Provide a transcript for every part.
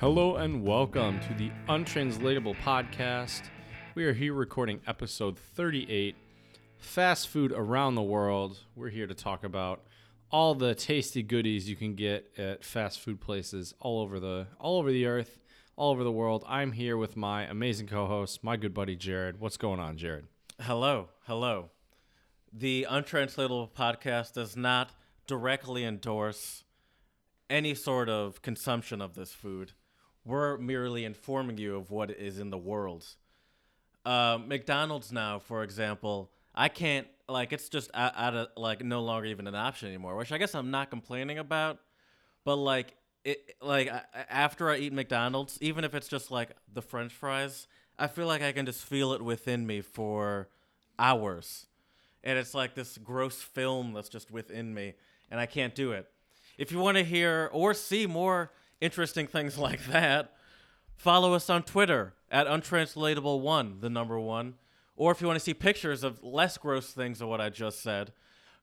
Hello and welcome to the Untranslatable Podcast. We are here recording episode 38 Fast Food Around the World. We're here to talk about all the tasty goodies you can get at fast food places all over the all over the earth, all over the world. I'm here with my amazing co-host, my good buddy Jared. What's going on, Jared? Hello, hello. The Untranslatable podcast does not directly endorse any sort of consumption of this food. We're merely informing you of what is in the world. Uh, McDonald's now, for example, I can't like it's just out, out of like no longer even an option anymore, which I guess I'm not complaining about. But like it, like after I eat McDonald's, even if it's just like the French fries, I feel like I can just feel it within me for hours, and it's like this gross film that's just within me, and I can't do it. If you want to hear or see more interesting things like that, follow us on Twitter at untranslatable1, the number one. Or if you want to see pictures of less gross things than what I just said,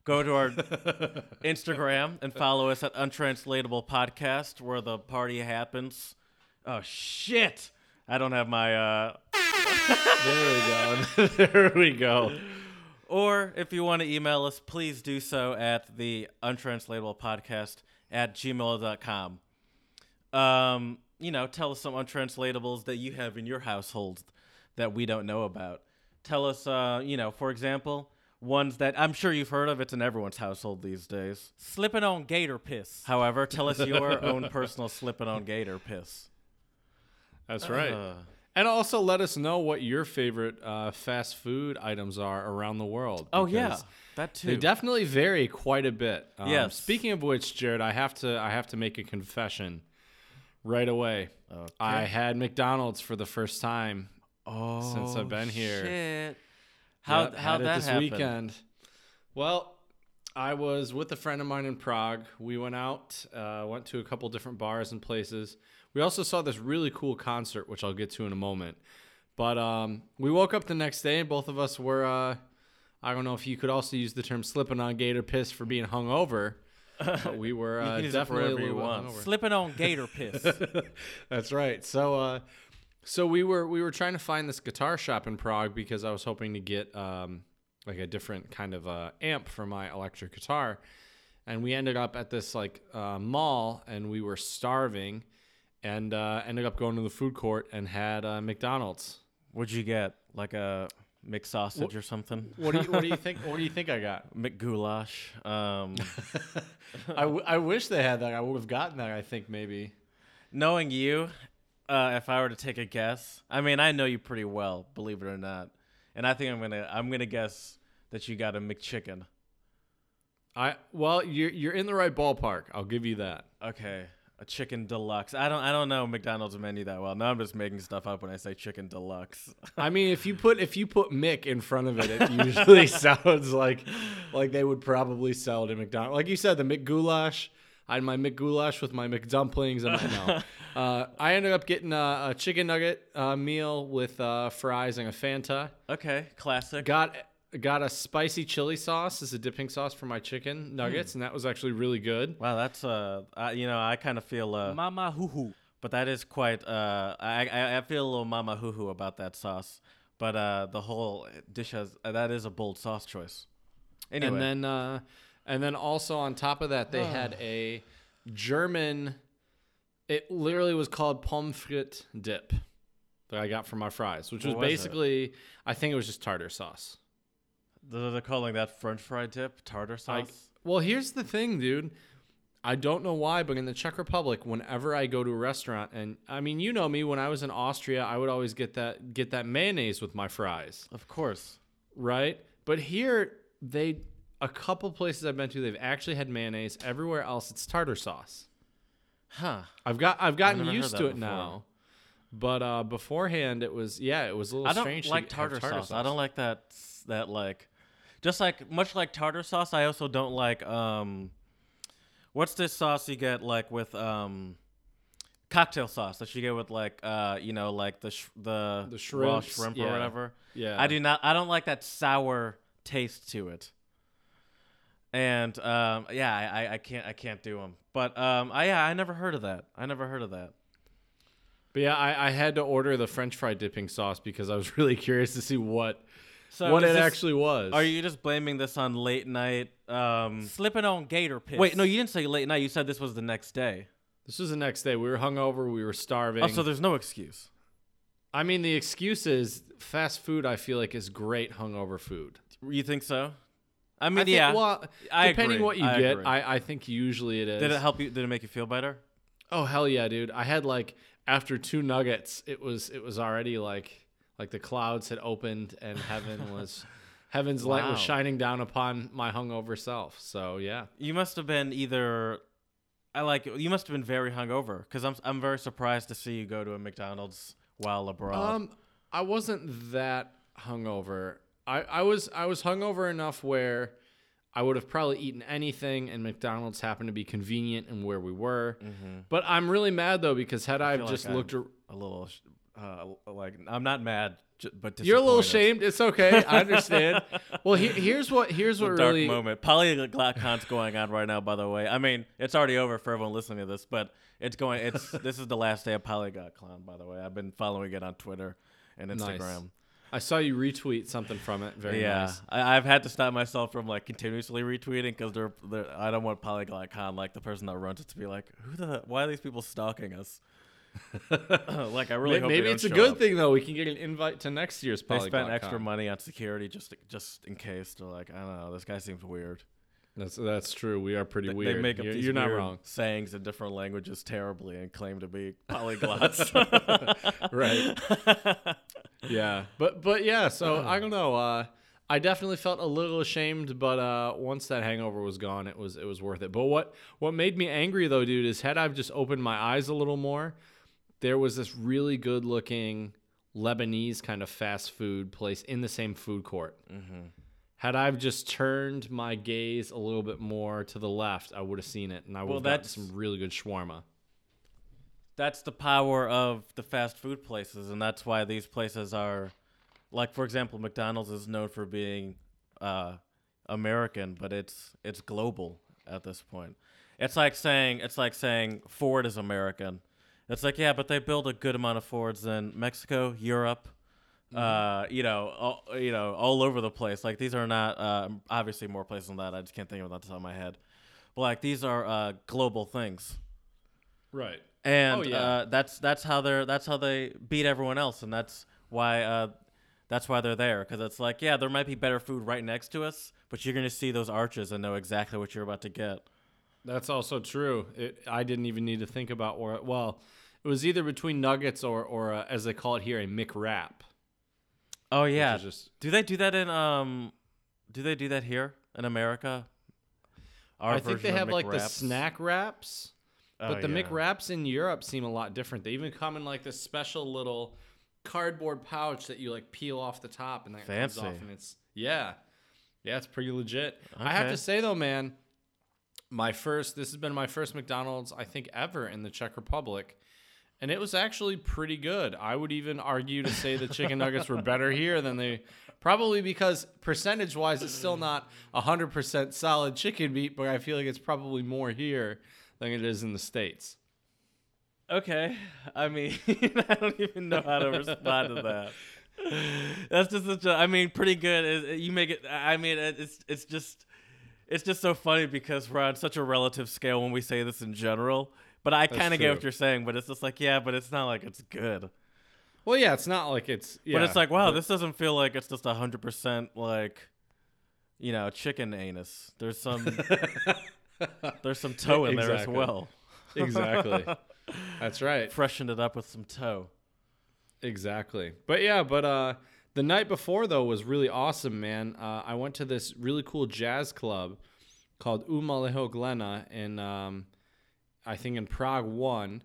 go to our Instagram and follow us at untranslatable podcast where the party happens. Oh shit! I don't have my uh There we go. there we go. Or if you want to email us, please do so at the untranslatable podcast at gmail.com. Um, you know, tell us some untranslatables that you have in your household that we don't know about. Tell us, uh, you know, for example, ones that I'm sure you've heard of. It's in everyone's household these days. Slipping on gator piss. However, tell us your own personal slipping on gator piss. That's right. Uh, And also let us know what your favorite uh, fast food items are around the world. oh yeah, that too. They definitely vary quite a bit. Um, Yes. Speaking of which, Jared, I have to I have to make a confession right away. I had McDonald's for the first time. oh, since I've been here. Shit. How Yep, how that this happen? weekend? Well, I was with a friend of mine in Prague. We went out, uh, went to a couple different bars and places. We also saw this really cool concert, which I'll get to in a moment. But um, we woke up the next day, and both of us were. Uh, I don't know if you could also use the term "slipping on gator piss" for being hungover. But we were uh, can use it for definitely a little want. Slipping on gator piss. That's right. So, uh, so we were we were trying to find this guitar shop in Prague because I was hoping to get um, like a different kind of uh, amp for my electric guitar, and we ended up at this like uh, mall, and we were starving, and uh, ended up going to the food court and had uh, McDonald's. What'd you get? Like a mixed sausage or something? What do you What do you think? What do you think I got? McGoulash. Um, I, w- I wish they had that. I would have gotten that. I think maybe. knowing you, uh, if I were to take a guess, I mean, I know you pretty well, believe it or not, and I think I'm gonna I'm gonna guess that you got a McChicken. I well, you're you're in the right ballpark. I'll give you that. Okay, a chicken deluxe. I don't I don't know McDonald's menu that well. Now I'm just making stuff up when I say chicken deluxe. I mean, if you put if you put Mick in front of it, it usually sounds like like they would probably sell it at McDonald's. Like you said, the McGoulash. I had my McGoulash with my McDumplings. And my, no. uh, I ended up getting a, a chicken nugget uh, meal with uh, fries and a Fanta. okay, classic. Got got a spicy chili sauce as a dipping sauce for my chicken nuggets, and that was actually really good. Wow, that's uh, I, you know, I kind of feel uh, Mama hoo hoo. but that is quite uh, I, I I feel a little mama hoo hoo about that sauce. But uh, the whole dish has uh, that is a bold sauce choice. Anyway, And then uh, and then also on top of that, they Ah. had a German. It literally was called pommes frites dip that I got for my fries, which was, What was it? basically I think it was just tartar sauce. They're calling that French fry dip tartar sauce. Like, well, here's the thing, dude. I don't know why, but in the Czech Republic, whenever I go to a restaurant, and I mean, you know me, when I was in Austria, I would always get that get that mayonnaise with my fries. of course. right? But here, they a couple places I've been to, they've actually had mayonnaise. Everywhere else, it's tartar sauce. Huh. I've got I've gotten heard used to it before. now, but uh, beforehand it was yeah, it was a little I don't like have tartar, sauce. I don't like that that like just like much like tartar sauce, I also don't like um what's this sauce you get like with um cocktail sauce that you get with like uh you know like the sh- the, The raw shrimps, shrimp yeah. or whatever. Yeah, I do not I don't like that sour taste to it. And um yeah, I, I, I can't I can't do them. But um I yeah, I never heard of that. I never heard of that. But yeah, I, I had to order the French fry dipping sauce because I was really curious to see what So what is it this- actually was. Are you just blaming this on late night? Um, Slipping on gator piss. wait, no, you didn't say late night. You said this was the next day. This was the next day. We were hungover. We were starving. Oh, so there's no excuse. I mean, the excuse is fast food. I feel like is great hungover food. You think so? I I mean, think- yeah. Well, I depending agree. what you I get, agree. I, I think usually it is. Did it help you? Did it make you feel better? Oh hell yeah, dude! I had like after two nuggets, it was it was already like like the clouds had opened and heaven was heaven's light was shining down upon my hungover self. So yeah, You must have been either. I like. You must have been very hungover because I'm. I'm very surprised to see you go to a McDonald's while abroad. um, I wasn't that hungover. I I was I was hungover enough where I would have probably eaten anything, and McDonald's happened to be convenient and where we were. But I'm really mad though because had I, Mm-hmm. just like looked. A little. Uh, like I'm not mad, but You're a little shamed. It's okay. I understand. well, he, here's what here's what dark really moment. Polyglotcon's going on right now. By the way, I mean it's already over for everyone listening to this, but it's going. It's this is the last day of PolyglotCon. By the way, I've been following it on Twitter and Instagram. Nice. I saw you retweet something from it. Very yeah, nice. I, I've had to stop myself from like continuously retweeting because they're, they're I don't want PolyglotCon like the person that runs it to be like, who the why are these people stalking us? like I really May- hope Maybe it's a good up. thing though. We can get an invite to next year's They Polyglot spent extra money on security just just in case. They're like, I don't know, this guy seems weird. That's that's true. We are pretty They- weird. They make up you're these you're not wrong. sayings in different languages terribly and claim to be polyglots. Right. Yeah. But but yeah. So I don't know. Uh, I definitely felt a little ashamed, but uh, once that hangover was gone, it was it was worth it. But what what made me angry though, dude, is had I've just opened my eyes a little more, there was this really good looking Lebanese kind of fast food place in the same food court. Mm-hmm. Had I just turned my gaze a little bit more to the left, I would have seen it, and I would Well, have gotten some really good shawarma. that's the power of the fast food places, and that's why these places are, like for example, McDonald's is known for being uh, American, but it's it's global at this point. It's like saying it's like saying Ford is American. It's like yeah, but they build a good amount of Fords in Mexico, Europe, uh, you know, all, you know, all over the place. Like these are not uh, obviously more places than that. I just can't think of it off the top of my head. But like these are uh, global things Right. and Oh, yeah. uh, that's that's how they're that's how they beat everyone else, and that's why uh, that's why they're there. Because it's like, yeah, there might be better food right next to us, but you're gonna see those arches and know exactly what you're about to get. That's also true. It, I didn't even need to think about where. Well, it was either between nuggets or, or uh as they call it here, a McWrap. Oh yeah, just do they do that in um? Do they do that here in America? Our I think they have like the snack wraps, Oh, but the yeah. McWraps in Europe seem a lot different. They even come in like this special little cardboard pouch that you like peel off the top and that comes off, and it's yeah, yeah, it's pretty legit. I have to say though, man, my first this has been my first McDonald's I think ever in the Czech Republic. And it was actually pretty good. I would even argue to say the chicken nuggets were better here than they probably because percentage wise it's still not 100% solid chicken meat, but I feel like it's probably more here than it is in the States. Okay, I mean, I don't even know how to respond to that. That's just such a. I mean, pretty good. You make it. I mean, it's it's just it's just so funny because we're on such a relative scale when we say this in general. But I kind of get what you're saying. But it's just like, yeah, but it's not like it's good. Well, yeah, it's not like it's. Yeah, but it's like, wow, but- this doesn't feel like it's just hundred percent like, you know, chicken anus. There's some there's some toe in there as well. exactly. That's right. Freshened it up with some toe. Exactly. But yeah, but uh the night before though was really awesome, man. Uh, I went to this really cool jazz club called U Malého Glena in um I think in Prague 1.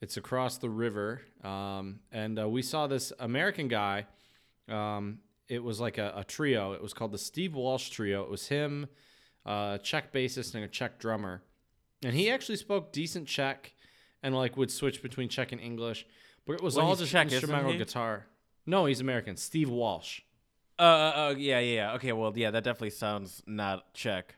It's across the river. Um, and uh, we saw this American guy. Um, it was like a, a trio. It was called the Steve Walsh Trio. It was him, uh, a Czech bassist, and a Czech drummer. And he actually spoke decent Czech and like would switch between Czech and English. But it was Well, all just Czech, instrumental guitar. No, he's American. Steve Walsh. Uh, uh, yeah, yeah, yeah. Okay, well, yeah, that definitely sounds not Czech.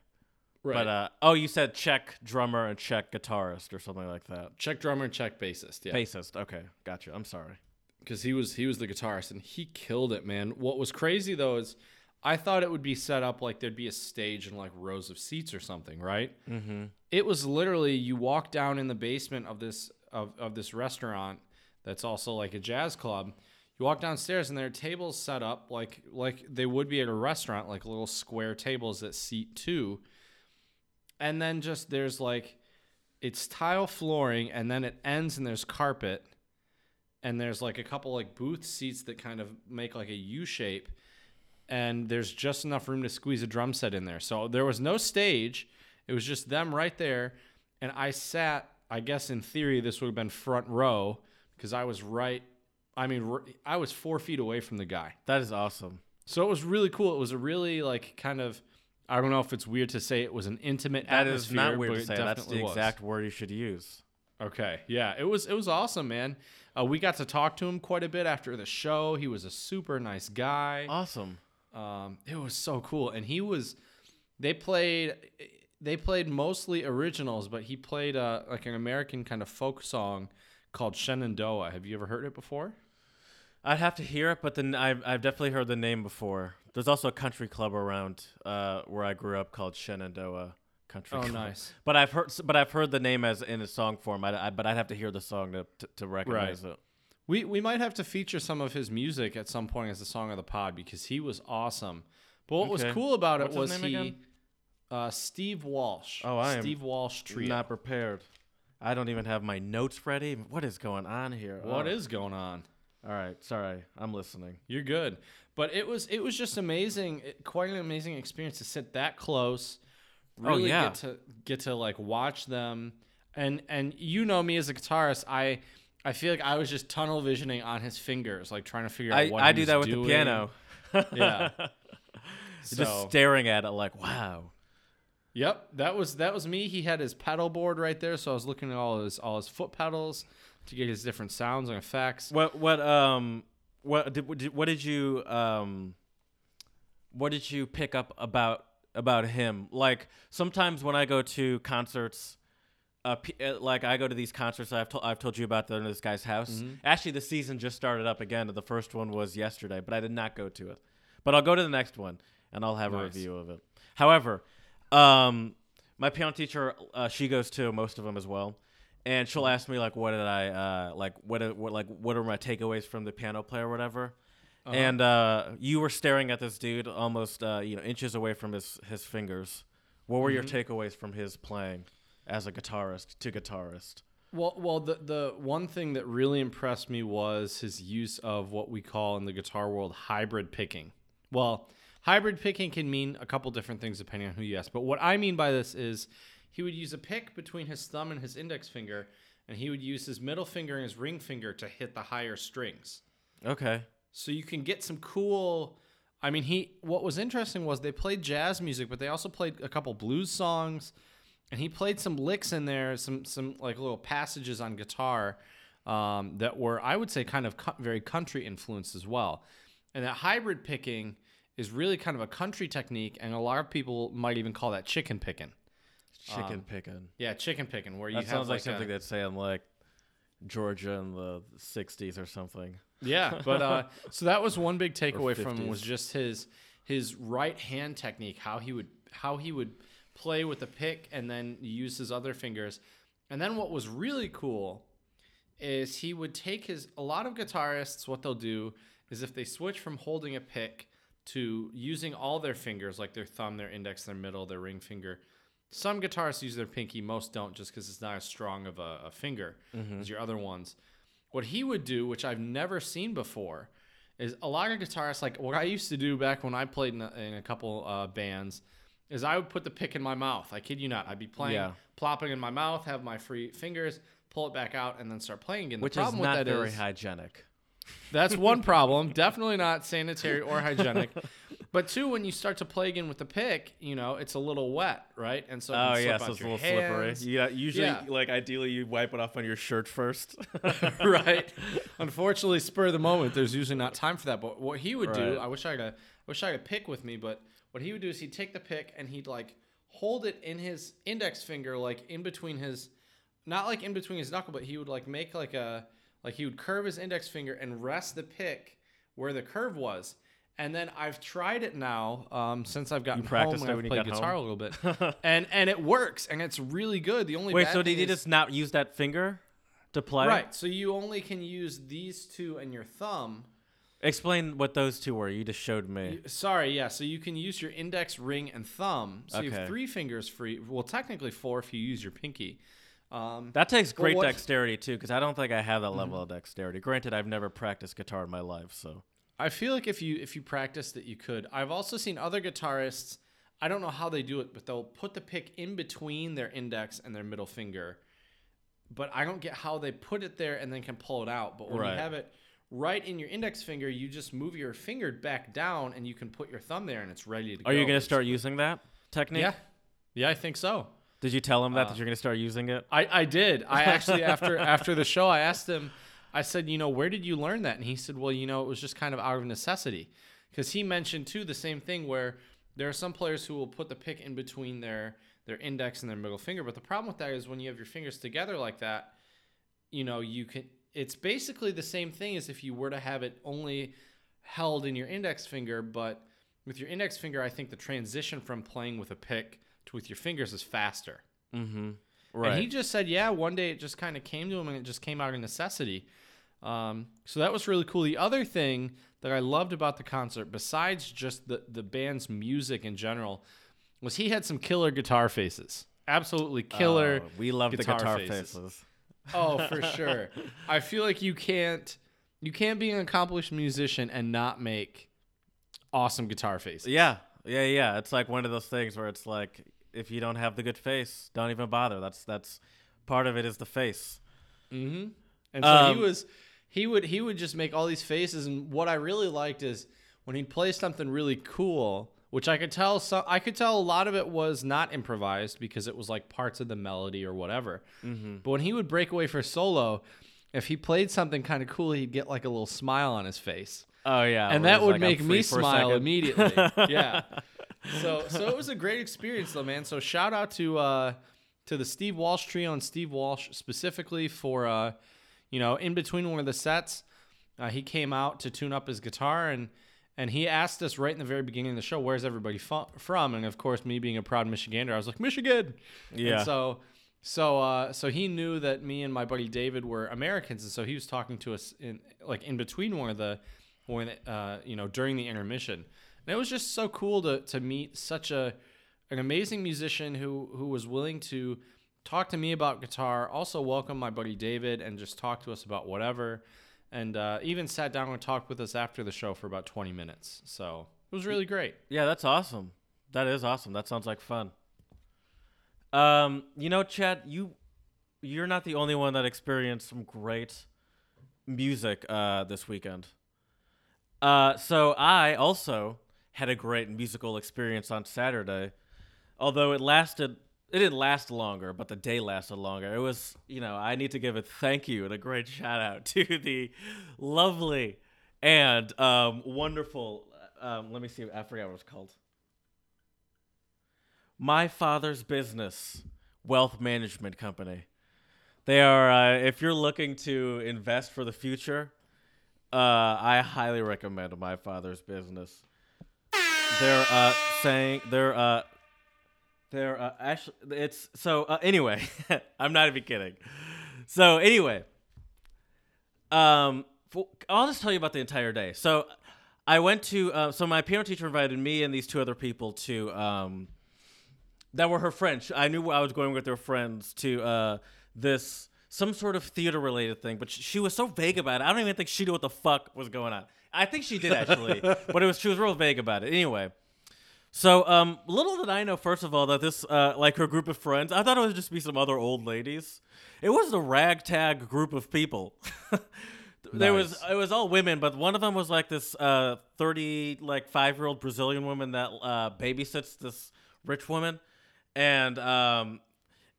Right. But uh, oh, you said Czech drummer and Czech guitarist or something like that. Czech drummer, and Czech bassist. Yeah. Bassist. Okay, gotcha. I'm sorry. because he was he was the guitarist and he killed it, man. What was crazy though is I thought it would be set up like there'd be a stage and like rows of seats or something, right? Mm-hmm. It was literally you walk down in the basement of this of, of this restaurant that's also like a jazz club. You walk downstairs and there are tables set up like like they would be at a restaurant, like little square tables that seat two. And then just there's like it's tile flooring and then it ends and there's carpet and there's like a couple like booth seats that kind of make like a U shape and there's just enough room to squeeze a drum set in there. So there was no stage. It was just them right there and I sat I guess in theory this would have been front row because I was right I mean I was 4 feet away from the guy. That is awesome. So it was really cool. It was a really like kind of I don't know if it's weird to say it was an intimate That is not weird to say. That's the was. exact word you should use. Okay, yeah, it was it was awesome, man. Uh, we got to talk to him quite a bit after the show. He was a super nice guy. Awesome. Um, it was so cool, and he was. They played, they played mostly originals, but he played uh, like an American kind of folk song called Shenandoah. Have you ever heard it before? I'd have to hear it, but then I've, I've definitely heard the name before. There's also a country club around uh, where I grew up called Shenandoah Country Oh, Club. nice. But I've heard but I've heard the name as in a song form. I, I but I'd have to hear the song to to, to recognize it. We we might have to feature some of his music at some point as the song of the pod because he was awesome. But what was cool about it What's was he, uh, Steve Walsh. Oh, I am Steve Walsh Trio. Not prepared. I don't even have my notes ready. What is going on here? What Oh. is going on? All right, sorry, I'm listening. You're good. But it was it was just amazing, it- quite an amazing experience to sit that close. Oh, yeah. get to get to like watch them. And and you know me as a guitarist, I I feel like I was just tunnel visioning on his fingers, like trying to figure out I, what I he do that with doing. the piano. Yeah. Just staring at it like, wow. Yep, that was that was me. He had his pedal board right there, so I was looking at all his all his foot pedals to get his different sounds and effects. What what um what did what did, you um what did you pick up about about him? Like sometimes when I go to concerts, uh, p- uh, like I go to these concerts I've told I've told you about the, this guy's house. Mm-hmm. Actually, the season just started up again. The first one was yesterday, but I did not go to it. But I'll go to the next one and I'll have a review of it. However, um, my piano teacher, uh, she goes to most of them as well, and she'll ask me like, "What did I uh, like? What, are- what like what are my takeaways from the piano player, or whatever?" Uh-huh. And uh, you were staring at this dude almost uh, you know inches away from his his fingers. What were your Mm-hmm. takeaways from his playing as a guitarist to guitarist? Well, well, the the one thing that really impressed me was his use of what we call in the guitar world hybrid picking. Well, hybrid picking can mean a couple different things depending on who you ask. But what I mean by this is he would use a pick between his thumb and his index finger, and he would use his middle finger and his ring finger to hit the higher strings. Okay. So you can get some cool. I mean, he. What was interesting was they played jazz music, but they also played a couple blues songs, and he played some licks in there, some some like little passages on guitar um, that were, I would say, kind of co- very country influenced as well. And that hybrid picking is really kind of a country technique, and a lot of people might even call that chicken picking. Chicken picking. Yeah, chicken picking, where you That have sounds like, like a- something they'd say in like Georgia in the '60s or something. Yeah, but uh, so that was one big takeaway from him was just his his right hand technique, how he would how he would play with the pick and then use his other fingers. And then what was really cool is he would take his a lot of guitarists what they'll do is if they switch from holding a pick to using all their fingers like their thumb, their index, their middle, their ring finger. Some guitarists use their pinky, most don't just because it's not as strong of a, a finger as your other ones. What he would do, which I've never seen before, is a lot of guitarists, like what I used to do back when I played in a, in a couple uh, bands, is I would put the pick in my mouth. I kid you not. I'd be playing, Yeah. plopping in my mouth, have my free fingers, pull it back out, and then start playing again. The Which is not with that very is- hygienic. that's one problem. Definitely not sanitary or hygienic. But two, when you start to play again with the pick, you know, it's a little wet, right? And so Oh yeah, so it's a little slippery. Yeah, usually Yeah. like ideally you wipe it off on your shirt first. right. Unfortunately, spur of the moment, there's usually not time for that. But what he would do, I wish I could, I wish I could pick with me. But what he would do is he'd take the pick and he'd like hold it in his index finger, like in between his, not like in between his knuckle, but he would like make like a, like he would curve his index finger and rest the pick where the curve was. And then I've tried it now um, since I've gotten home and I've you played guitar home? a little bit, and and it works and it's really good. The only Wait, so thing did you just not use that finger to play? right? So you only can use these two and your thumb. Explain what those two were. You just showed me. Sorry, yeah. So you can use your index, ring, and thumb. So you have three fingers free. Well, technically four if you use your pinky. Um, That takes great what- dexterity too, because I don't think I have that level of dexterity. Granted, I've never practiced guitar in my life, so I feel like if you if you practiced it, you could. I've also seen other guitarists. I don't know how they do it, but they'll put the pick in between their index and their middle finger. But I don't get how they put it there and then can pull it out. But when Right. you have it right in your index finger, you just move your finger back down and you can put your thumb there and it's ready to go. are you gonna start using that technique? Yeah, yeah, I think so. Did you tell him that Uh, that you're gonna start using it? I, I did. I actually after after the show, I asked him. I said, you know, where did you learn that? And he said, well, you know, it was just kind of out of necessity, because he mentioned too the same thing where there are some players who will put the pick in between their their index and their middle finger, but the problem with that is when you have your fingers together like that, you know, you can. It's basically the same thing as if you were to have it only held in your index finger, but with your index finger, I think the transition from playing with a pick to with your fingers is faster. Mm-hmm. Right. And he just said, yeah, one day it just kind of came to him and it just came out of necessity. Um, so that was really cool. The other thing that I loved about the concert, besides just the, the band's music in general, was he had some killer guitar faces. Absolutely killer. Oh, we love the guitar guitar faces. faces. Oh, for sure. I feel like you can't you can't be an accomplished musician and not make awesome guitar faces. Yeah, yeah, yeah. It's like one of those things where it's like if you don't have the good face, don't even bother. That's that's part of it is the face. Mm-hmm. And so Um, he was, he would he would just make all these faces, and what I really liked is when he'd play something really cool, which I could tell. So I could tell a lot of it was not improvised because it was like parts of the melody or whatever. Mm-hmm. But when he would break away for solo, if he played something kind of cool, he'd get like a little smile on his face, Oh yeah, and that would like, make me smile immediately. yeah. So so it was a great experience though, man. So shout out to uh to the Steve Walsh trio and Steve Walsh specifically for uh you know in between one of the sets, uh, he came out to tune up his guitar and and he asked us right in the very beginning of the show, "Where's everybody fu- from?" And of course, me being a proud Michigander, I was like, "Michigan." Yeah. And so so uh so he knew that me and my buddy David were Americans, and so he was talking to us in like in between one of the when uh you know during the intermission. And it was just so cool to to meet such a an amazing musician who who was willing to talk to me about guitar, also welcome my buddy David and just talk to us about whatever. And uh, even sat down and talked with us after the show for about 20 minutes. So it was really great. Yeah, that's awesome. That is awesome. That sounds like fun. Um, you know, Chad, you you're not the only one that experienced some great music uh this weekend. Uh so I also had a great musical experience on Saturday. Although it lasted it didn't last longer, but the day lasted longer. It was, you know, I need to give a thank you and a great shout out to the lovely and um, wonderful. Um, let me see. I forgot what it's called. My Father's Business Wealth Management Company. They are, uh, if you're looking to invest for the future, uh, I highly recommend My Father's Business. They're uh, saying they're uh, they're uh, actually it's so uh, anyway. I'm not even kidding. So anyway, um, f- I'll just tell you about the entire day. So I went to uh, so my piano teacher invited me and these two other people to um, that were her friends. I knew I was going with their friends to uh, this some sort of theater related thing, but sh- she was so vague about it. I don't even think she knew what the fuck was going on. I think she did actually, but it was she was real vague about it. Anyway, so um, little did I know, first of all, that this uh, like her group of friends. I thought it would just be some other old ladies. It was a ragtag group of people. there was it was all women, but one of them was like this uh, thirty like five year old Brazilian woman that uh, babysits this rich woman, and um,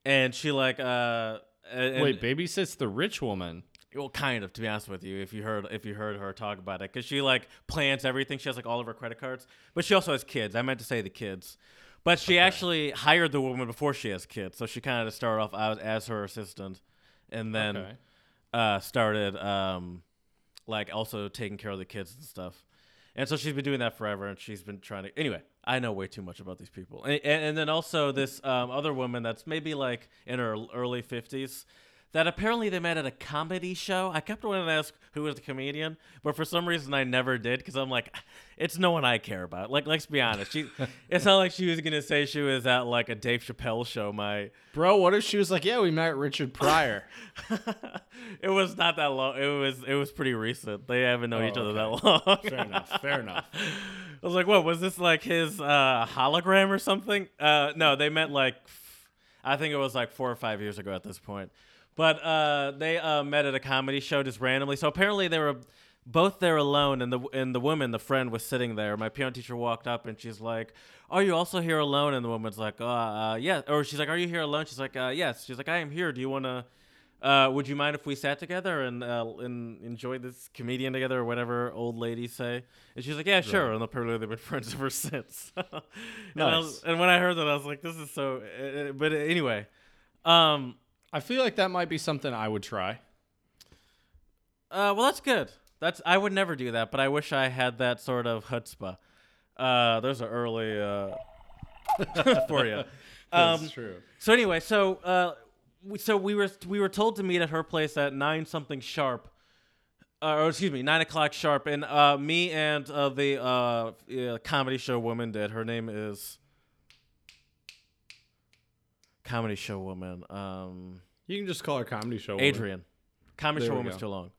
and she like uh, and, Wait, babysits the rich woman. Well, kind of, to be honest with you, if you heard if you heard her talk about it, because she like plans everything. She has like all of her credit cards, but she also has kids. I meant to say the kids, But she actually hired the woman before she has kids, so she kind of started off out as her assistant, and then Okay. uh, started um, like also taking care of the kids and stuff. And so she's been doing that forever, and she's been trying to. Anyway, I know way too much about these people, and, and, and then also this um, other woman that's maybe like in her early fifties. That apparently they met at a comedy show. I kept wanting to ask who was the comedian, but for some reason I never did because I'm like, it's no one I care about. Like, let's be honest. She, it's not like she was gonna say she was at like a Dave Chappelle show. My Bro, what if she was like, yeah, we met Richard Pryor? it was not that long. It was it was pretty recent. They haven't known Oh, each other okay. that long. fair enough. Fair enough. I was like, what was this like his uh, hologram or something? Uh, no, they met like I think it was like four or five years ago at this point. But uh, they uh, met at a comedy show just randomly. So apparently they were both there alone, and the and the woman, the friend, was sitting there. My piano teacher walked up and she's like, "Are you also here alone?" And the woman's like, "Uh, uh yeah." Or she's like, "Are you here alone?" She's like, uh, "Yes." She's like, "I am here. Do you want to?" Uh, would you mind if we sat together and uh, and enjoyed this comedian together or whatever old ladies say? And she's like, yeah, sure. And apparently they've been friends ever since. and, I was- Nice. and when I heard that, I was like, this is so. Uh, but anyway, um, I feel like that might be something I would try. uh, well, that's good. That's I would never do that, but I wish I had that sort of chutzpah. Uh, there's an early uh, for you. Um, That's true. So anyway, so uh, we, so we were we were told to meet at her place at nine something sharp, uh, or excuse me, nine o'clock sharp, and uh, me and uh, the uh, comedy show woman did. Her name is comedy show woman, um, You can just call her comedy show. woman. Adrian. Comedy There show woman's go. too long.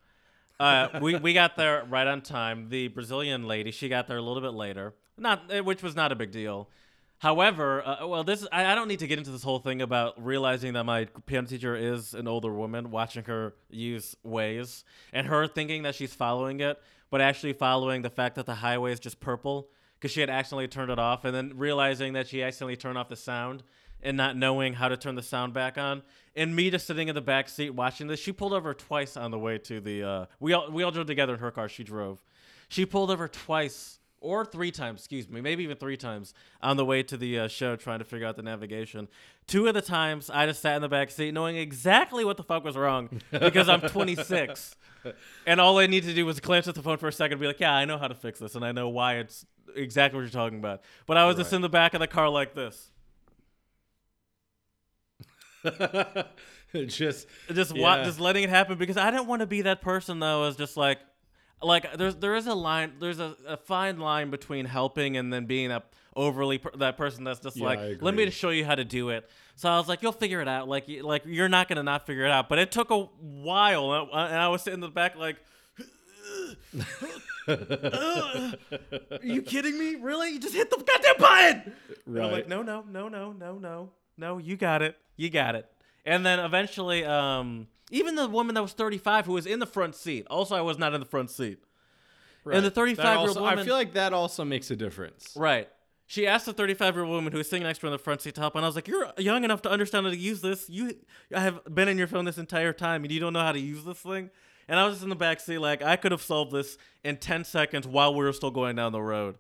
Uh, we we got there right on time. The Brazilian lady, she got there a little bit later, not eh, which was not a big deal. However, uh, well, this I, I don't need to get into this whole thing about realizing that my piano teacher is an older woman, watching her use Waze, and her thinking that she's following it, but actually following the fact that the highway is just purple because she had accidentally turned it off, and then realizing that she accidentally turned off the sound and not knowing how to turn the sound back on. And me just sitting in the back seat watching this. She pulled over twice on the way to the. Uh, we all we all drove together in her car. She drove. She pulled over twice or three times, excuse me, maybe even three times on the way to the uh, show trying to figure out the navigation. Two of the times I just sat in the back seat knowing exactly what the fuck was wrong because I'm 26. And all I need to do was glance at the phone for a second and be like, yeah, I know how to fix this and I know why it's exactly what you're talking about. But I was just in the back of the car like this. just just wa- Yeah. just letting it happen because I didn't want to be that person that was just like like there's there is a line there's a, a fine line between helping and then being that overly per- that person that's just Yeah, like let me just show you how to do it. So I was like you'll figure it out like like you're not gonna not figure it out. But it took a while and I, and I was sitting in the back like. Are you kidding me? Really? You just hit the goddamn button! And I'm like, no, no, no, no, no, no, no. You got it. You got it. And then eventually, um, even the woman that was 35 who was in the front seat. Also, I was not in the front seat. right. And the That 35-year-old woman- I feel like that also makes a difference. Right. She asked the 35 year old woman who was sitting next to her in the front seat to help, and I was like, "You're young enough to understand how to use this. You I have been in your phone this entire time, and you don't know how to use this thing." And I was just in the back seat, like I could have solved this in 10 seconds while we were still going down the road.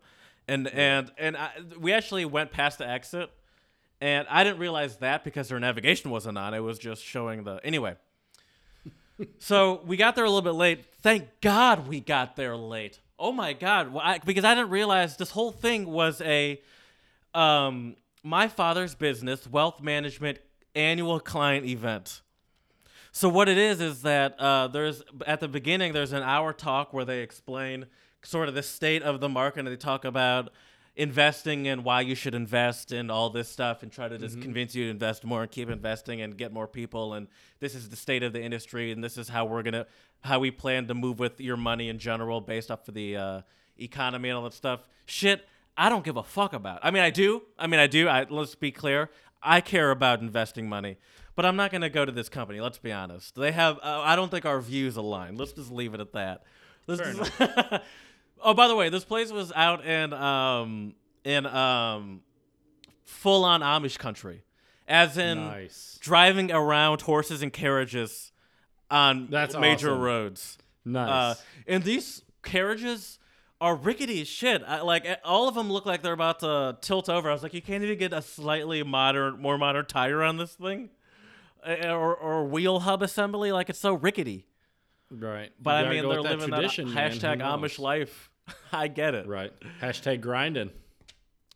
And and and I, we actually went past the exit, and I didn't realize that because her navigation wasn't on. It was just showing the anyway. so we got there a little bit late. Thank God we got there late. Oh my God! Well, I, because I didn't realize this whole thing was a um, my father's business wealth management annual client event. So what it is is that uh, there's at the beginning there's an hour talk where they explain sort of the state of the market and they talk about investing and why you should invest and all this stuff and try to just convince you to invest more and keep investing and get more people and this is the state of the industry and this is how we're gonna how we plan to move with your money in general based off of the uh, economy and all that stuff. Shit, I don't give a fuck about. I mean, I do. I mean, I do. I, let's be clear. I care about investing money, but I'm not going to go to this company. Let's be honest. They have. Uh, I don't think our views align. Let's just leave it at that. Let's just- oh, by the way, this place was out in um in um full on Amish country, as in Nice. driving around horses and carriages on That's major awesome. roads. Nice. Uh, and these carriages are rickety as shit. I, like all of them look like they're about to tilt over. I was like, you can't even get a slightly modern, more modern tire on this thing, Uh, or or wheel hub assembly. Like it's so rickety. Right. But I mean, they're that living that tradition, man. Hashtag? Amish life. I get it. Right. Hashtag grinding.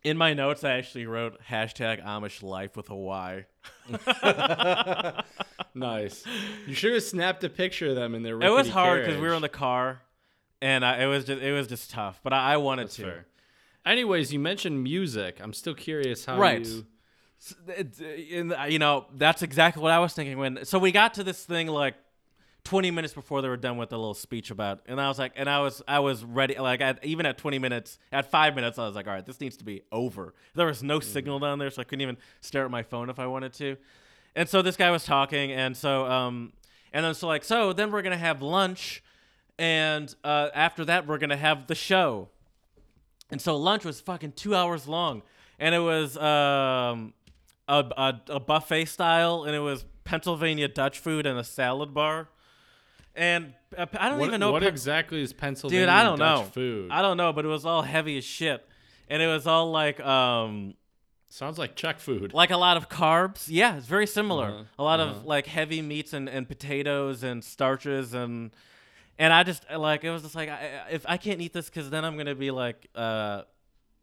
In my notes, I actually wrote hashtag Amish life with a Y. Nice. You should have snapped a picture of them in their. It was hard because we were in the car, and I, it was just it was just tough. But I, I wanted That's to. fair. Anyways, you mentioned music. I'm still curious how Right. you. In the- you know, that's exactly what I was thinking when. So we got to this thing like 20 minutes before they were done with the little speech about, and I was like, and I was I was ready. Like at, even at 20 minutes, at five minutes, I was like, all right, this needs to be over. There was no signal down there, so I couldn't even stare at my phone if I wanted to. And so this guy was talking, and so um, and then so like so then we're gonna have lunch, and uh, after that we're gonna have the show. And so lunch was fucking two hours long, and it was um, a, a, a buffet style, and it was Pennsylvania Dutch food and a salad bar. And uh, I don't What, even know, what Pen- exactly is Pennsylvania dude. I don't Dutch know. food. I don't know, but it was all heavy as shit, and it was all like um, Sounds like Czech food. like a lot of carbs. Yeah, it's very similar. Uh-huh, A lot uh-huh. of like heavy meats and, and potatoes and starches and and I just like it was just like I, I- if I can't eat this because then I'm gonna be like uh,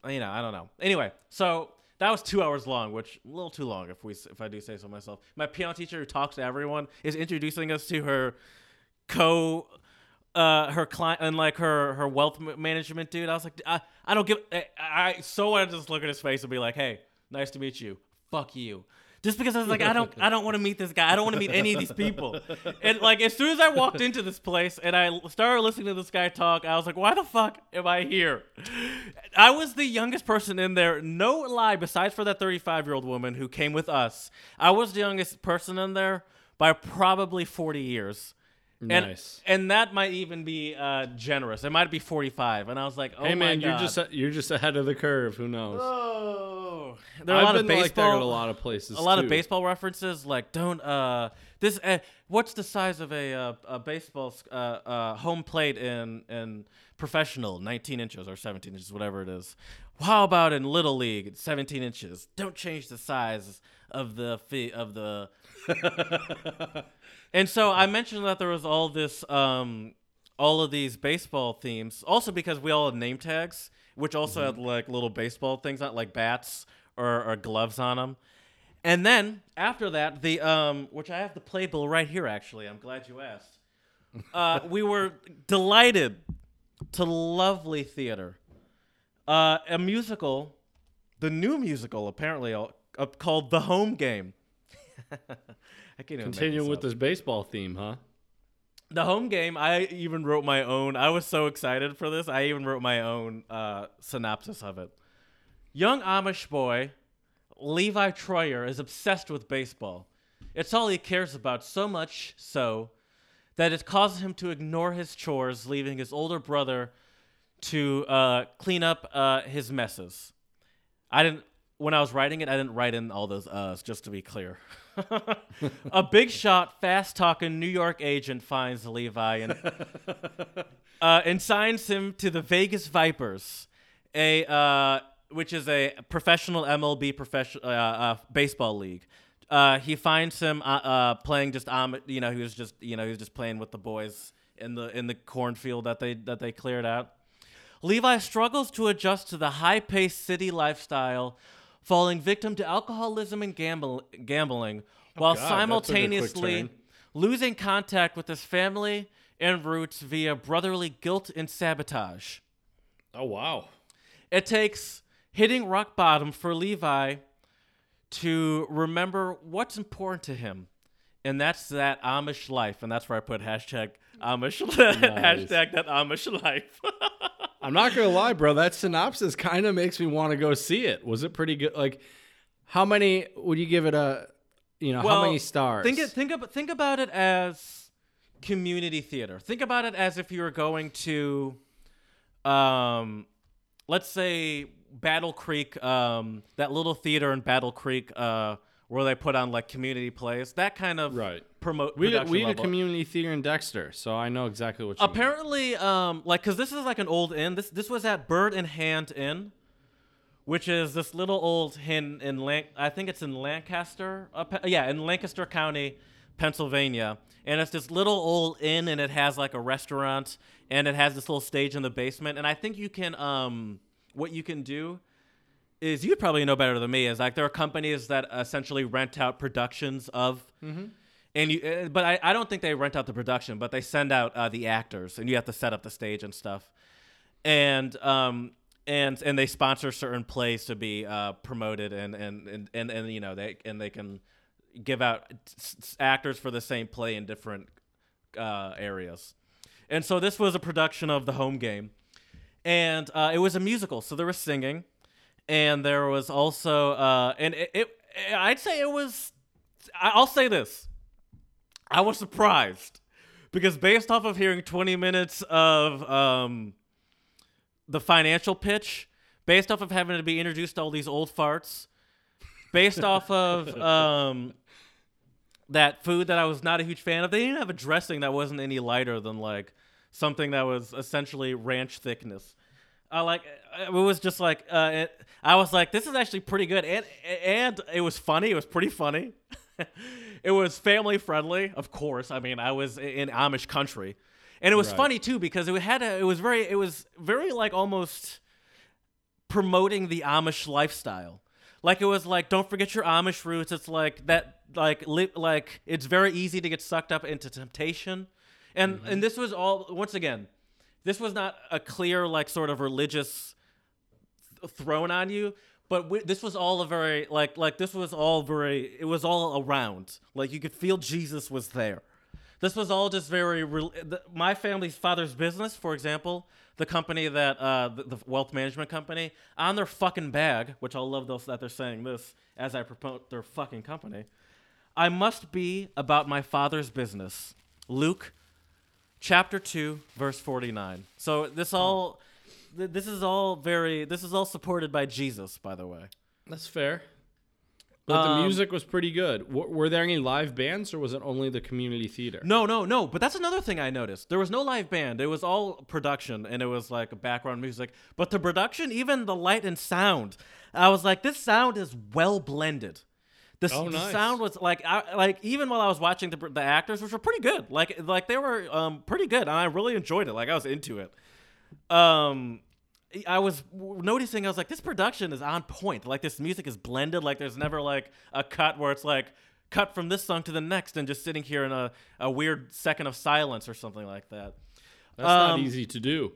you know I don't know. Anyway, so that was two hours long, which a little too long if we if I do say so myself. My piano teacher who talks to everyone is introducing us to her co. Uh, her client and like her her wealth management dude. I was like, I, I don't give. I, I so wanted to just look at his face and be like, hey, nice to meet you. Fuck you. Just because I was like, I don't, I don't want to meet this guy. I don't want to meet any of these people. And like, as soon as I walked into this place and I started listening to this guy talk, I was like, why the fuck am I here? I was the youngest person in there. No lie, besides for that 35 year old woman who came with us, I was the youngest person in there by probably 40 years. And, Nice. and that might even be uh, generous. It might be 45. And I was like, oh hey my man, God. you're just you're just ahead of the curve. Who knows? Oh, there are a I've lot been of baseball. like that at a lot of places. a lot too. of baseball references like don't uh this uh, what's the size of a uh, a baseball uh, uh home plate in in professional 19 inches or 17 inches whatever it is how about in little league 17 inches don't change the size of the fee of the and so i mentioned that there was all this um all of these baseball themes also because we all had name tags which also had like little baseball things on like bats or, or gloves on them and then after that, the um, which I have the playbill right here. Actually, I'm glad you asked. Uh, we were delighted to lovely theater, uh, a musical, the new musical apparently uh, called The Home Game. I can't even make Continuing this with up. this baseball theme, huh? The home game, I even wrote my own. I was so excited for this. I even wrote my own uh, synopsis of it. Young Amish boy, Levi Troyer, is obsessed with baseball. It's all he cares about, so much so that it causes him to ignore his chores, leaving his older brother to uh, clean up uh, his messes. I didn't. When I was writing it, I didn't write in all those uhs, just to be clear. a big shot, fast talking New York agent finds Levi and uh, and signs him to the Vegas Vipers, a uh, which is a professional MLB professional uh, uh, baseball league. Uh, he finds him uh, uh, playing just um, you know he was just you know he was just playing with the boys in the in the cornfield that they that they cleared out. Levi struggles to adjust to the high-paced city lifestyle, falling victim to alcoholism and gamble- gambling, oh, while God, that took a quick simultaneously losing contact with his family and roots via brotherly guilt and sabotage. Oh wow. It takes hitting rock bottom for Levi to remember what's important to him. And that's that Amish life. And that's where I put hashtag Amish hashtag that Amish life. I'm not gonna lie, bro. That synopsis kind of makes me want to go see it. Was it pretty good? Like, how many would you give it a? You know, how many stars? Think it, think ab- think about it as community theater. Think about it as if you were going to, um, let's say Battle Creek, um, that little theater in Battle Creek, uh, where they put on like community plays, that kind of Right. promote. We did, we did level. community theater in Dexter, so I know exactly what you mean. Apparently, um, like, cause this is like an old inn. This this was at Bird-in-Hand Inn, which is this little old inn in Lan- I think it's in Lancaster. Uh, yeah, in Lancaster County, Pennsylvania. And it's this little old inn, and it has like a restaurant, and it has this little stage in the basement. And I think you can, um, what you can do is you probably know better than me. Is like there are companies that essentially rent out productions of, and you. uh, But I, I don't think they rent out the production, but they send out uh, the actors, and you have to set up the stage and stuff, and um and and they sponsor certain plays to be uh, promoted, and and, and and and you know they and they can give out s- s- actors for the same play in different uh, areas, and so this was a production of the home game and uh, it was a musical, so there was singing, and there was also, uh, and it, it, I'd say it was, I'll say this, I was surprised because based off of hearing 20 minutes of um, the financial pitch, based off of having to be introduced to all these old farts, based off of um, that food that I was not a huge fan of, they didn't have a dressing that wasn't any lighter than like something that was essentially ranch thickness. I like it was just like uh, it, I was like this is actually pretty good and and it was funny. It was pretty funny. it was family friendly, of course. I mean, I was in Amish country. And it was Right. funny too because it had a, it was very it was very like almost promoting the Amish lifestyle. Like it was like, don't forget your Amish roots. It's like that, like li- like it's very easy to get sucked up into temptation, and and this was all once again, this was not a clear like sort of religious th- thrown on you. But we, this was all a very like like this was all very it was all around like you could feel Jesus was there. This was all just very rel- the, my family's father's business, for example, the company that uh, the, the wealth management company on their fucking bag, which I'll love those that they're saying this as I promote their fucking company. I must be about my father's business. Luke chapter 2 verse 49. So this all th- this is all very this is all supported by Jesus, by the way. That's fair. But the Um, music was pretty good. W- were there any live bands, or was it only the community theater? No, no, no. But that's another thing I noticed. There was no live band. It was all production, and it was like background music. But the production, even the light and sound, I was like, this sound is well blended. The, Oh, the sound was like, I, like even while I was watching the, the actors, which were pretty good, like like they were um, pretty good, and I really enjoyed it. Like I was into it. Um, I was noticing, I was like, this production is on point. Like this music is blended. Like there's never like a cut where it's like cut from this song to the next and just sitting here in a, a weird second of silence or something like that. That's not um, easy to do.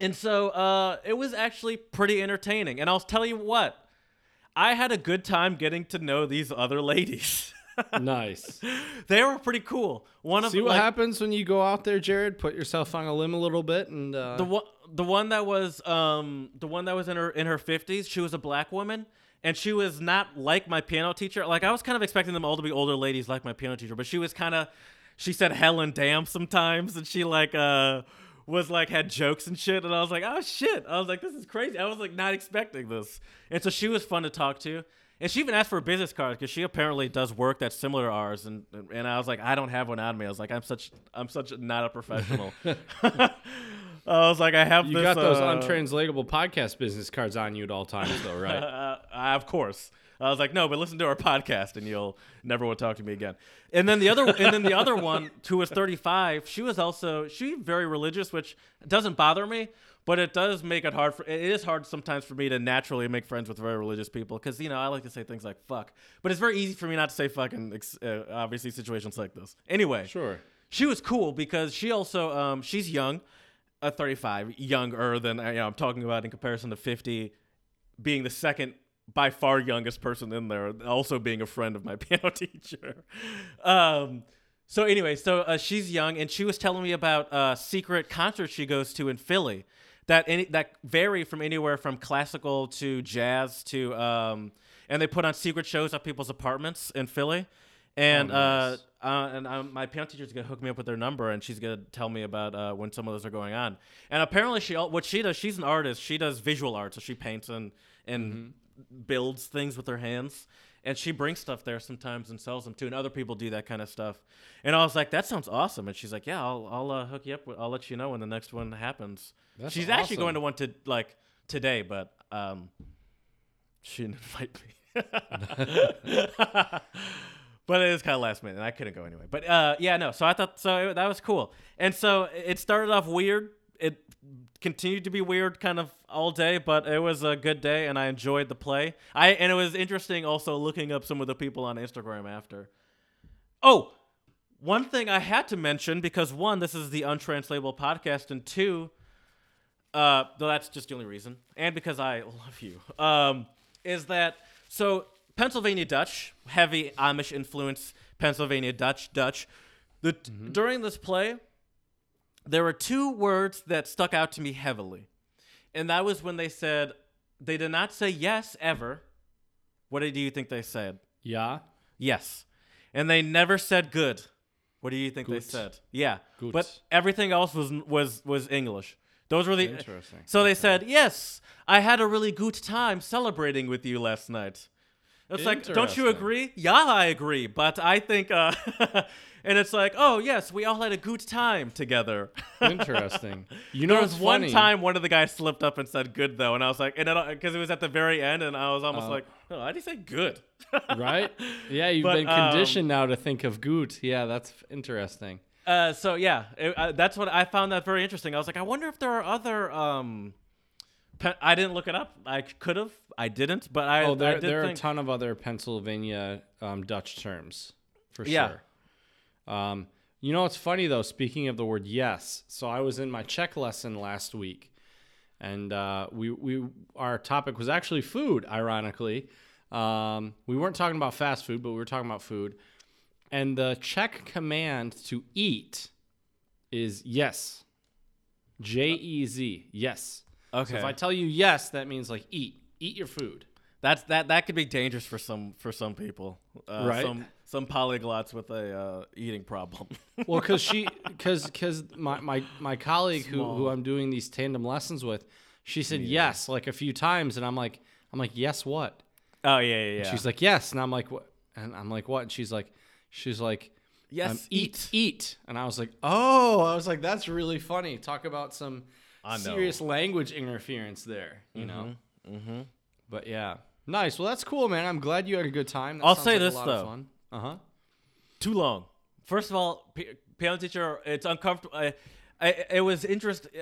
And so uh, it was actually pretty entertaining. And I'll tell you what, I had a good time getting to know these other ladies. nice. they were pretty cool. One of See what like, happens when you go out there, Jared. Put yourself on a limb a little bit, and uh, the one the one that was um the one that was in her in her 50s she was a black woman and she was not like my piano teacher like i was kind of expecting them all to be older ladies like my piano teacher but she was kind of she said hell and damn sometimes and she like uh was like had jokes and shit and i was like oh shit i was like this is crazy i was like not expecting this and so she was fun to talk to and she even asked for a business card because she apparently does work that's similar to ours and and i was like i don't have one on me i was like i'm such i'm such not a professional I was like, I have you this. got those uh, untranslatable podcast business cards on you at all times, though, right? uh, of course. I was like, no, but listen to our podcast, and you'll never want to talk to me again. And then the other, and then the other one, who was 35, she was also she very religious, which doesn't bother me, but it does make it hard for. It is hard sometimes for me to naturally make friends with very religious people because you know I like to say things like fuck, but it's very easy for me not to say fucking. Uh, obviously, situations like this. Anyway, sure. she was cool because she also um, she's young, uh, 35, younger than you know, I'm talking about in comparison to 50, being the second by far youngest person in there, also being a friend of my piano teacher. Um, so anyway, so uh, she's young, and she was telling me about uh, secret concerts she goes to in Philly that any that vary from anywhere from classical to jazz to um, and they put on secret shows at people's apartments in Philly. And Oh, nice. uh, uh, and um, my piano teacher's gonna hook me up with their number, and she's gonna tell me about uh, when some of those are going on. And apparently, she what she does, she's an artist. She does visual art, so she paints and and builds things with her hands. and she brings stuff there sometimes and sells them too, and other people do that kind of stuff. And I was like, that sounds awesome. And she's like, yeah, I'll I'll uh, hook you up. With, I'll let you know when the next one happens. That's she's actually going to one to like today, but um, she didn't invite me. but it is kind of last minute, and I couldn't go anyway. But uh, yeah, no. So I thought so that was cool, and so it started off weird. It continued to be weird, kind of all day, but it was a good day, and I enjoyed the play. I and it was interesting also looking up some of the people on Instagram after. Oh, one thing I had to mention because one, this is the untranslatable podcast, and two, uh, though that's just the only reason, and because I love you, um, is that so Pennsylvania Dutch, heavy Amish influence, Pennsylvania Dutch, Dutch. The during this play, there were two words that stuck out to me heavily, and that was when they said they did not say yes ever. What do you think they said? Yeah. Yes. And they never said good. What do you think they said? Yeah. But everything else was was was English. Those were the Interesting. So they said, "Yes, I had a really good time celebrating with you last night." It's like, "Don't you agree?" Yeah, I agree, but I think uh and it's like, "Oh, yes, we all had a good time together." Interesting. You know there was one funny? time one of the guys slipped up and said good though, and I was like, and because it was at the very end, and I was almost Oh. like, "Oh, why did he say good?" right? Yeah, you've But, been um, conditioned now to think of Goot. Yeah, that's interesting. Uh, so yeah, it, uh, that's what I found that very interesting. I was like, I wonder if there are other. Um, pe- I didn't look it up. I could have. I didn't. But I. Oh, I there did there are a ton of other Pennsylvania um, Dutch terms for Yeah. sure. Um, you know it's funny though? Speaking of the word yes, so I was in my Czech lesson last week, and uh, we we our topic was actually food. Ironically, um, we weren't talking about fast food, but we were talking about food. And the Czech command to eat is yes, J E Z yes. Okay. So if I tell you yes, that means like eat, eat your food. that's that. That could be dangerous for some for some people. Uh, Right. Some some polyglots with a uh, eating problem. Well, because she, because because my, my my colleague who who I'm doing these tandem lessons with, she said yes like a few times, and I'm like I'm like yes what? oh yeah yeah yeah. She's like yes, and I'm like what? And I'm like what? And she's like she's like yes, um, eat eat, and I was like oh, I was like that's really funny. Talk about some serious language interference there, you know. Mm-hmm. But yeah, nice. Well, that's cool, man. I'm glad you had a good time. That I'll say like this, though. Uh huh. too long. First of all, p- piano teacher, it's uncomfortable. I, I, it was interesting.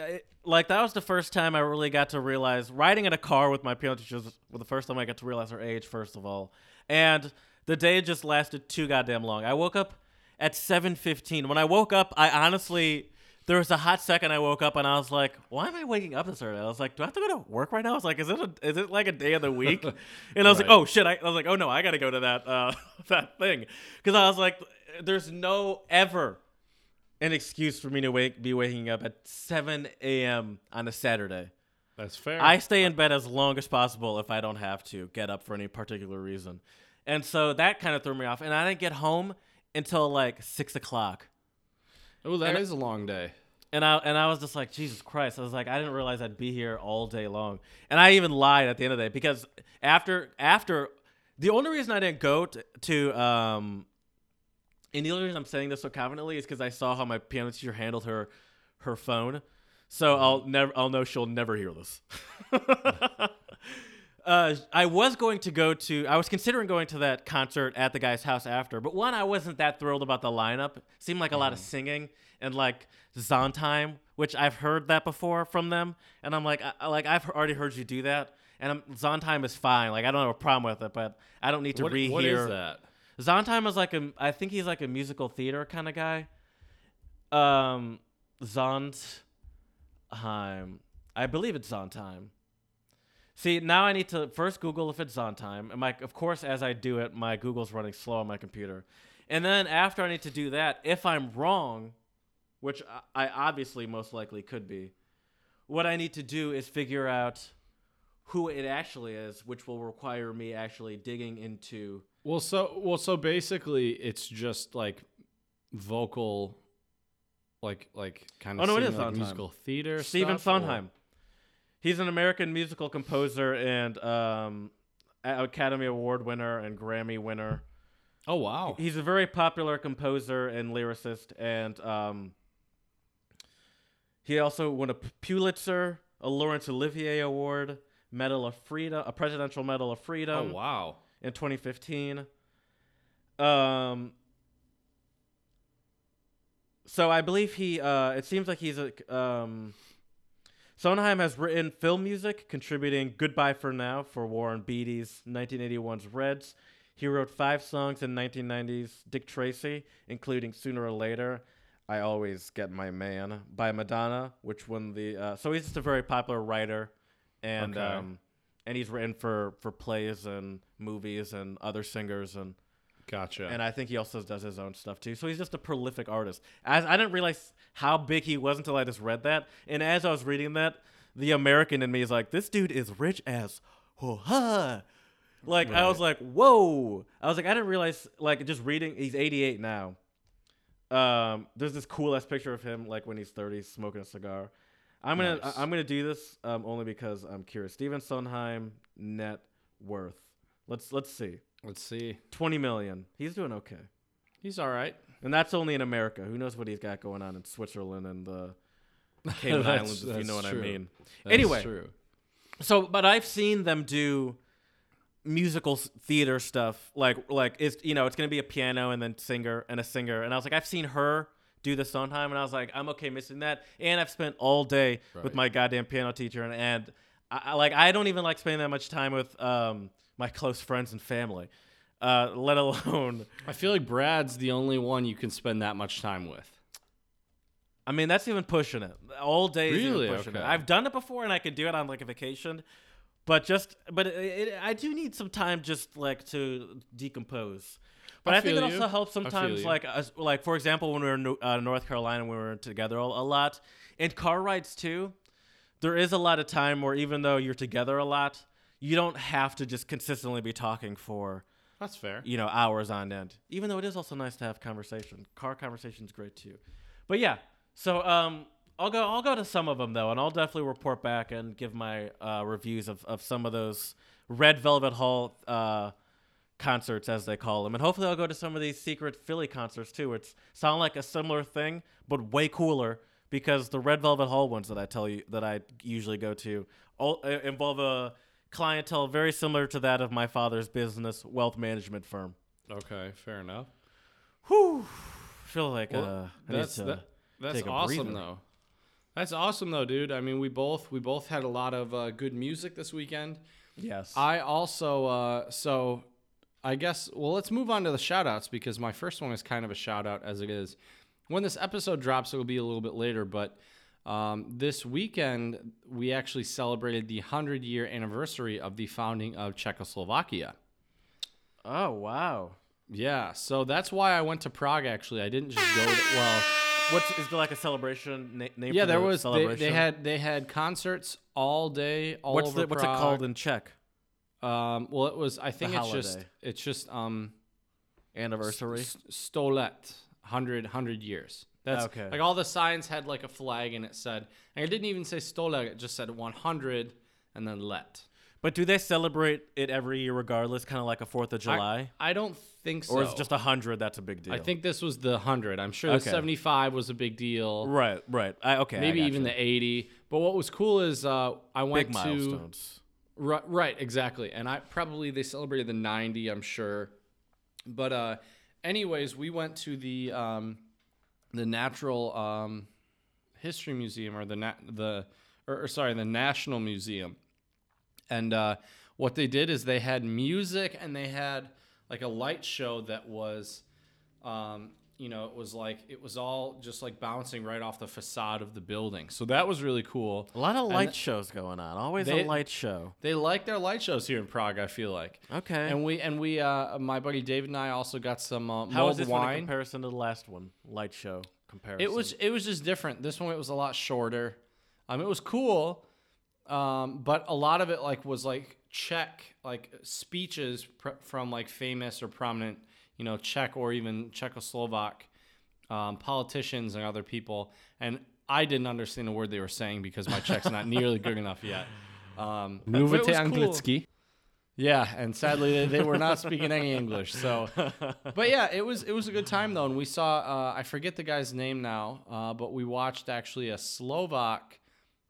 Like that was the first time I really got to realize riding in a car with my piano teacher was the first time I got to realize her age. First of all, and the day just lasted too goddamn long. I woke up at seven fifteen. When I woke up, I honestly. There was a hot second I woke up and I was like, "Why am I waking up this early?" I was like, "Do I have to go to work right now?" I was like, "Is it a, is it like a day of the week?" And I was like, "Oh shit!" I, I was like, "Oh no, I got to go to that uh, that thing," because I was like, "There's no ever an excuse for me to wake be waking up at 7 a.m. on a Saturday. That's fair. I stay in bed as long as possible if I don't have to get up for any particular reason, and so that kind of threw me off. And I didn't get home until like six o'clock. Oh, that and- is a long day. And I and I was just like, Jesus Christ! I was like, I didn't realize I'd be here all day long. And I even lied at the end of the day because after after the only reason I didn't go to, to um, and the only reason I'm saying this so confidently is because I saw how my piano teacher handled her her phone. So I'll never I'll know she'll never hear this. Uh, I was going to go to. I was considering going to that concert at the guy's house after, but one, I wasn't that thrilled about the lineup. seemed like a lot of singing and like Zondheim, which I've heard that before from them, and I'm like, I, like I've already heard you do that, and I'm, Zondheim is fine. Like I don't have a problem with it, but I don't need to What, rehear. what is that? Zondheim is like a. I think he's like a musical theater kind of guy. Um, Zondheim. I believe it's Zondheim. See, now I need to first Google if it's on time. And my, of course, as I do it, my Google's running slow on my computer. And then after I need to do that, if I'm wrong, which I obviously most likely could be, what I need to do is figure out who it actually is, which will require me actually digging into Well, so well, so basically, it's just like vocal, like like kind Oh, of no, it like is Sondheim. musical theater. Stephen Sondheim. He's an American musical composer and um, Academy Award winner and Grammy winner. Oh wow. He's a very popular composer and lyricist, and um, he also won a Pulitzer, a Laurence Olivier Award, Medal of Freedom, a Presidential Medal of Freedom. Oh wow. in 2015. Um, so I believe he. Uh, it seems like he's a. Um, Sondheim has written film music, contributing "Goodbye for Now" for Warren Beatty's 1981's Reds. He wrote five songs in 1990's Dick Tracy, including "Sooner or Later." I always get my man by Madonna, which won the. Uh, so he's just a very popular writer, and Okay. um, and he's written for for plays and movies and other singers and Gotcha. and I think he also does his own stuff too. So he's just a prolific artist. As I didn't realize how big he was until I just read that. And as I was reading that, the American in me is like, this dude is rich as ha. Like I was like, whoa. I was like, I didn't realize. Like just reading, he's 88 now. Um, there's this cool ass picture of him like when he's 30, smoking a cigar. I'm gonna Nice. I- I'm gonna do this um, only because I'm curious. Stephen Sondheim net worth. Let's let's see. Let's see. 20 million. He's doing okay. He's all right. And that's only in America. Who knows what he's got going on in Switzerland and the Cayman Islands, if you know what true. I mean. That's Anyway. true. So, but I've seen them do musical theater stuff. Like, like it's you know, it's gonna be a piano and then singer and a singer. And I was like, I've seen her do the Sondheim, and I was like, I'm okay missing that. And I've spent all day with my goddamn piano teacher, and, and I, I like I don't even like spending that much time with um my close friends and family. Uh, let alone I feel like Brad's the only one you can spend that much time with. I mean, that's even pushing it. All day Really? pushing it. Okay. I've done it before, and I could do it on like a vacation, but just but it, it, I do need some time just like to decompose. But I I, think it you. also helps sometimes, like us, like for example, when we were in uh, North Carolina, we were together a, a lot, and car rides too. There is a lot of time where even though you're together a lot, you don't have to just consistently be talking for That's fair. you know hours on end. Even though it is also nice to have conversation. Car conversation is great too. But yeah, so um, I'll go. I'll go to some of them though, and I'll definitely report back and give my uh, reviews of, of some of those Red Velvet Hall uh, concerts, as they call them, and hopefully I'll go to some of these secret Philly concerts too, which sound like a similar thing but way cooler because the Red Velvet Hall ones that I tell you that I usually go to all uh, involve a clientele very similar to that of my father's business wealth management firm. Okay, fair enough. Whew. feel like Well, uh, I that's that, that's awesome breather. though. That's awesome though, dude. I mean, we both we both had a lot of uh, good music this weekend. yes. I also uh, so I guess well let's move on to the shout outs because my first one is kind of a shout out as it is. When this episode drops, it will be a little bit later, but um, this weekend we actually celebrated the 100 year anniversary of the founding of Czechoslovakia. oh wow. Yeah, so that's why I went to Prague actually. I didn't just go to, well, What's there like a celebration na- name? yeah, there the was they, celebration? they had they had concerts all day all what's over the, what's it called in Czech? Um, well, it was. I think it's just. It's just um. Anniversary. Stolet, 100, 100 years. That's Okay. like all the signs had like a flag and it said, and it didn't even say Stolet, it just said 100 and then let. But do they celebrate it every year regardless, kind of like a Fourth of July, I, don't think so. or is it just hundred? That's a big deal. I think this was the 100. I'm sure Okay. the 75 was a big deal. Right, right. I, okay, I Maybe gotcha. even the 80. But what was cool is uh, I went big to milestones. Right, right, exactly. And I probably they celebrated the 90, I'm sure. But uh anyways, we went to the um the Natural um History Museum or the nat- the or, or sorry, the National Museum. And uh what they did is they had music and they had like a light show that was um you know, it was like it was all just like bouncing right off the facade of the building. So that was really cool. A lot of light th- shows going on. Always They- a light show. They like their light shows here in Prague, I feel like. Okay. And we and we uh my buddy David and I also got some uh, How mulled was this in comparison to the last one? Light show comparison. It was it was just different. This one it was a lot shorter. Um, it was cool, um, but a lot of it like was like Czech like speeches pr- from like famous or prominent, you know, Czech or even Czechoslovak um, politicians and other people. And I didn't understand a word they were saying because my Czech's not nearly good enough yet. Um, but it Mluvite cool. anglicky? Yeah, and sadly they, they were not speaking any English. So, but yeah, it was it was a good time though, and we saw uh, I forget the guy's name now, uh, but we watched actually a Slovak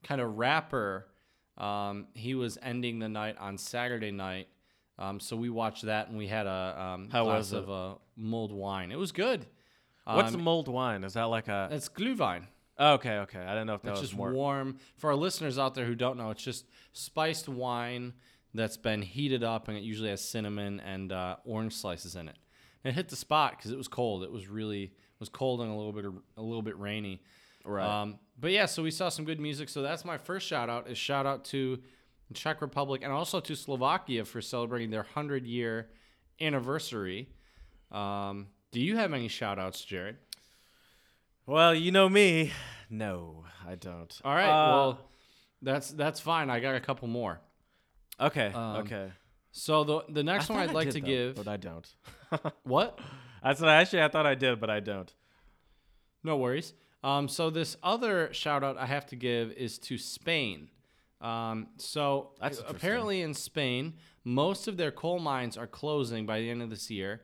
kind of rapper. Um, he was ending the night on Saturday night, um, so we watched that, and we had a um, How glass was it? of uh, mulled wine. It was good. What's Um, mulled wine? Is that like a? It's Glühwein. Oh, okay, okay. I didn't know if that It's was just more. warm. For our listeners out there who don't know, it's just spiced wine that's been heated up, and it usually has cinnamon and uh, orange slices in it. And it hit the spot because it was cold. It was really it was cold and a little bit a little bit rainy. Right. Um, but yeah, so we saw some good music. So that's my first shout out. Is shout out to Czech Republic and also to Slovakia for celebrating their hundred year anniversary. Um, do you have any shout outs, Jared? well, you know me. No, I don't. All right. Uh, well, that's that's fine. I got a couple more. Okay. um, okay. So the the next I one I'd I like did, to though, give but I don't. what? I said actually I thought I did, but I don't. No worries. Um, so this other shout out I have to give is to Spain. Um, so That's apparently in Spain, most of their coal mines are closing by the end of this year.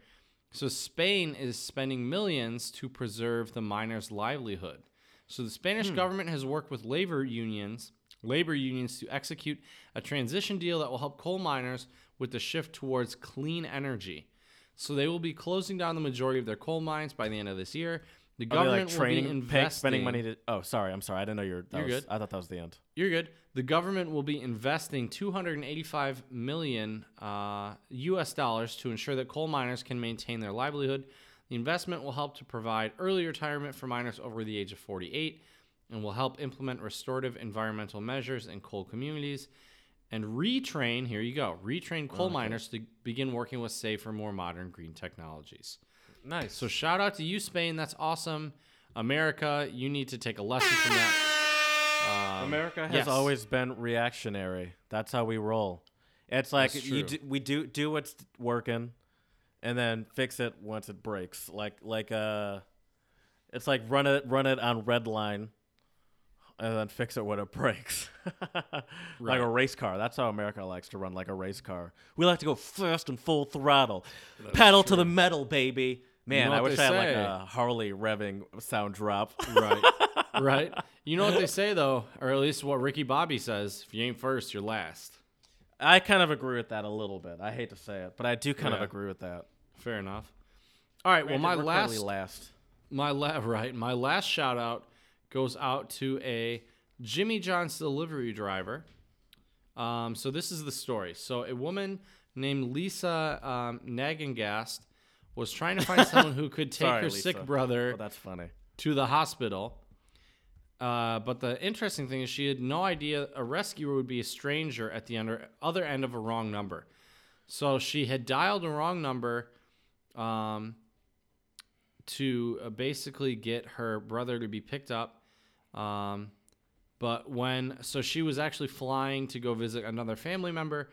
So Spain is spending millions to preserve the miners' livelihood. So the Spanish Hmm. government has worked with labor unions, labor unions to execute a transition deal that will help coal miners with the shift towards clean energy. So they will be closing down the majority of their coal mines by the end of this year. The Are government like training, will be pay, investing. spending money to. Oh, sorry. I'm sorry. I didn't know you were. That You're was, good. I thought that was the end. You're good. The government will be investing 285 million uh, U.S. dollars to ensure that coal miners can maintain their livelihood. The investment will help to provide early retirement for miners over the age of 48, and will help implement restorative environmental measures in coal communities, and retrain. Here you go. Retrain coal miners to begin working with safer, more modern green technologies. Nice. So shout out to you, Spain. That's awesome. America, you need to take a lesson from that. Um, America has yes. always been reactionary. That's how we roll. It's like you do, we do do what's working, and then fix it once it breaks. Like like uh, it's like run it run it on red line, and then fix it when it breaks. Right. Like a race car. That's how America likes to run, like a race car. We like to go fast and full throttle, pedal to the metal, baby. Man, know I wish I had like a Harley revving sound drop. right right you know what they say though or at least what ricky bobby says if you ain't first you're last I kind of agree with that a little bit. I hate to say it, but I do kind of agree with that. fair enough all right well my last last. my la- right my last shout out goes out to a jimmy john's delivery driver um, so this is the story so a woman named lisa um, nagengast was trying to find someone who could take Sorry, her Lisa. sick brother Oh, that's funny. to the hospital. Uh, but the interesting thing is, she had no idea a rescuer would be a stranger at the under, other end of a wrong number. So she had dialed a wrong number um, to uh, basically get her brother to be picked up. Um, but when, so she was actually flying to go visit another family member.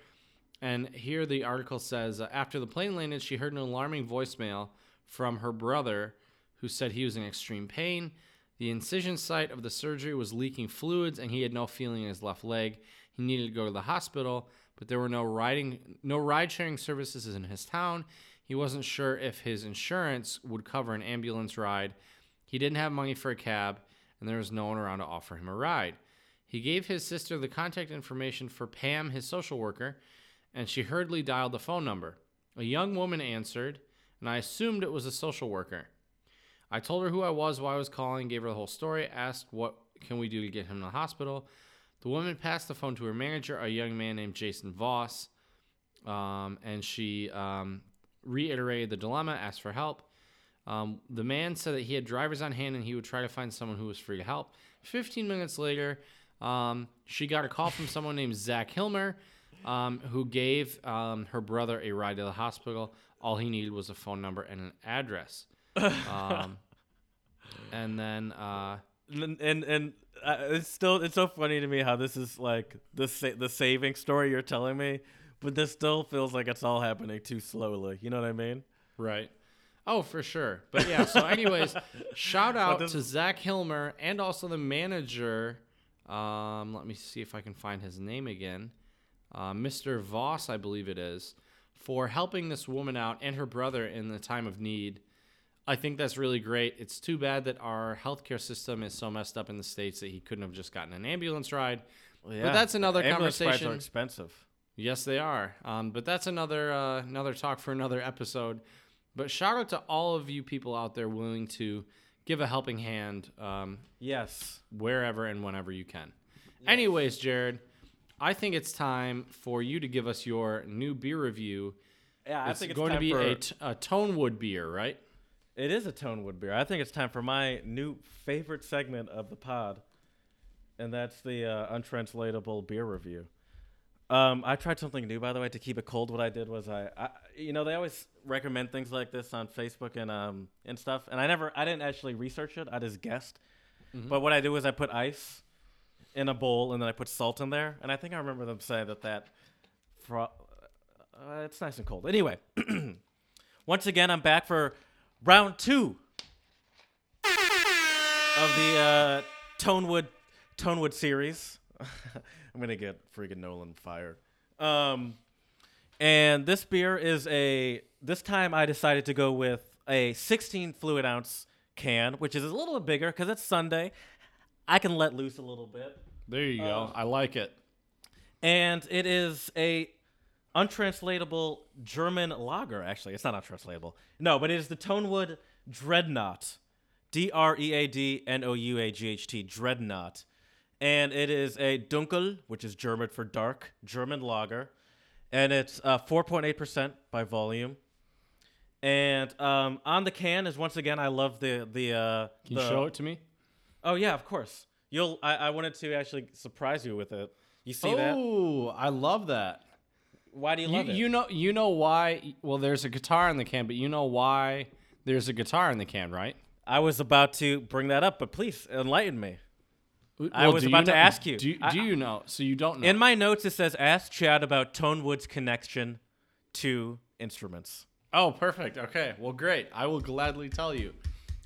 And here the article says uh, after the plane landed, she heard an alarming voicemail from her brother who said he was in extreme pain. The incision site of the surgery was leaking fluids and he had no feeling in his left leg. He needed to go to the hospital, but there were no riding no ride sharing services in his town. He wasn't sure if his insurance would cover an ambulance ride. He didn't have money for a cab and there was no one around to offer him a ride. He gave his sister the contact information for Pam, his social worker, and she hurriedly dialed the phone number. A young woman answered, and I assumed it was a social worker. I told her who I was, why I was calling, gave her the whole story, asked what can we do to get him to the hospital. The woman passed the phone to her manager, a young man named Jason Voss, um, and she um, reiterated the dilemma, asked for help. Um, the man said that he had drivers on hand and he would try to find someone who was free to help. 15 minutes later, um, she got a call from someone named Zach Hilmer, um, who gave um, her brother a ride to the hospital. All he needed was a phone number and an address. Um, and then, uh, And and, and uh, it's still it's so funny to me how this is like the sa- the saving story you're telling me, but this still feels like it's all happening too slowly. You know what I mean? Right. Oh, for sure. But yeah, so anyways, shout out this- to Zach Hilmer and also the manager. Um, let me see if I can find his name again. Uh, Mr. Voss, I believe it is, for helping this woman out and her brother in the time of need. I think that's really great. It's too bad that our healthcare system is so messed up in the states that he couldn't have just gotten an ambulance ride. Yeah, But that's another Ambulance rides conversation. are expensive. Yes, they are. Um, but that's another uh, another talk for another episode. But shout out to all of you people out there willing to give a helping hand um, Yes. wherever and whenever you can. Anyways, Jared, I think it's time for you to give us your new beer review. Yeah, I it's think it's going to be a, t- a Tonewood beer, right? It is a Tonewood beer. I think it's time for my new favorite segment of the pod, and that's the uh, untranslatable beer review. Um, I tried something new, by the way, to keep it cold. What I did was I, I, you know, they always recommend things like this on Facebook and um and stuff, and I never, I didn't actually research it. I just guessed. But what I do is I put ice in a bowl, and then I put salt in there, and I think I remember them saying that that, fro- uh, it's nice and cold. Anyway, once again, I'm back for round two of the uh, Tonewood Tonewood series. I'm gonna get freaking Nolan fired. Um, and this beer is a. This time I decided to go with a 16 fluid ounce can, which is a little bit bigger because it's Sunday. I can let loose a little bit There you go. I like it. and it is a untranslatable German lager. Actually, it's not untranslatable. No, but it is the Tonewood Dreadnought, D R E A D N O U A G H T, Dreadnought, and it is a Dunkel, which is German for dark, German lager, and it's uh, 4.8 percent by volume. And um, on the can is once again, I love the the. Uh, Can the, you show it to me? Oh yeah, of course. You'll. I, I wanted to actually surprise you with it. You see that? Oh, I love that. Why do you You, love it? you know you know why well there's a guitar in the can, but you know why there's a guitar in the can, right? I was about to bring that up, but please enlighten me. I was do about to know- ask you. Do, you- I- do you know? So you don't know. In my notes, it says, "Ask Chad about Tonewood's connection to instruments." oh, perfect. Okay. Well, great. I will gladly tell you.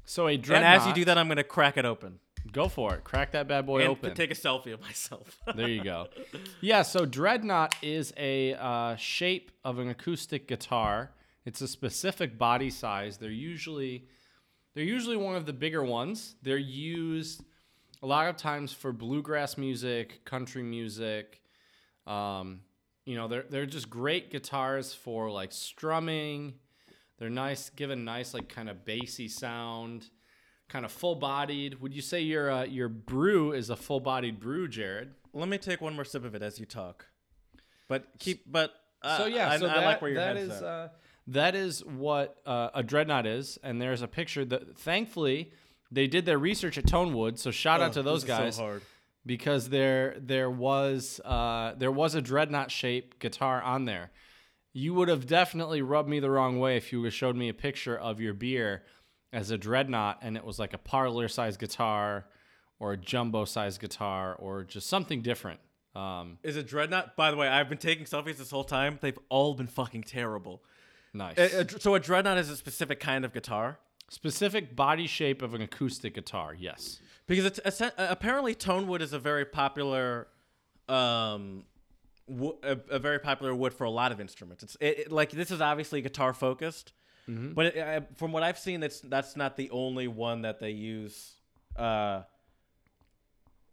So a And as you do that, I'm going to crack it open go for it. Crack that bad boy and open. take a selfie of myself. there you go. Yeah. So dreadnought is a uh, shape of an acoustic guitar. It's a specific body size. They're usually they're usually one of the bigger ones. They're used a lot of times for bluegrass music, country music. Um, you know, they're they're just great guitars for like strumming. They're nice, give a nice like kind of bassy sound, kind of full bodied. Would you say your uh, your brew is a full bodied brew, Jared? Let me take one more sip of it as you talk. But keep. But uh, so yeah, I, so I that, like where your that head's is, uh, that is what uh, a dreadnought is, and there's a picture that thankfully they did their research at Tonewood. So shout out to those guys So hard. because there there was uh, there was a dreadnought shaped guitar on there. You would have definitely rubbed me the wrong way if you showed me a picture of your beer as a dreadnought and it was like a parlor size guitar or a jumbo size guitar or just something different. Um, Is it Dreadnought? By the way, I've been taking selfies this whole time. They've all been fucking terrible. nice. Uh, uh, so a Dreadnought is a specific kind of guitar. Specific body shape of an acoustic guitar, yes. because it's, apparently tonewood is a very popular um wo- a, a very popular wood for a lot of instruments it's it, it- like this is obviously guitar focused but it, uh, from what i've seen that's that's not the only one that they use uh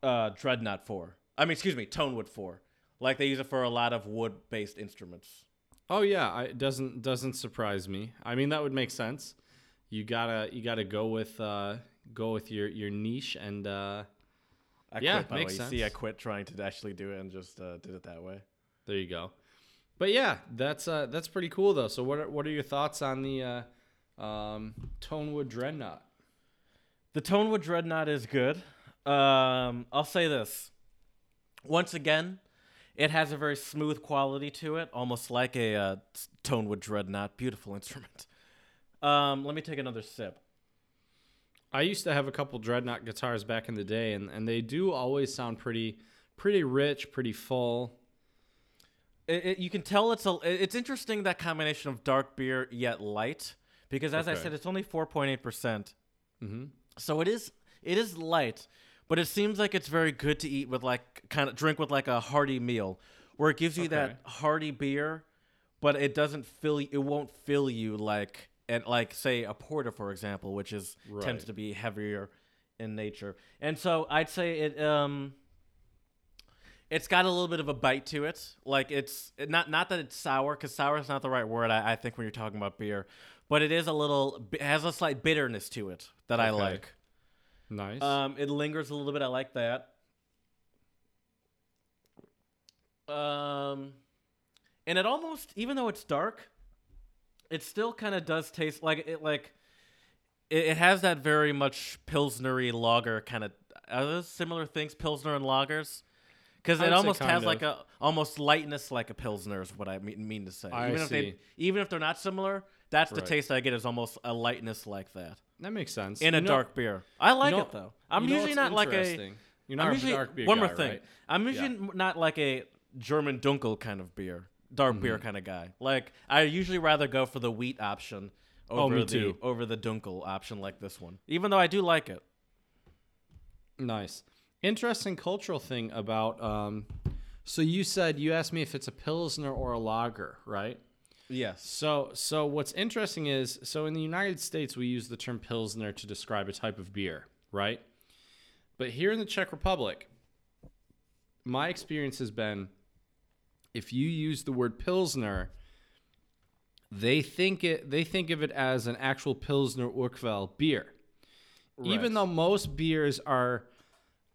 uh dreadnought for i mean excuse me tonewood for like they use it for a lot of wood based instruments Oh yeah, I, it doesn't doesn't surprise me. I mean that would make sense. You gotta you gotta go with uh, go with your your niche and uh, I Yeah, quit, by makes way. You see, I quit trying to actually do it and just uh, did it that way. there you go. But yeah, that's uh, that's pretty cool though. So what are, what are your thoughts on the uh, um, Tonewood Dreadnought? The Tonewood Dreadnought is good. Um, I'll say this. Once again, it has a very smooth quality to it, almost like a uh, Tonewood Dreadnought. Beautiful instrument. Um, let me take another sip. I used to have a couple Dreadnought guitars back in the day, and, and they do always sound pretty pretty rich, pretty full. It, it- you can tell it's a. It's interesting that combination of dark beer yet light, because as I said, it's only four point eight percent. Mm-hmm. So it is it is light, but it seems like it's very good to eat with like kind of drink with like a hearty meal. where it gives you Okay. that hearty beer, but it doesn't fill you. It won't fill you like and like say a porter, for example, which is tends to be heavier in nature. And so I'd say it um it's got a little bit of a bite to it. Like it's not not that it's sour because sour is not the right word. I, I think when you're talking about beer, but it is a little it has a slight bitterness to it that I like. Nice. Um, it lingers a little bit. I like that. Um, and it almost, even though it's dark, it still kind of does taste like it. Like it, it has that very much pilsnery lager kind of. Are those similar things, pilsner and lagers? Because it almost has kind like a almost lightness like a pilsner is what I mean, mean to say. I even if they, see. even if they're not similar, that's the Right. taste I get is almost a lightness like that that makes sense. in You a know- dark beer. I like you know- it though. I'm you know usually not like a. You're not I'm usually dark beer one guy, more thing. right? I'm usually Yeah. not like a German Dunkel kind of beer, dark beer Mm-hmm. kind of guy. Like I usually rather go for the wheat option over Oh, the too. over the Dunkel option like this one. Even though I do like it. Nice. Interesting cultural thing about. Um, so you said you asked me if it's a pilsner or a lager, right? Yes. So, so what's interesting is, so in the United States, we use the term pilsner to describe a type of beer, right? But here in the Czech Republic, my experience has been, if you use the word pilsner, they think it, they think of it as an actual pilsner urquell beer, even though most beers are,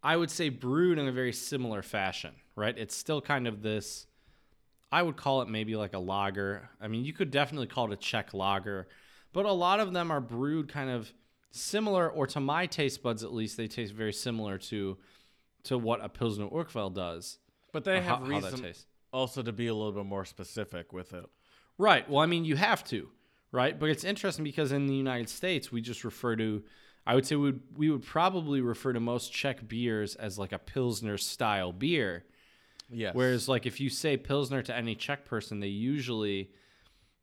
I would say, brewed in a very similar fashion, right? It's still kind of this. I would call it maybe like a lager. I mean, you could definitely call it a Czech lager, but a lot of them are brewed kind of similar, or to my taste buds at least, they taste very similar to to what a Pilsner Urquell does. But they have how, how reason tastes. also to be a little bit more specific with it. Right. Well, I mean, you have to, right? But it's interesting because in the United States, we just refer to, I would say we would, we would probably refer to most Czech beers as like a Pilsner style beer. Yes. Whereas, like, if you say Pilsner to any Czech person, they usually,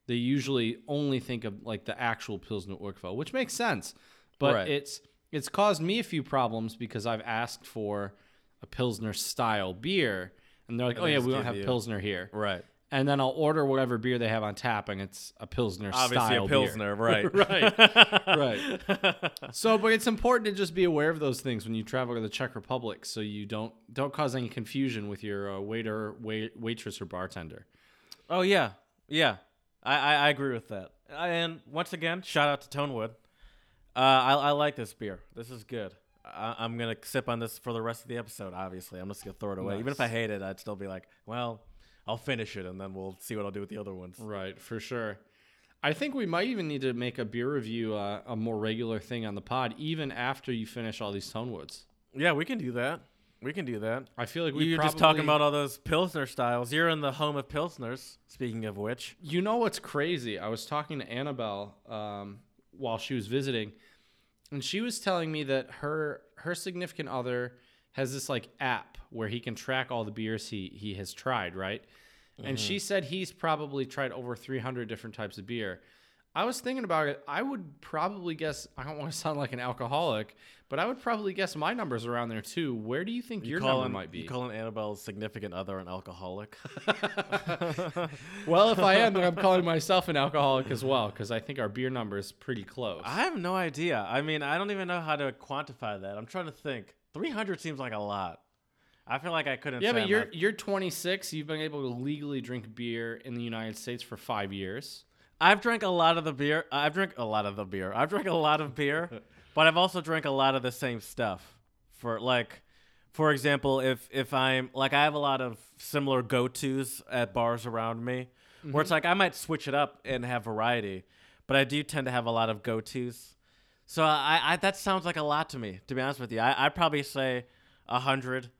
they usually only think of like the actual Pilsner Urquell, which makes sense. But Right. it's it's caused me a few problems because I've asked for a Pilsner style beer, and they're like, "Oh yeah, we don't have you- Pilsner here." right. And then I'll order whatever beer they have on tap, and it's a pilsner Obviously style a beer. pilsner, right? right, right. So, but it's important to just be aware of those things when you travel to the Czech Republic, so you don't don't cause any confusion with your uh, waiter, wait, waitress, or bartender. Oh yeah, yeah. I, I, I agree with that. And once again, shout out to Tonewood. Uh, I, I like this beer. This is good. I, I'm gonna sip on this for the rest of the episode. Obviously, I'm just gonna throw it away. Even if I Nice. hate it, I'd still be like, well, I'll finish it, and then we'll see what I'll do with the other ones. Right, for sure. I think we might even need to make a beer review uh, a more regular thing on the pod, even after you finish all these Tonewoods. Yeah, we can do that. We can do that. I feel like we You're just talking about all those Pilsner styles. You're in the home of Pilsners. Speaking of which, You know what's crazy? I was talking to Annabelle um, while she was visiting, and she was telling me that her her significant other has this like app where he can track all the beers he he has tried, right? And she mm-hmm. said he's probably tried over 300 different types of beer. I was thinking about it. I would probably guess. I don't want to sound like an alcoholic, but I would probably guess my numbers around there too. Where do you think your number calling, might be? You calling Annabelle's significant other an alcoholic? well, if I am, then I'm calling myself an alcoholic as well because I think our beer number is pretty close. I have no idea. I mean, I don't even know how to quantify that. I'm trying to think. 300 seems like a lot. I feel like I couldn't. Yeah, say but you're you're 26. You've been able to legally drink beer in the United States for five years. I've drank a lot of the beer. I've drank a lot of the beer. I've drank a lot of beer, but I've also drank a lot of the same stuff. For like, for example, if if I'm like I have a lot of similar go tos at bars around me, where it's mm-hmm. like I might switch it up and have variety, but I do tend to have a lot of go tos. So I, I that sounds like a lot to me. To be honest with you, I I'd probably say a hundred,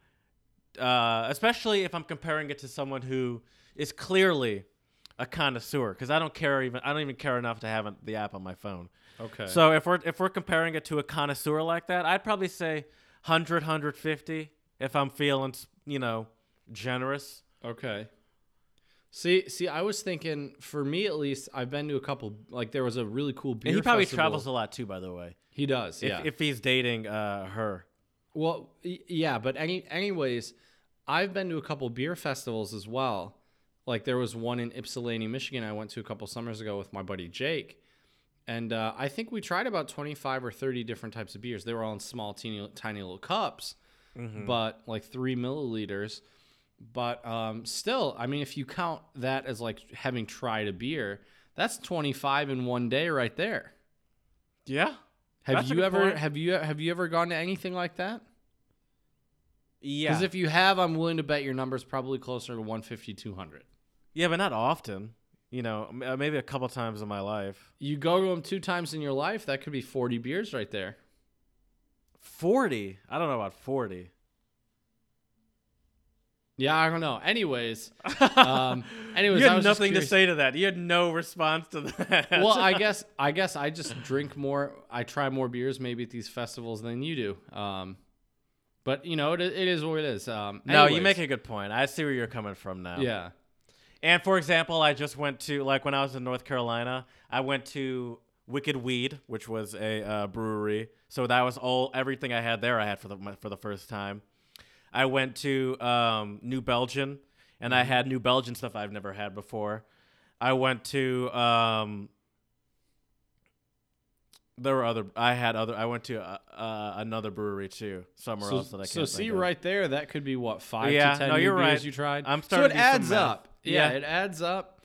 uh, especially if I'm comparing it to someone who is clearly a connoisseur because I don't care even I don't even care enough to have the app on my phone. Okay. So if we're if we're comparing it to a connoisseur like that, I'd probably say 100 150 if I'm feeling, you know, generous. okay. See, see, I was thinking for me at least, I've been to a couple. Like there was a really cool beer. And he probably festival. travels a lot too by the way. He does. If yeah. if he's dating uh her. Well, yeah, but any anyways, I've been to a couple beer festivals as well. Like there was one in Ypsilanti, Michigan. I went to a couple summers ago with my buddy Jake, and uh, I think we tried about twenty five or thirty different types of beers. They were all in small, teeny, tiny little cups, but like three milliliters. But um, still, I mean, if you count that as like having tried a beer, that's twenty five in one day right there. Yeah. Have you ever point. have you have you ever gone to anything like that? Yeah. Because if you have, I'm willing to bet your number's probably closer to 150, 200. yeah, but not often. You know, uh, maybe a couple times in my life. You go to them two times in your life, that could be 40 beers right there. 40. I don't know about 40. Yeah, I don't know. Anyways, um, anyways, you I had was nothing to say to that. You had no response to that. well, I guess I guess I just drink more. I try more beers maybe at these festivals than you do. Um, but you know, it, it is what it is. Um, no, you make a good point. I see where you're coming from now. Yeah. And for example, I just went to like when I was in North Carolina, I went to Wicked Weed, which was a uh, brewery. So that was all everything I had there. I had for the for the first time. I went to um, New Belgium, and I had New Belgian stuff I've never had before. I went to um, there were other. I had other. I went to uh, uh, another brewery too, somewhere So, else that I can't. so see of. right there, that could be what five Yeah, to ten no, you're beers right. you tried. I'm starting. so it to do some adds up. Yeah, Yeah. it adds up.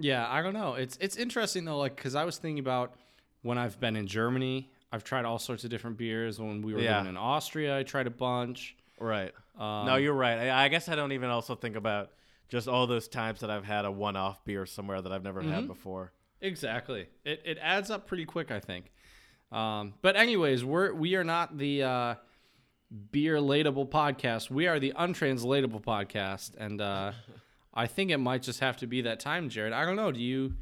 Yeah, I don't know. It's it's interesting though, like because I was thinking about when I've been in Germany, I've tried all sorts of different beers. When we were Yeah. in Austria, I tried a bunch. Right. Um, no, you're right. I, I guess I don't even also think about just all those times that I've had a one-off beer somewhere that I've never Mm-hmm. had before. Exactly. It, it adds up pretty quick, I think. Um, but anyways, we're we are not the uh, beer latable podcast. We are the untranslatable podcast, and uh, I think it might just have to be that time, Jared. I don't know. Do you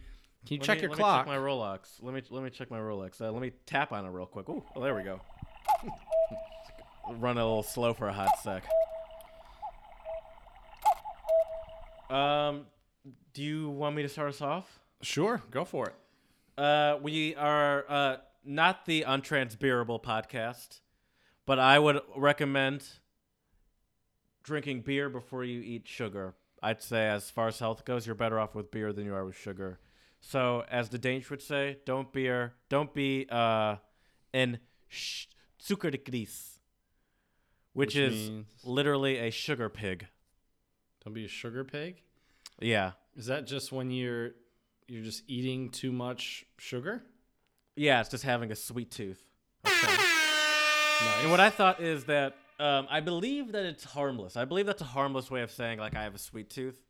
can you Let check me- your let clock? Me check my Rolex. Let me let me check my Rolex. Uh, let me tap on it real quick. Ooh, oh, there we go. Run a little slow for a hot sec. Um, do you want me to start us off? Sure, go for it. Uh, we are uh, not the untransbearable podcast, but I would recommend drinking beer before you eat sugar. I'd say, as far as health goes, you're better off with beer than you are with sugar. So, as the Danish would say, don't beer, don't be uh, an sh- sukkergris, which, Which is means- literally a sugar pig. Don't be a sugar pig. Yeah, Is that just when you're you're just eating too much sugar? yeah, it's just having a sweet tooth. Okay. Nice. And what I thought is that um, I believe that it's harmless. I believe that's a harmless way of saying like I have a sweet tooth.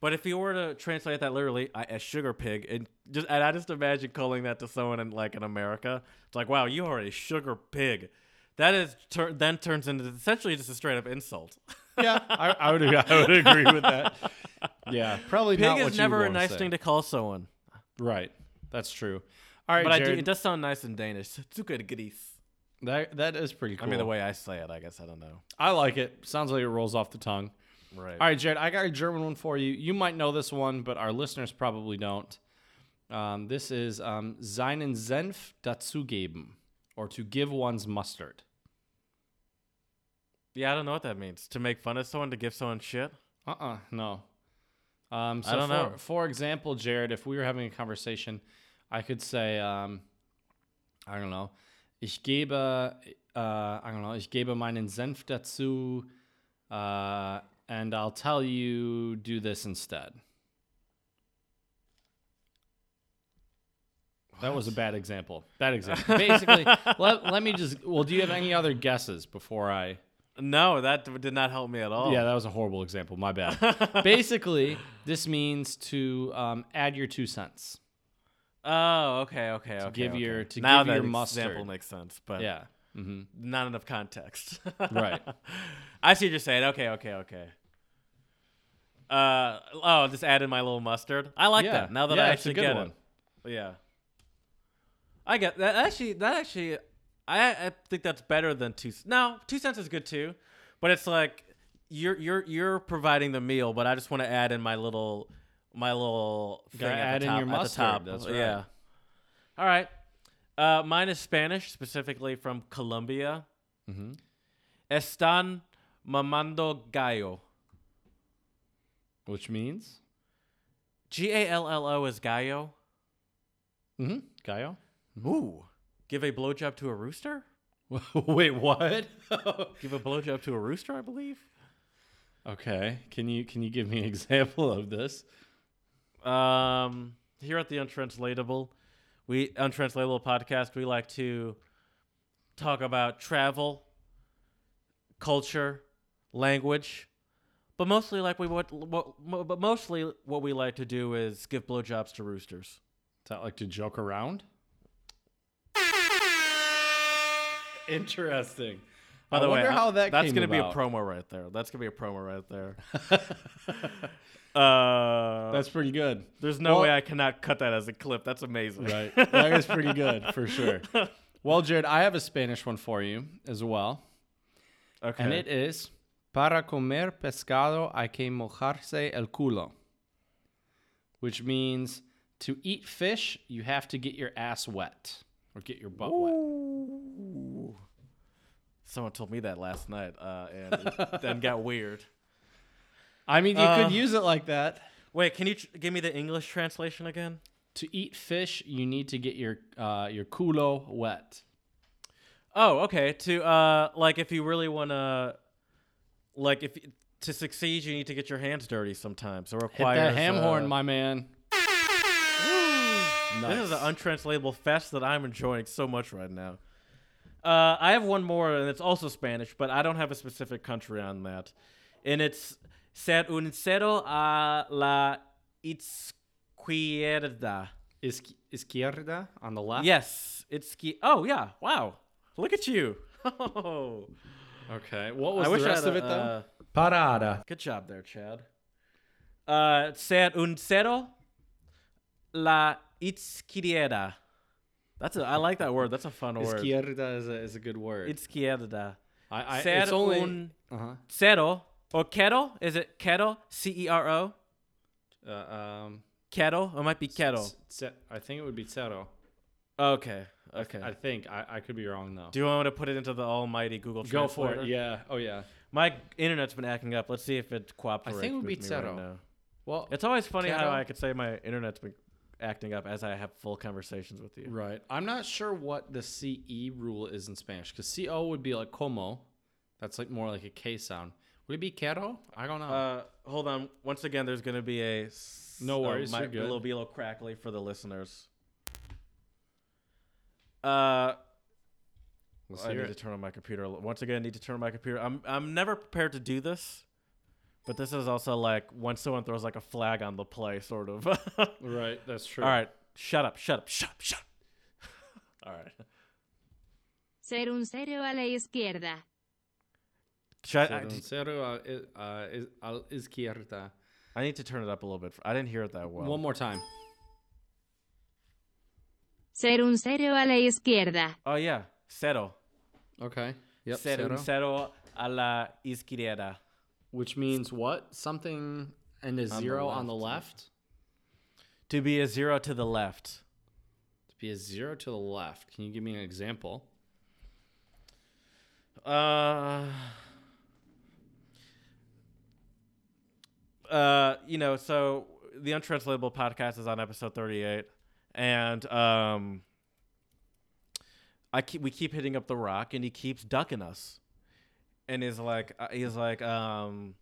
But if you were to translate that literally, I, a sugar pig, and just and I just imagine calling that to someone in like in America, it's like, wow, you are a sugar pig. That is tur- then turns into essentially just a straight up insult. yeah, I, I would I would agree with that. Yeah, probably Pig not what is you never would a nice say. thing to call someone, Right, that's true. All right, but I do, it does sound nice in Danish. sukkergris. that that is pretty cool. I mean, the way I say it, I guess I don't know. I like it. Sounds like it rolls off the tongue. Right. All right, Jared, I got a German one for you. You might know this one, but our listeners probably don't. Um, this is um, seinen Senf dazugeben, or to give one's mustard. Yeah, I don't know what that means. To make fun of someone, to give someone shit. Uh-uh, no. Um, so I don't for, know. For example, Jared, if we were having a conversation, I could say, um, I don't know, ich gebe, uh, I don't know, ich gebe meinen Senf dazu, uh, and I'll tell you do this instead. That was a bad example. Bad example. Basically, let, let me just. Well, do you have any other guesses before I? No, that did not help me at all. Yeah, that was a horrible example. My bad. Basically, this means to um, add your two cents. Oh, okay, okay, okay. To give okay. your- to now give your mustard. example makes sense, but Yeah. hmm not enough context. Right. I see what you're saying. Okay, okay, okay. Uh oh, just add in my little mustard. I like Yeah. that. Now that Yeah, I actually good get one. it. Yeah. I get that. Actually, that actually, I I think that's better than two. No, two cents is good too, but it's like you're you're you're providing the meal, but I just want to add in my little my little thing Gotta at add the in top. your at mustard, the top. that's right. Yeah. All right. Uh, mine is Spanish, specifically from Colombia. Mm-hmm. Están mamando gallo. Which means? G A L L O is gallo. Mm-hmm. Gallo? Ooh. Give a blowjob to a rooster? Wait, what? Give a blowjob to a rooster, I believe. okay. Can you can you give me an example of this? Um, here at the Untranslatable, we Untranslatable podcast, we like to talk about travel, culture, language, but mostly like we what, what but mostly what we like to do is give blowjobs to roosters. Is that like to joke around? Interesting. By I the way, wonder how that that's came gonna be a promo right there. That's gonna be a promo right there. uh, That's pretty good. there's no well- way I cannot cut that as a clip. That's amazing. Right. That is pretty good for sure. Well, Jared, I have a Spanish one for you as well. Okay. And it is Para comer pescado hay que mojarse el culo. Which means to eat fish, you have to get your ass wet or get your butt wet. Someone told me that last night, uh, and then got weird. I mean, you Uh, could use it like that. Wait, can you tr- give me the English translation again? To eat fish, you need to get your uh, your culo wet. Oh, okay. To uh, like if you really want to, like if to succeed, you need to get your hands dirty sometimes. It Hit that ham uh, horn, my man. This is an untranslatable fest that I'm enjoying so much right now. Uh, I have one more, and it's also Spanish, but I don't have a specific country on that. And it's ser un cero a la izquierda. Is izquierda on the left? Yes, it's ski- Oh yeah! Wow, look at you. Oh, Okay. What was I wish the I rest had of it though? uh, Parada. good job there, Chad. Uh, ser un cero la izquierda. That's a. I like that word. That's a fun word. Izquierda is a, is a good word. Izquierda. I, I, Ser it's only. un uh-huh. cero or kettle? Is it kettle? C E R O. Uh, um, Kettle. It might be kettle. c- c- I think it would be cero. Okay. Okay. I think I, I could be wrong though. Do you want me to put it into the almighty Google Go for it. Yeah. Oh yeah. My internet's been acting up. Let's see if it cooperates. I think it would be me right zero. Well, It's always funny how I could say my internet's been acting up as I have full conversations with you. right. I'm not sure what the CE rule is in Spanish because CO would be like como. That's like more like a K sound. Would it be quero? I don't know. Uh, hold on. Once again, there's going to be a. s- No worries, you're might- good. It'll be a little crackly for the listeners. Uh, Let's I hear need to turn on my computer. Once again, I need to turn on my computer. I'm I'm never prepared to do this, but this is also like when someone throws like a flag on the play, sort of. right, That's true. All right, shut up, shut up, shut up, shut up. All right. Ser un cero a la izquierda. Should I, I, Cero uh, is, uh, is, al izquierda. I need to turn it up a little bit. I didn't hear it that well. One more time. Ser un cero a la izquierda. Oh yeah, cero. Okay. Yep. Ser cero. un cero a la izquierda. Which means what? Something and a On the zero on the left. left. To be a zero to the left. To be a zero to the left. Can you give me an example? Uh, uh, you know, so the untranslatable podcast is on episode thirty-eight, and um, I keep we keep hitting up the rock, and he keeps ducking us, and he's like, uh, he's like, um,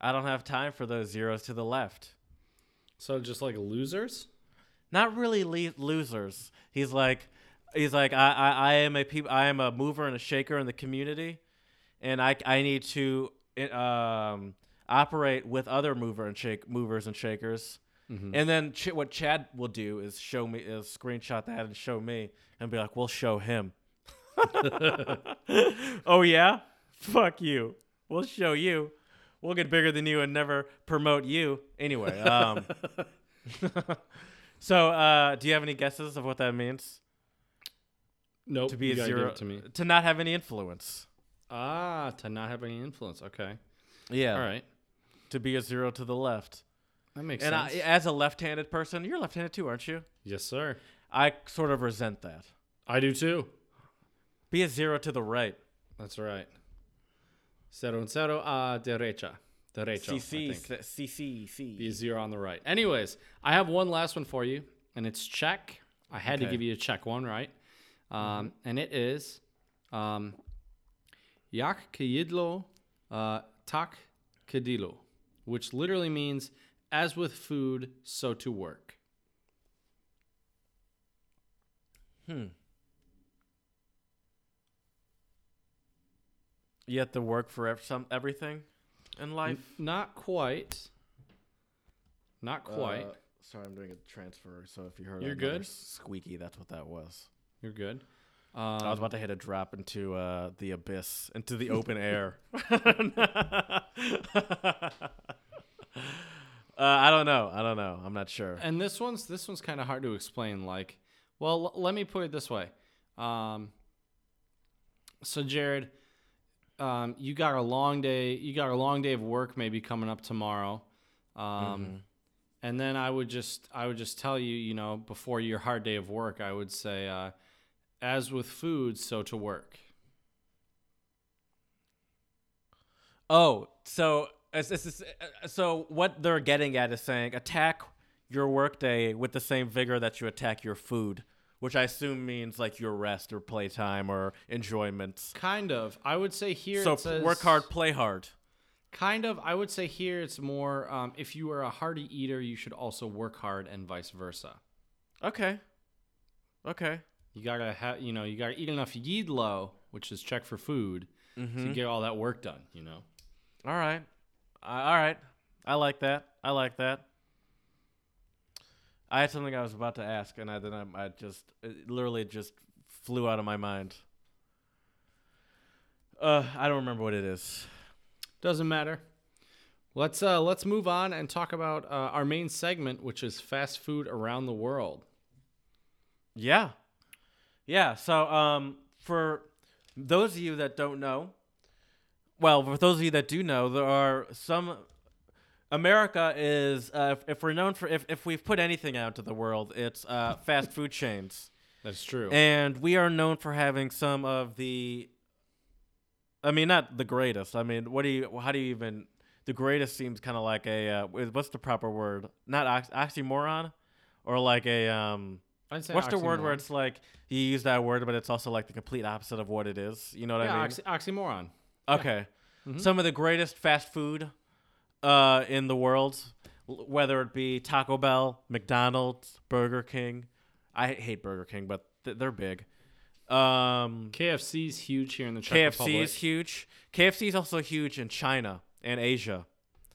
I don't have time for those zeros to the left. So just like losers. Not really le- losers. He's like, he's like, I, I, I am a peop- I am a mover and a shaker in the community, and I, I need to um, operate with other mover and shake movers and shakers. And then ch- what Chad will do is show me, is screenshot that and show me, and be like, "We'll show him." oh yeah, fuck you. We'll show you. We'll get bigger than you and never promote you. Anyway, um, so uh, do you have any guesses of what that means? Nope. To be a zero, to me. to not have any influence. Ah, to not have any influence. Okay. Yeah. All right. To be a zero to the left. That makes sense. And as a left-handed person, you're left-handed too, aren't you? yes, sir. I sort of resent that. I do too. Be a zero to the right. That's right. Cero and cero a derecha. Derecho, CC. CC, C. Be zero on the right. Anyways, I have one last one for you, and it's Czech. I had to Okay. give you a Czech one, right? Um, and it is um, Jak k jídlo, uh, tak k dílu, which literally means as with food, so to work. Hmm. You have to work for ev- some everything in life. Not quite. Not quite. Uh, sorry, I'm doing a transfer. So if you heard You're another good. squeaky, that's what that was. You're good. I was Um, about to hit a drop into uh, the abyss, into the open air. uh, I don't know. I don't know. I'm not sure. and this one's this one's kind of hard to explain. Like, well, l- let me put it this way. Um, so Jared, um, you got a long day. You got a long day of work maybe coming up tomorrow. Um, Mhm. and then I would just I would just tell you, you know, before your hard day of work, I would say, uh, as with food, so to work. Oh, so it's, it's, it's, uh, so what they're getting at is saying attack your workday with the same vigor that you attack your food, which I assume means like your rest or playtime or enjoyment. Kind of. I would say here. So it says, work hard, play hard. Kind of. I would say here it's more. Um, if you are a hearty eater, you should also work hard, and vice versa. Okay. Okay. You gotta have, you know, you gotta eat enough jídlo, which is Czech for food, Mm-hmm. to get all that work done. You know. All right. I all right. I like that. I like that. I had something I was about to ask, and I then I, I just it literally just flew out of my mind. Uh, I don't remember what it is. Doesn't matter. Let's uh let's move on and talk about uh, our main segment, which is fast food around the world. Yeah. Yeah. So, um, for those of you that don't know, well, for those of you that do know, there are some. America is, uh, if, if we're known for, if, if we've put anything out to the world, it's uh, fast food chains. That's true. And we are known for having some of the. I mean, not the greatest. I mean, what do you, how do you even. The greatest seems kind of like a. Uh, what's the proper word? Not ox- oxymoron? Or like a. um. I'd say What's the word where it's like you use that word, but it's also like the complete opposite of what it is? You know what yeah, I mean? oxy- oxymoron. okay. Mhm. Some of the greatest fast food uh, in the world, whether it be Taco Bell, McDonald's, Burger King. I hate Burger King, but th- they're big. Um, is huge here in the Czech KFC Republic. is huge. KFC is also huge in China and Asia.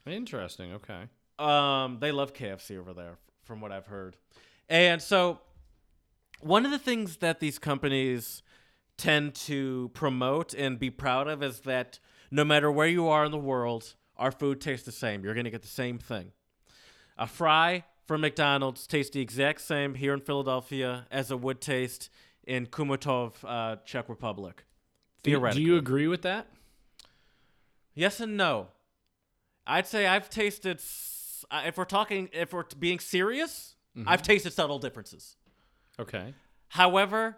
Interesting. Okay. Um, they love KFC over there, from what I've heard. And so, one of the things that these companies tend to promote and be proud of is that no matter where you are in the world, our food tastes the same. You're going to get the same thing. A fry from McDonald's tastes the exact same here in Philadelphia as it would taste in Chomutov, uh, Czech Republic. Theoretically. do you agree with that? Yes and no. I'd say I've tasted. If we're talking, if we're being serious, I've tasted subtle differences. Okay. However,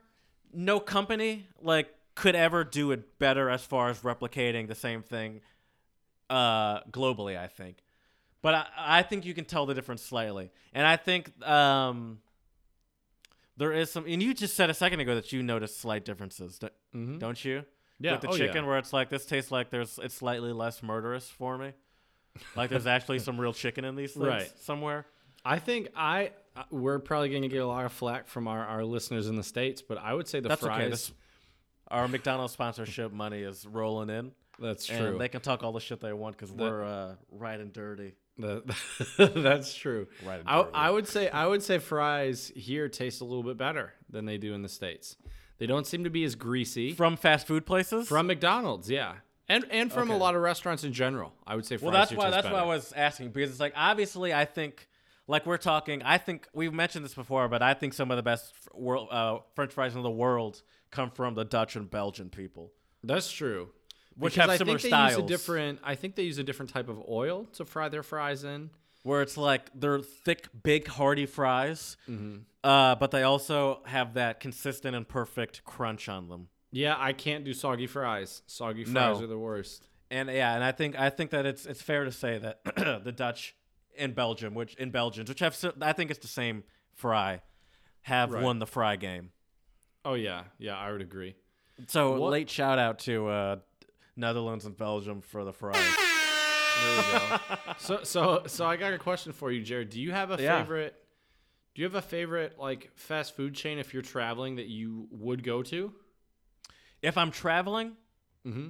no company like could ever do it better as far as replicating the same thing uh, globally. I think, but I, I think you can tell the difference slightly, and I think um, there is some. And you just said a second ago that you noticed slight differences, d- Mm-hmm. don't you? Yeah. with the oh, yeah. chicken where it's like this tastes like there's it's slightly less murderous for me. Like there's actually some real chicken in these things Right. somewhere. I think I uh, we're probably going to get a lot of flack from our, our listeners in the states, but I would say the That's fries. okay. This, our McDonald's sponsorship money is rolling in. That's and true. they can talk all the shit they want because we're uh, right and dirty. The- that's true. Right and I, dirty. I would say I would say fries here taste a little bit better than they do in the states. They don't seem to be as greasy From fast food places. from McDonald's, yeah, and and from a lot of restaurants in general. I would say fries well, that's why that's why I was asking because it's like obviously I think like we're talking. I think we've mentioned this before, but I think some of the best world uh, French fries in the world come from the Dutch and Belgian people. That's true. Which Because have I similar think they use a different. I think they use a different type of oil to fry their fries in. where it's like they're thick, big, hearty fries, Mm-hmm. uh, but they also have that consistent and perfect crunch on them. Yeah, I can't do soggy fries. Soggy fries No. are the worst. And yeah, and I think I think that it's it's fair to say that the Dutch in Belgium, which in Belgians, which have I think it's the same fry, have Right. won the fry game. Oh yeah, yeah, I would agree. So What- late shout out to uh, Netherlands and Belgium for the fries. There we go. so so so I got a question for you, Jared. Do you have a Yeah. favorite? Do you have a favorite like fast food chain if you're traveling that you would go to? if I'm traveling, Mm-hmm.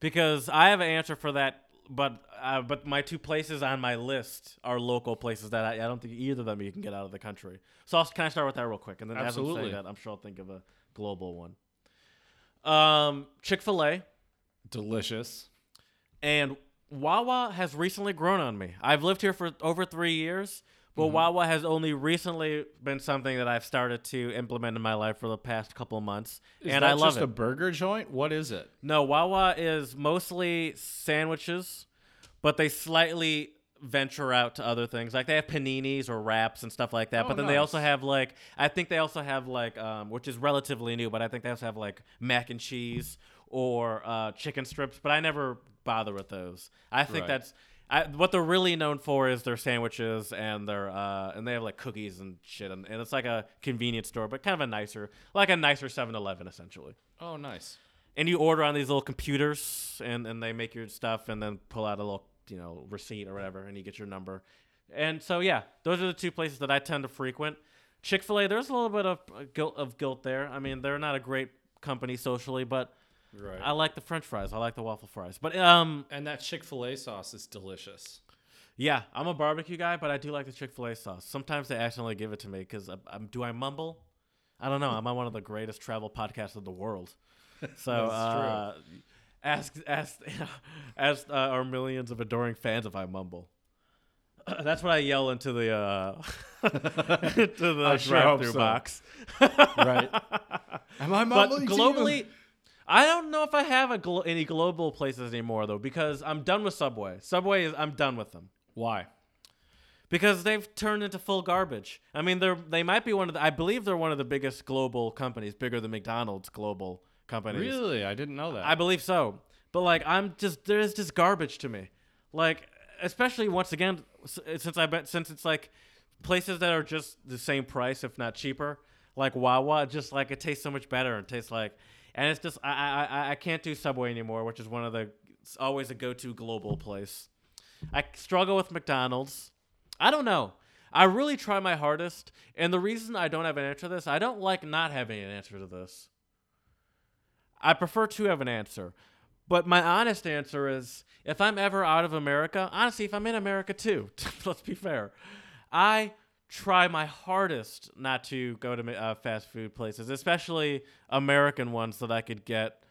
because I have an answer for that, but uh, but my two places on my list are local places that I, I don't think either of them you can get out of the country. So I'll, can I start with that real quick, and then as I'm Absolutely. saying that, I'm sure I'll think of a global one. Um, Chick Fil A Delicious. and Wawa has recently grown on me. I've lived here for over three years, but Wawa has only recently been something that I've started to implement in my life for the past couple of months, Is and I love just it. a burger joint? What is it? No, Wawa is mostly sandwiches, but they slightly venture out to other things. Like they have paninis or wraps and stuff like that. Oh, but then they also have like I think they also have like um, which is relatively new, but I think they also have like mac and cheese or uh, chicken strips. But I never bother with those. I think Right. that's. I, what they're really known for is their sandwiches and their uh, and they have like cookies and shit and, and it's like a convenience store but kind of a nicer like a nicer 7-Eleven essentially Oh, nice. and you order on these little computers and, and they make your stuff and then pull out a little you know receipt or whatever and you get your number and so yeah those are the two places that i tend to frequent chick-fil-a there's a little bit of uh, guilt of guilt there i mean they're not a great company socially but Right. i like the french fries i like the waffle fries but um and that Chick Fil A sauce is delicious. yeah i'm a barbecue guy but i do like the chick-fil-a sauce sometimes they accidentally give it to me because I'm, do i mumble i don't know i'm on one of the greatest travel podcasts in the world so That's uh, ask ask ask uh, our millions of adoring fans if I mumble. That's what I yell into the uh, into the drive-through so. box. Right. Am I But mumbling you? globally, I don't know if I have a glo- any global places anymore though because I'm done with Subway. Subway is I'm done with them Why? because they've turned into full garbage. I mean, they're they might be one of the I believe they're one of the biggest global companies, bigger than McDonald's global companies. Really? I didn't know that. I believe so. But like, I'm just there's just garbage to me. Like, especially once again, since I bet since it's like places that are just the same price, if not cheaper, like Wawa, just like it tastes so much better and tastes like, and it's just I I I, can't do Subway anymore, which is one of the it's always a go-to global place. I struggle with McDonald's. I don't know. I really try my hardest, and the reason I don't have an answer to this, I don't like not having an answer to this. I prefer to have an answer. But my honest answer is if I'm ever out of America, honestly, if I'm in America too, let's be fair, I try my hardest not to go to uh, fast food places, especially American ones that I could get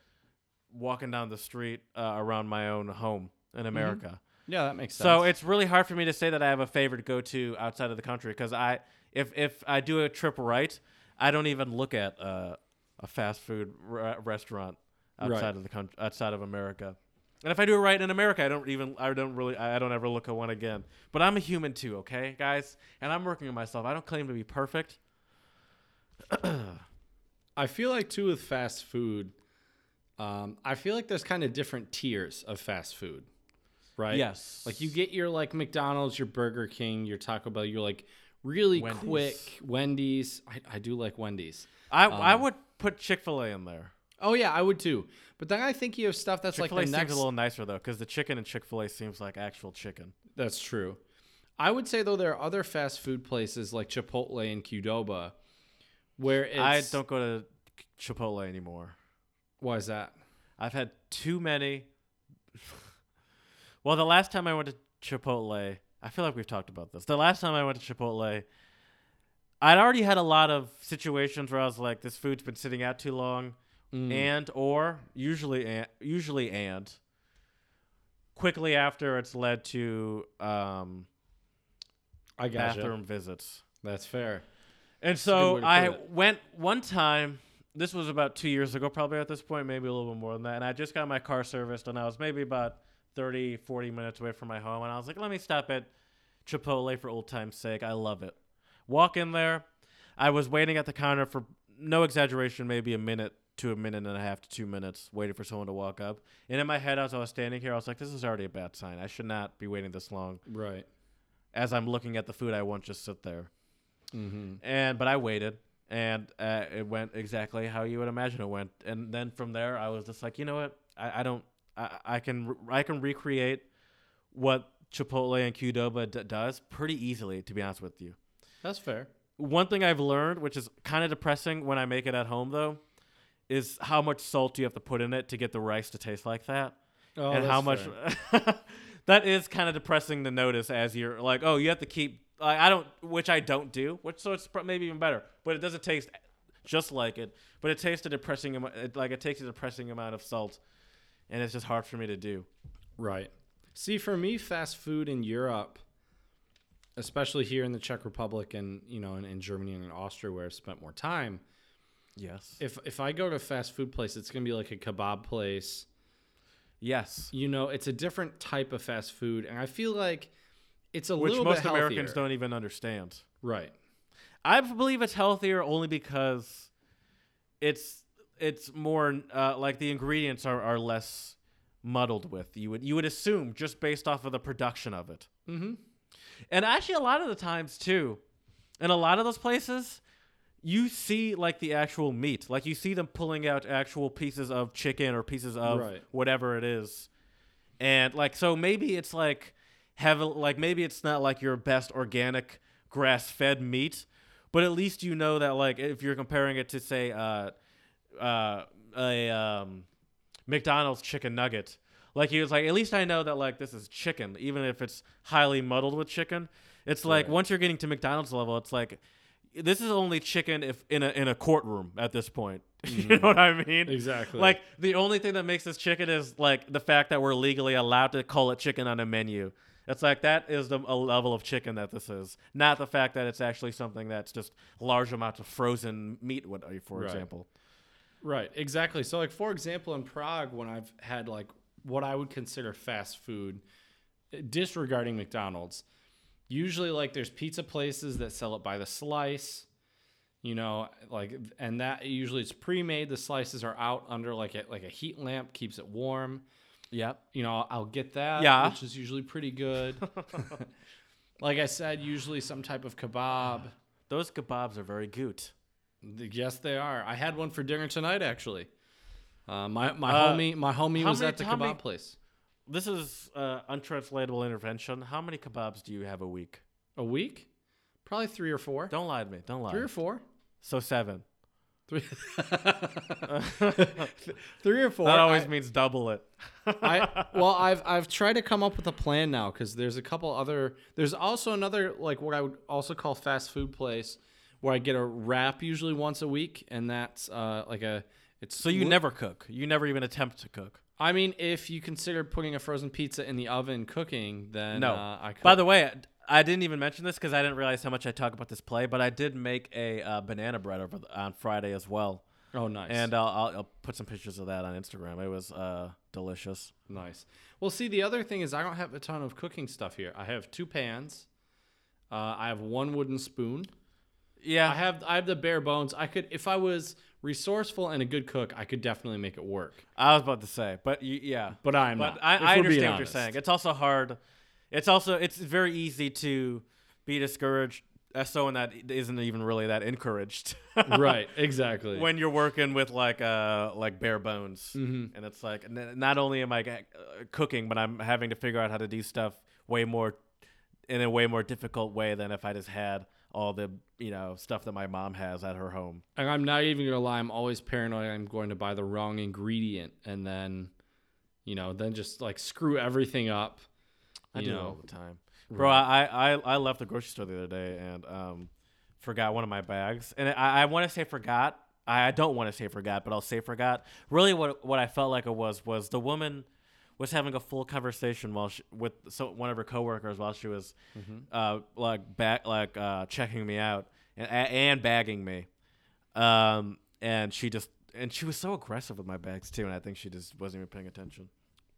walking down the street uh, around my own home in America. yeah, that makes sense. So it's really hard for me to say that I have a favorite go to outside of the country because I, if if I do a trip right, I don't even look at uh, a fast food re- restaurant outside Right. of the country, outside of America. And if I do it right in America, I don't even, I don't really, I don't ever look at one again. But I'm a human too, okay, guys, and I'm working on myself. I don't claim to be perfect. I feel like too with fast food, um, I feel like there's kind of different tiers of fast food, right? Yes. Like you get your like McDonald's, your Burger King, your Taco Bell, your like really Wendy's. quick Wendy's. I, I do like Wendy's. I, I Um, would put Chick Fil A in there. Oh yeah, I would too. But then I think you have stuff that's Chick like Fil A the seems next. a little nicer though, because the chicken in Chick Fil A seems like actual chicken. That's true. I would say though there are other fast food places like Chipotle and Qdoba, where it's, I don't go to Chipotle anymore. Why is that? I've had too many. well, the last time I went to Chipotle, I feel like we've talked about this. The last time I went to Chipotle, I'd already had a lot of situations where I was like, "This food's been sitting out too long," Mm. and or usually and usually and quickly after it's led to um, I got bathroom visits. That's fair. And so I it. went one time. This was about two years ago, probably at this point, maybe a little bit more than that. And I just got my car serviced, and I was maybe about 30, 40 minutes away from my home. And I was like, let me stop at Chipotle for old time's sake. I love it. Walk in there. I was waiting at the counter for no exaggeration, maybe a minute to a minute and a half to two minutes waiting for someone to walk up. And in my head, as I was standing here, I was like, "This is already a bad sign. I should not be waiting this long." Right. As I'm looking at the food, I won't just sit there. Mm-hmm. And but I waited, and uh, it went exactly how you would imagine it went. And then from there, I was just like, you know what? I, I don't. I, I can re- I can recreate what Chipotle and Qdoba d- does pretty easily. To be honest with you, That's fair. one thing I've learned, which is kind of depressing when I make it at home, though, is how much salt you have to put in it to get the rice to taste like that, Oh, and how much. that is kind of depressing to notice as you're like, oh, you have to keep. Like, I don't, which I don't do, which so it's maybe even better, but it doesn't taste just like it. But it tastes a depressing amount. It, like it takes a depressing amount of salt, and it's just hard for me to do. Right. See, for me, fast food in Europe, especially here in the Czech Republic and you know in, in Germany and in Austria, where I've spent more time, Yes. if if I go to a fast food place, it's gonna be like a kebab place. yes. You know, it's a different type of fast food, and I feel like it's a Which little most bit Americans healthier. don't even understand. Right. I believe it's healthier only because it's it's more uh, like the ingredients are, are less muddled with. You would you would assume just based off of the production of it. Mm-hmm. And actually, a lot of the times too, in a lot of those places, you see like the actual meat. Like you see them pulling out actual pieces of chicken or pieces of Right. whatever it is, and like so maybe it's like have like maybe it's not like your best organic grass fed meat, but at least you know that like if you're comparing it to say uh uh a um McDonald's chicken nugget. Like he was like, at least I know that like this is chicken, even if it's highly muddled with chicken. It's like Right. once you're getting to McDonald's level, it's like this is only chicken if in a in a courtroom at this point. you mm-hmm. know what I mean? Exactly. Like the only thing that makes this chicken is like the fact that we're legally allowed to call it chicken on a menu. It's like that is the a level of chicken that this is, not the fact that it's actually something that's just large amounts of frozen meat, what- uh, for Right. example. Right, exactly. So, like for example, in Prague, when I've had like what I would consider fast food, disregarding McDonald's, usually like there's pizza places that sell it by the slice, you know, like and that usually it's pre-made. The slices are out under like a like a heat lamp, keeps it warm. Yep. You know, I'll get that, Yeah. which is usually pretty good. like I said, usually some type of kebab. Those kebabs are very good. Yes, they are. I had one for dinner tonight, actually. Uh, my my Uh, homie my homie was many- at the kebab many- place. This is uh, untranslatable intervention. How many kebabs do you have a week? A week? Probably three or four. Don't lie to me. Don't lie. Three or four. So seven. Three. three or four. that always I, means double it. I well, I've I've tried to come up with a plan now because there's a couple other. There's also another like what I would also call fast food place where I get a wrap usually once a week, and that's uh like a. It's So you never cook. You never even attempt to cook. I mean, if you consider putting a frozen pizza in the oven cooking, then No. uh, I could. By the way, I didn't even mention this because I didn't realize how much I talk about this play, but I did make a uh, banana bread over the, on Friday as well, oh, nice. and I'll, I'll, I'll put some pictures of that on Instagram. It was uh, delicious. Nice. Well, see, the other thing is I don't have a ton of cooking stuff here. I have two pans. Uh, I have one wooden spoon. Yeah, I have I have the bare bones. I could, if I was resourceful and a good cook, I could definitely make it work. I was about to say, but you, yeah, But I'm but not. I, I understand what you're saying. It's also hard. It's also it's very easy to be discouraged as someone that isn't even really that encouraged. right. Exactly. when you're working with like uh like bare bones Mhm. and it's like n- not only am i uh, cooking but i'm having to figure out how to do stuff way more in a way more difficult way than if i just had all the you know stuff that my mom has at her home and I'm not even gonna lie. I'm always paranoid. I'm going to buy the wrong ingredient and then, you know, then just like screw everything up. i do it know. all the time bro I, I i left the grocery store the other day and um forgot one of my bags and i, I want to say forgot i don't want to say forgot but i'll say forgot really what what i felt like it was was the woman was having a full conversation while she, with so one of her coworkers while she was uh like back like uh checking me out and and bagging me um and she just and she was so aggressive with my bags too and i think she just wasn't even paying attention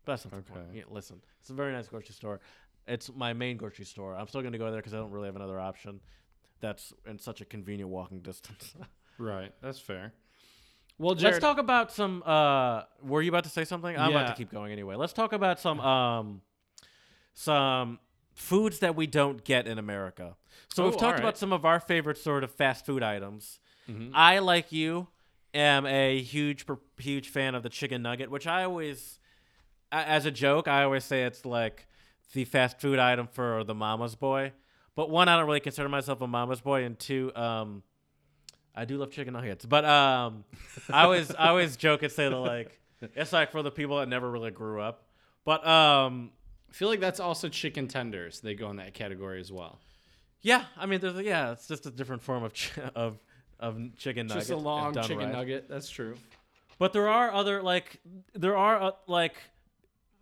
but that's not. Okay. Yeah, listen it's a very nice grocery store it's my main grocery store i'm still going to go there because i don't really have another option that's in such a convenient walking distance Right. That's fair. Well, Jared, Let's talk about some. Uh, were you about to say something? I'm about to keep going anyway. Let's talk about some um, some foods that we don't get in America. So Oh, we've talked alright. about some of our favorite sort of fast food items. Mhm. I, like you, am a huge huge fan of the chicken nugget, which I always, as a joke, I always say it's like the fast food item for the mama's boy. But one, I don't really consider myself a mama's boy, and two, um, I do love chicken nuggets. But um, I always I always joke and say that like it's like for the people that never really grew up. But um, I feel like that's also chicken tenders. They go in that category as well. yeah, I mean, there's yeah, it's just a different form of ch- of of chicken nugget. Just a long chicken right. nugget. That's true. But there are other like there are uh, like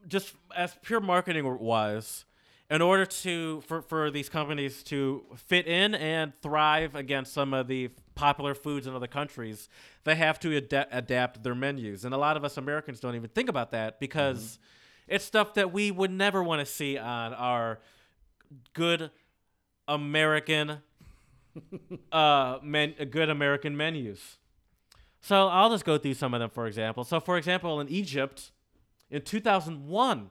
just as pure marketing wise, in order to for for these companies to fit in and thrive against some of the popular foods in other countries, they have to ada- adapt their menus. And a lot of us Americans don't even think about that because it's stuff that we would never want to see on our good American uh men good American menus. So I'll just go through some of them for example. So for example, in Egypt, in 2001,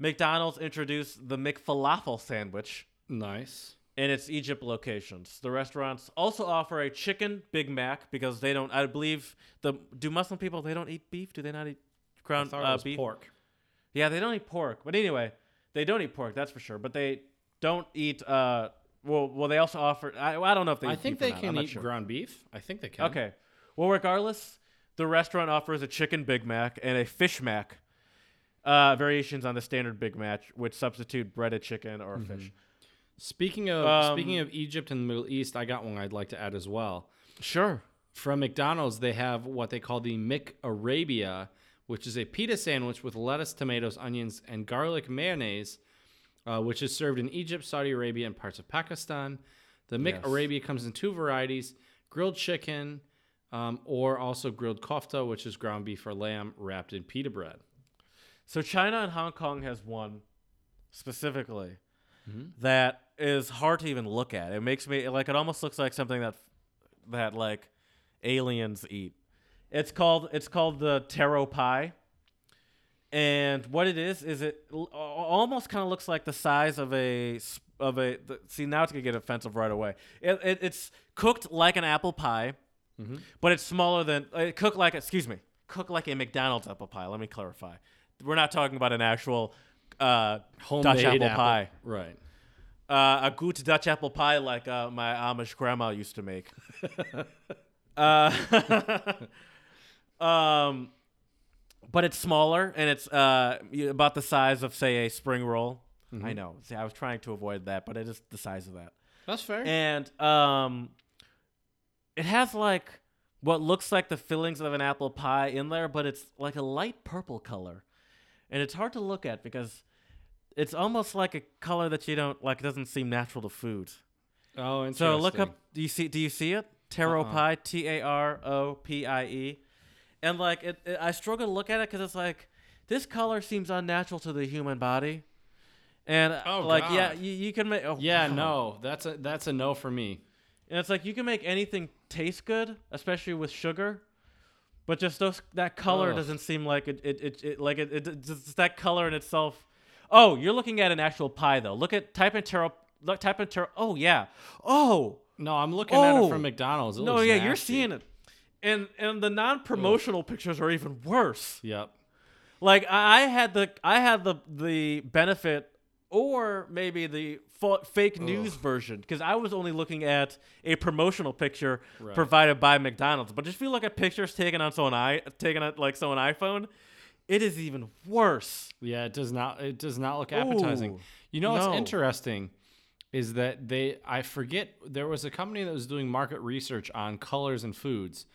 McDonald's introduced the McFalafel sandwich Nice. In its Egypt locations. The restaurants also offer a chicken Big Mac because they don't. I believe the do Muslim people they don't eat beef. Do they not eat ground uh, beef? pork. Yeah, they don't eat pork. But anyway, they don't eat pork. That's for sure. But they don't eat. Uh, well, well, they also offer. I, I don't know if they. I eat think they can eat sure. ground beef. I think they can. Okay. Well, regardless, the restaurant offers a chicken Big Mac and a fish Mac. Uh, variations on the standard Big Mac, which substitute breaded chicken or fish. Speaking of Um, speaking of Egypt and the Middle East, I got one I'd like to add as well. Sure. From McDonald's, they have what they call the McArabia, which is a pita sandwich with lettuce, tomatoes, onions, and garlic mayonnaise, uh, which is served in Egypt, Saudi Arabia, and parts of Pakistan. The Yes. McArabia comes in two varieties: grilled chicken, um, or also grilled kofta, which is ground beef or lamb wrapped in pita bread. So China and Hong Kong has one specifically that is hard to even look at. It makes me like it almost looks like something that that like aliens eat. It's called it's called the taro pie. And what it is is it almost kind of looks like the size of a of a the, see now it's gonna get offensive right away. It, it, it's cooked like an apple pie, but it's smaller than uh, cooked like excuse me cooked like a McDonald's apple pie. Let me clarify. We're not talking about an actual uh, Homemade Dutch apple, pie. right? Uh, a good Dutch apple pie like uh, my Amish grandma used to make. uh, um, but it's smaller and it's uh, about the size of say a spring roll. I know. See, I was trying to avoid that, but it is the size of that. That's fair. And um, it has like what looks like the fillings of an apple pie in there, but it's like a light purple color, and it's hard to look at because it's almost like a color that you don't like. Doesn't seem natural to food. oh, interesting. So look up. Do you see? Do you see it? Taro Uh-uh. pie. T A R O P I E. And like it, it, I struggle to look at it because it's like this color seems unnatural to the human body. And uh, Oh, like yeah, you, you can make. Oh, Yeah, wow. no, that's a that's a no for me. And it's like you can make anything taste good, especially with sugar, but just those that color Ugh. doesn't seem like it. It, it, it like it, it, it just that color in itself. Oh, you're looking at an actual pie though. Look at type in taro. Look, type in taro. Oh yeah. Oh No, I'm looking at Oh. it from oh. McDonald's. It no, yeah, you're seeing it. And and the non-promotional pictures are even worse. Yep. Like I had the I had the the benefit or maybe the fa- fake news version because I was only looking at a promotional picture Right. provided by McDonald's. But just if you look at pictures taken on someone i taken on like someone iPhone, it is even worse. Yeah, it does not. It does not look appetizing. Ooh, you know what's no. interesting is that they. I forget there was a company that was doing market research on colors and foods,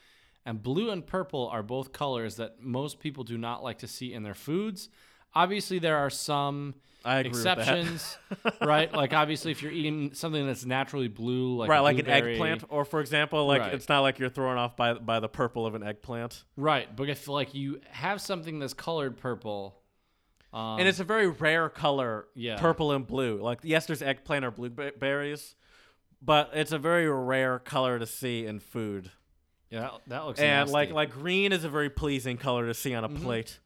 and blue and purple are both colors that most people do not like to see in their foods. Obviously, there are some I agree exceptions, right? Like obviously, if you're eating something that's naturally blue, like right, a like an eggplant, or for example, like Right. it's not like you're thrown off by by the purple of an eggplant. right? But if like you have something that's colored purple, um, and it's a very rare color, Yeah. purple and blue. Like yes, there's eggplant or blueberries, but it's a very rare color to see in food. Yeah, that, that looks and like nasty. like green is a very pleasing color to see on a plate.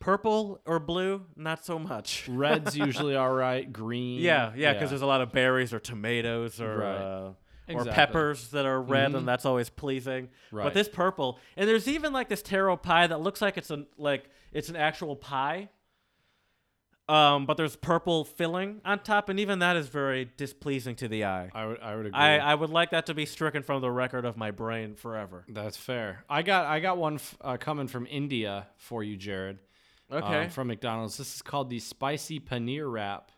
Purple or blue, not so much. red's usually all right. Green. Yeah, yeah, because there's a lot of berries or tomatoes or Right. uh, or peppers that are red, Mhm. and that's always pleasing. Right. But this purple, and there's even like this taro pie that looks like it's an like it's an actual pie. Um, but there's purple filling on top, and even that is very displeasing to the eye. I would I would agree. I, I would like that to be stricken from the record of my brain forever. That's fair. I got I got one f- uh, coming from India for you, Jared. Um, Okay. from McDonald's. This is called the spicy paneer wrap,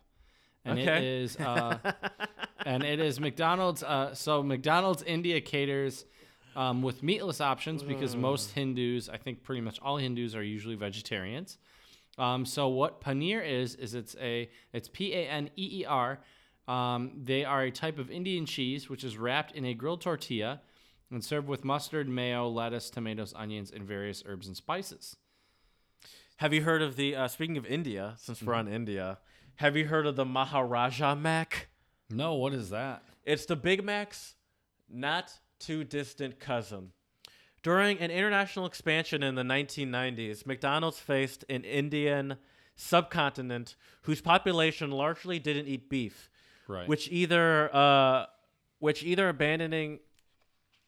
and it Okay. is uh, and it is McDonald's. Uh, so McDonald's India caters um, with meatless options because most Hindus, I think pretty much all Hindus, are usually vegetarians. Um, so what paneer is is it's a it's P A N E E R. Um, they are a type of Indian cheese which is wrapped in a grilled tortilla and served with mustard, mayo, lettuce, tomatoes, onions, and various herbs and spices. Have you heard of the? Uh, speaking of India, since we're on India, have you heard of the Maharaja Mac? No, what is that? It's the Big Mac's not too distant cousin. During an international expansion in the 1990s, McDonald's faced an Indian subcontinent whose population largely didn't eat beef, Right. which either uh, which either abandoning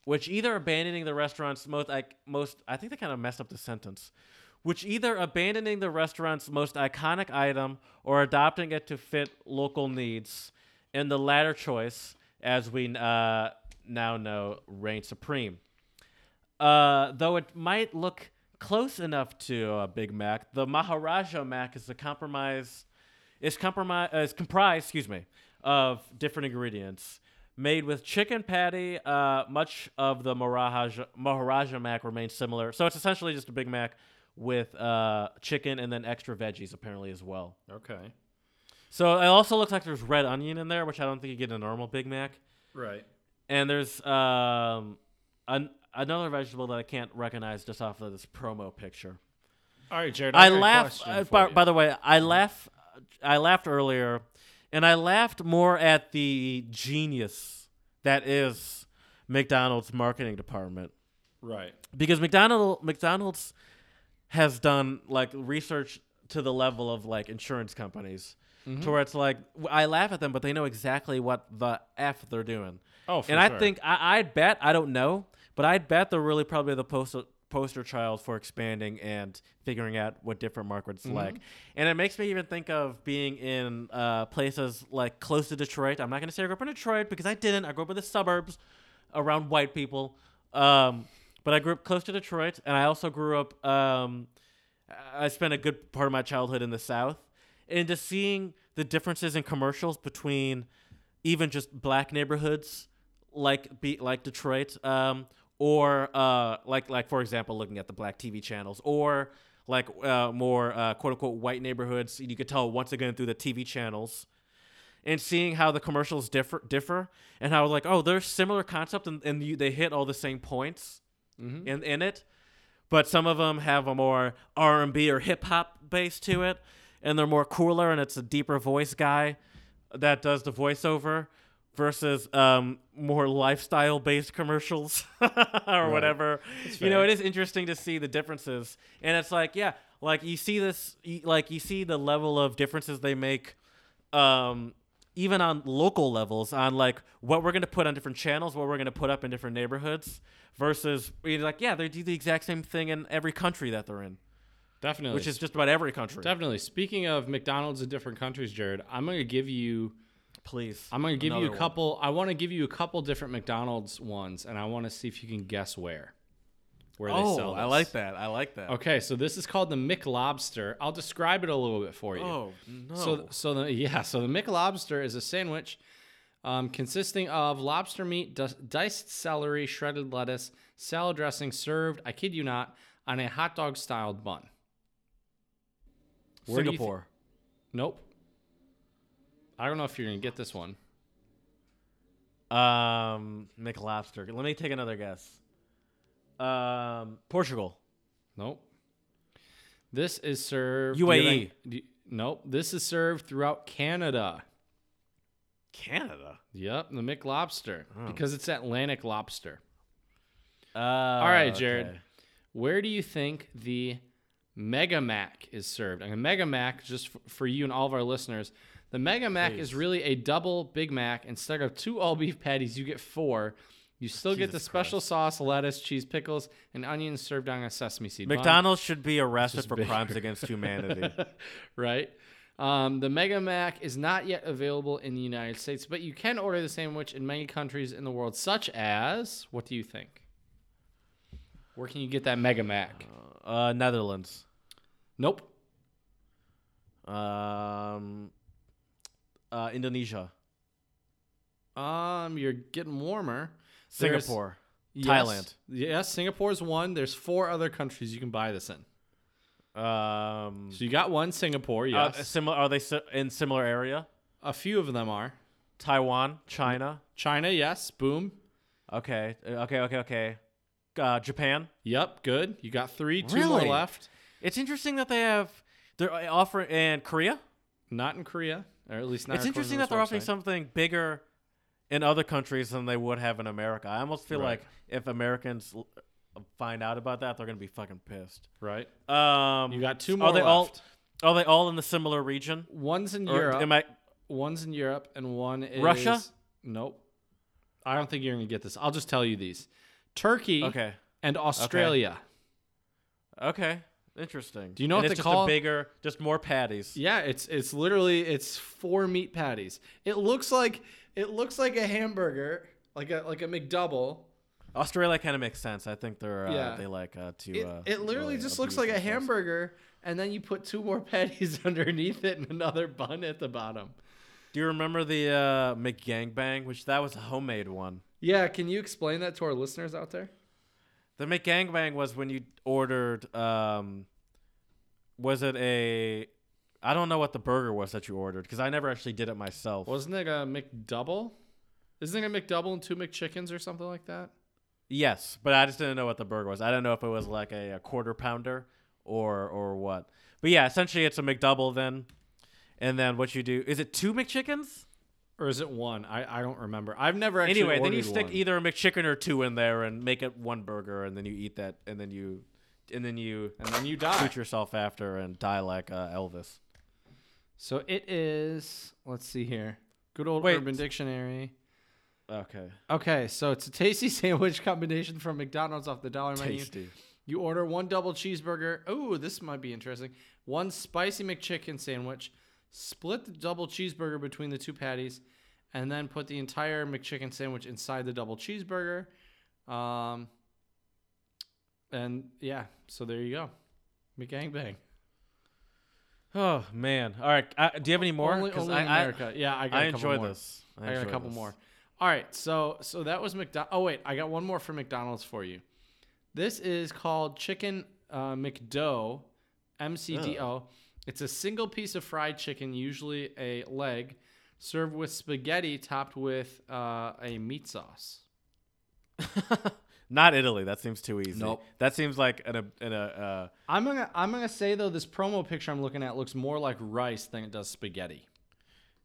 which either abandoning the restaurant's most like most I think they kind of messed up the sentence. Which either abandoning the restaurant's most iconic item or adopting it to fit local needs. And the latter choice, as we uh, now know, reigns supreme. Uh, though it might look close enough to a Big Mac, the Maharaja Mac is a compromise. Is compromise is comprised, excuse me, of different ingredients. Made with chicken patty, uh, much of the Maharaja Maharaja Mac remains similar. So it's essentially just a Big Mac with uh, chicken and then extra veggies apparently as well. okay. So it also looks like there's red onion in there, which I don't think you get in a normal Big Mac. Right. And there's um, an, another vegetable that I can't recognize just off of this promo picture. All right, Jared. I a laugh. Uh, by, by the way, I laugh. I laughed earlier, and I laughed more at the genius that is McDonald's marketing department right. because McDonald McDonald's has done like research to the level of like insurance companies, Mm-hmm. to where it's like I laugh at them, but they know exactly what the f they're doing. Oh, and I sure. think I, I'd bet I don't know, but I'd bet they're really probably the poster poster child for expanding and figuring out what different markets Mm-hmm. like. And it makes me even think of being in uh, places like close to Detroit. I'm not gonna say I grew up in Detroit because I didn't. I grew up in the suburbs around white people. Um, but I grew up close to Detroit, and I also grew up. Um, I spent a good part of my childhood in the South, and just seeing the differences in commercials between even just black neighborhoods like be like Detroit, um, or uh, like like for example, looking at the black TV channels, or like uh, more uh, quote unquote white neighborhoods. You could tell once again through the TV channels, and seeing how the commercials differ differ, and how like oh, they're similar concept, and, and you, they hit all the same points Mm-hmm. in in it, but some of them have a more R and B or hip hop base to it, and they're more cooler, and it's a deeper voice guy that does the voiceover versus um, more lifestyle based commercials or whatever. You know, it is interesting to see the differences, and it's like yeah, like you see this, like you see the level of differences they make. Um, even on local levels, on like what we're gonna put on different channels, what we're gonna put up in different neighborhoods, versus you're like, yeah, they do the exact same thing in every country that they're in, Definitely. which is just about every country. definitely. Speaking of McDonald's in different countries, Jared, I'm going to give you. Please, I'm going to give you a one. couple. I want to give you a couple different McDonald's ones, and I want to see if you can guess where. Where they Oh, sell. I like that. I like that. Okay, so this is called the McLobster. I'll describe it a little bit for you. Oh no. So, so the yeah, so the McLobster is a sandwich um, consisting of lobster meat, di- diced celery, shredded lettuce, salad dressing, served. I kid you not, on a hot dog styled bun. Where do you thi- Singapore. Nope. I don't know if you're gonna get this one. um, McLobster. Let me take another guess. Um, Portugal. Nope. This is served. UAE. you have any- do you- nope. This is served throughout Canada. Canada. Yep, the McLobster Oh. because it's Atlantic lobster. All right, Jared. Where do you think the Mega Mac is served? And a Mega Mac, just f- for you and all of our listeners, the Mega Mac is really a double Big Mac. Instead of two all beef patties, you get four. You still get the Jesus special sauce, lettuce, cheese, pickles, and onions served on a sesame seed bun. McDonald's should be arrested for bigger. crimes against humanity. right? Um, the Mega Mac is not yet available in the United States, but you can order the sandwich in many countries in the world, such as what do you think? Where can you get that Mega Mac? uh, Netherlands. Nope. Um, uh, Indonesia. Um, you're getting warmer. Singapore. Yes. Thailand. Yes, Singapore's one. There's four other countries you can buy this in. Um, So you got one, Singapore. uh, Yes, similar. Are they si- in similar area? a few of them are. Taiwan, China. China, yes. Boom. Okay, uh, okay, okay, okay. Uh, Japan. Yep, good. You got three. Two Really? more left. It's interesting that they have they're offering and Korea. Not in Korea, or at least not. it's interesting that they're offering something bigger in other countries than they would have in America. I almost feel Right. like if Americans find out about that, they're gonna be fucking pissed. Right. Um, You got two more. are they left. all are they all in the similar region? One's in Or Europe. am I? One's in Europe, and one is Russia? Nope. I don't think you're gonna get this. I'll just tell you these: Turkey Okay, and Australia. okay, interesting. Do you know And what it's they just call- a bigger, just more patties? Yeah, it's it's literally it's four meat patties. It looks like it looks like a hamburger, like a like a McDouble. Australia kind of makes sense. I think they're uh, Yeah. they like uh, to. It, uh, it literally really just looks like a themselves. hamburger, and then you put two more patties underneath it and another bun at the bottom. Do you remember the uh, McGangbang? Which that was a homemade one. Yeah, can you explain that to our listeners out there? The McGangbang was when you ordered. Um, was it a? I don't know what the burger was that you ordered because I never actually did it myself. Wasn't it a McDouble? Isn't it a McDouble and two McChickens or something like that? Yes, but I just didn't know what the burger was. I don't know if it was like a, a quarter pounder or or what. But yeah, essentially it's a McDouble then, and then what you do is it two McChickens? Or is it one? I, I don't remember. I've never actually anyway, then you stick one. either a McChicken or two in there and make it one burger, and then you eat that, and then you, and then you and then you die. shoot yourself after and die like uh, Elvis. So it is. Let's see here. Good old Wait. Urban Dictionary. Okay, Okay, so it's a tasty sandwich combination from McDonald's off the dollar menu. tasty. You order one double cheeseburger. Oh, this might be interesting. One spicy McChicken sandwich. Split the double cheeseburger between the two patties, and then put the entire McChicken sandwich inside the double cheeseburger. Um, and yeah, so there you go. McGangbang. Oh man! All right, uh, do you have any more? Only, only I, in I- America. yeah, I got I a enjoy more. this. I, got a couple this. more. All right, so so that was McDonald. Oh wait, I got one more from McDonald's for you. This is called chicken uh, McDough, MCDO. It's a single piece of fried chicken, usually a leg, served with spaghetti topped with uh, a meat sauce. Not Italy. That seems too easy. Nope. That seems like an a, an a uh, I'm gonna I'm gonna say though this promo picture I'm looking at looks more like rice than it does spaghetti.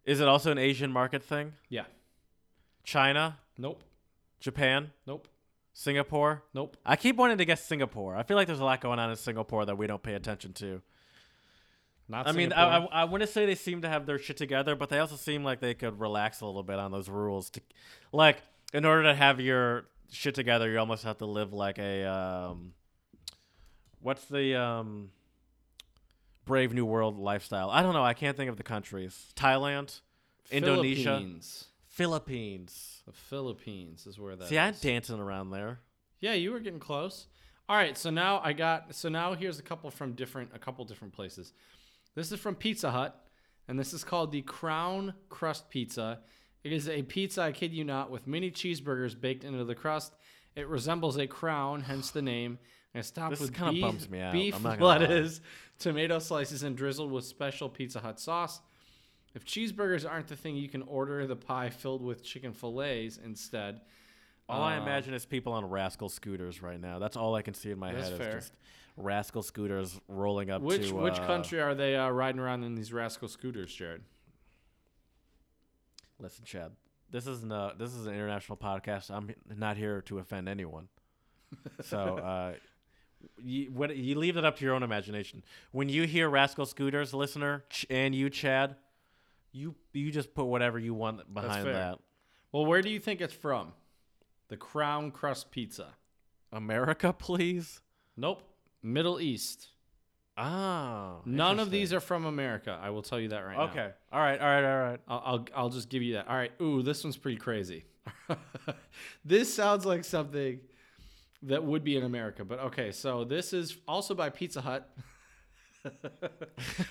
Is it also an Asian market thing? Yeah. China, Nope. Japan, Nope. Singapore. Nope. I keep wanting to guess Singapore. I feel like there's a lot going on in Singapore that we don't pay attention to. Not. I mean, I, I, I want to say they seem to have their shit together, but they also seem like they could relax a little bit on those rules. To, like, in order to have your shit together, you almost have to live like a um, what's the um, Brave New World lifestyle? I don't know. I can't think of the countries. Thailand, Indonesia, Philippines. Philippines. The Philippines is where that See, I'm dancing around there. Yeah, you were getting close. All right, so now I got so now here's a couple from different a couple different places. This is from Pizza Hut, and this is called the Crown Crust Pizza. It is a pizza, I kid you not, with mini cheeseburgers baked into the crust. It resembles a crown, hence the name. And it's topped This with beef, bums me out. beef I'm not gonna lie. lettuce, tomato slices, and drizzled with special Pizza Hut sauce. If cheeseburgers aren't the thing, you can order the pie filled with chicken fillets instead. All I Uh, imagine is people on rascal scooters right now. That's all I can see in my That's head fair. is just rascal scooters rolling up Which to which uh, country are they uh, riding around in these rascal scooters, Jared? Listen, Chad. This isn't a this is an international podcast. I'm not here to offend anyone. So uh, you, what, you leave it up to your own imagination. When you hear Rascal Scooters, listener, Ch- and you, Chad, you you just put whatever you want behind that. Well, where do you think it's from? The Crown Crust Pizza. America, please. Nope. Middle East. Oh, None of these are from America. I will tell you that right now. okay. All right, all right, all right. I'll, I'll I'll just give you that. All right. Ooh, this one's pretty crazy. this sounds like something that would be in America, but okay. So this is also by Pizza Hut.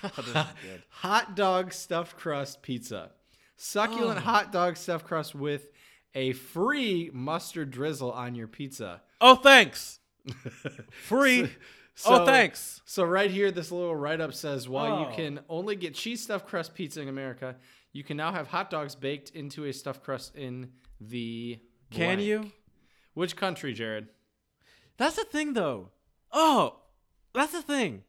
Oh, hot dog stuffed crust pizza. Succulent oh. hot dog stuffed crust with a free mustard drizzle on your pizza. Oh, thanks. Free. So- oh, thanks. So right here, this little write-up says, while Oh. you can only get cheese stuffed crust pizza in America, you can now have hot dogs baked into a stuffed crust in the. Can blank. you? Which country, Jared? That's the thing, though. Oh, that's the thing.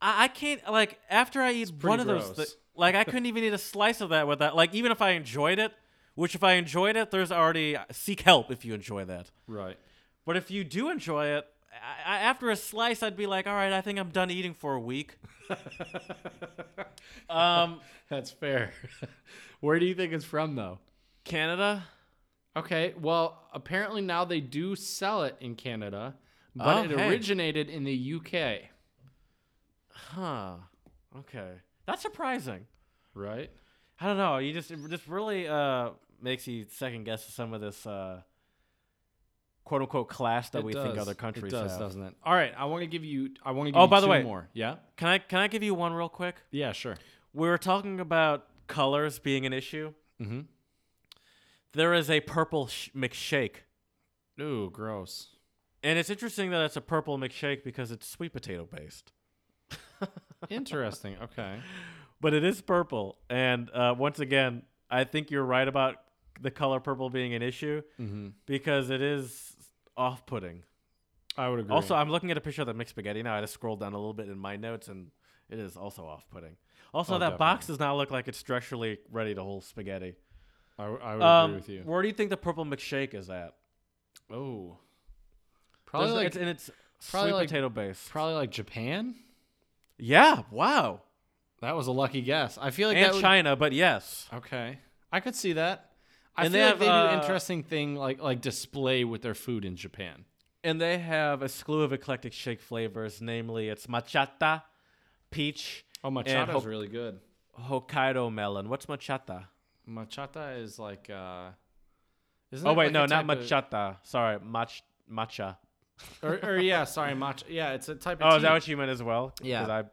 I, I can't like after I eat one of those. gross. Thi- like I couldn't even eat a slice of that with that. Like even if I enjoyed it, which if I enjoyed it, there's already seek help if you enjoy that. Right. But if you do enjoy it, I, after a slice, I'd be like, all right, I think I'm done eating for a week. um, That's fair. Where do you think it's from, though? Canada. Okay. Well, apparently now they do sell it in Canada, but Oh, it hey. originated in the UK. Huh. Okay. That's surprising. Right. I don't know. You just it just really uh makes you second guess some of this uh quote unquote class that It we think other countries It does, have. doesn't it? All right. I want to give you. I want to give Oh, you by the two way- more. Yeah. Can I can I give you one real quick? Yeah. Sure. We were talking about colors being an issue. Mm-hmm. There is a purple sh- McShake, Ooh, gross. and it's interesting that it's a purple McShake because it's sweet potato based. Interesting. Okay. But it is purple, and uh, once again, I think you're right about the color purple being an issue Mm-hmm. because it is off-putting. I would agree. Also, I'm looking at a picture of the mixed spaghetti now. I just scrolled down a little bit in my notes, and it is also off-putting. Also, Oh, that box does not look like it's structurally ready to hold spaghetti. I, w- I would Um, agree with you. where do you think the purple McShake is at? Oh, probably There's- like it's, and it's probably sweet like- potato based. probably like Japan. yeah, wow. That was a lucky guess. I feel like that and would, China, but yes. Okay, I could see that. I And feel they like they have, do uh, interesting thing like like display with their food in Japan. And they have a slew of eclectic shake flavors, namely it's matcha, peach, Oh, ho- is really good. Hokkaido melon. What's matcha? Matcha is like uh, isn't Oh wait, like no, not type of- matcha. Sorry, mach matcha. or, or yeah, sorry, matcha. Yeah, it's a type of. Oh, is that what you meant as well? Yeah. I,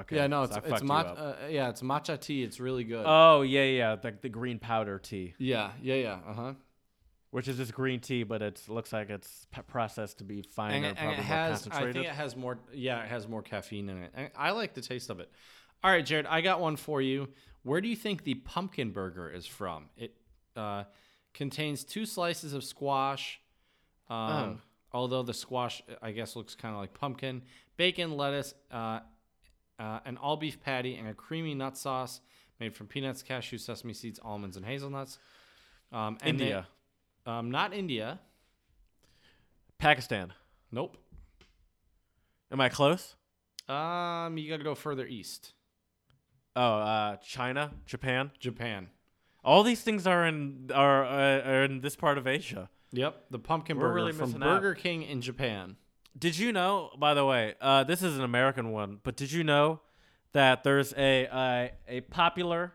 okay. Yeah, no, it's I it's fucked you matcha. up. Uh, yeah, it's matcha tea. It's really good. Oh yeah, yeah, the, the green powder tea, yeah, yeah, yeah. Uh huh. which is just green tea, but it looks like it's processed to be finer and, and, it- and probably it more has i concentrated. think it has more yeah it has more caffeine in it and i like the taste of it all right jared i got one for you where do you think the pumpkin burger is from it uh, contains two slices of squash um, although the squash i guess looks kind of like pumpkin bacon lettuce uh, uh, an all beef patty and a creamy nut sauce made from peanuts cashews sesame seeds almonds and hazelnuts um, and they- India, um, not india Pakistan. nope Am I close? um, you got to go further east Oh, uh, China, Japan. Japan. All these things are in are, uh, are in this part of Asia. Yep, the pumpkin We're burger really from missing out. Burger King in Japan. Did you know, by the way, uh, this is an American one, but did you know that there's a a, a popular?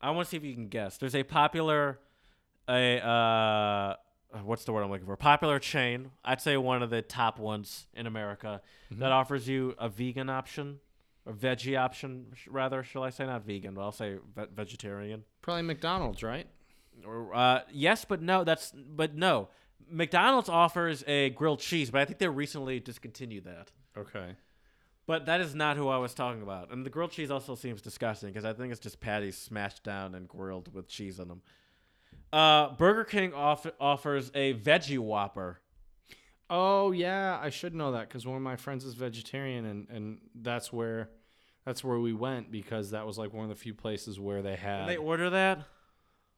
I want to see if you can guess. There's a popular, a uh, what's the word I'm looking for? Popular chain. I'd say one of the top ones in America that offers you a vegan option, or veggie option, rather. Shall I say not vegan, but I'll say ve- vegetarian. Probably McDonald's, right? Or, uh, yes, but no. That's but no. McDonald's offers a grilled cheese, but I think they recently discontinued that. Okay. But that is not who I was talking about. And the grilled cheese also seems disgusting because I think it's just patties smashed down and grilled with cheese on them. Uh, Burger King off- offers a veggie Whopper. Oh yeah, I should know that because one of my friends is vegetarian, and and that's where that's where we went because that was like one of the few places where they Did had. they order that?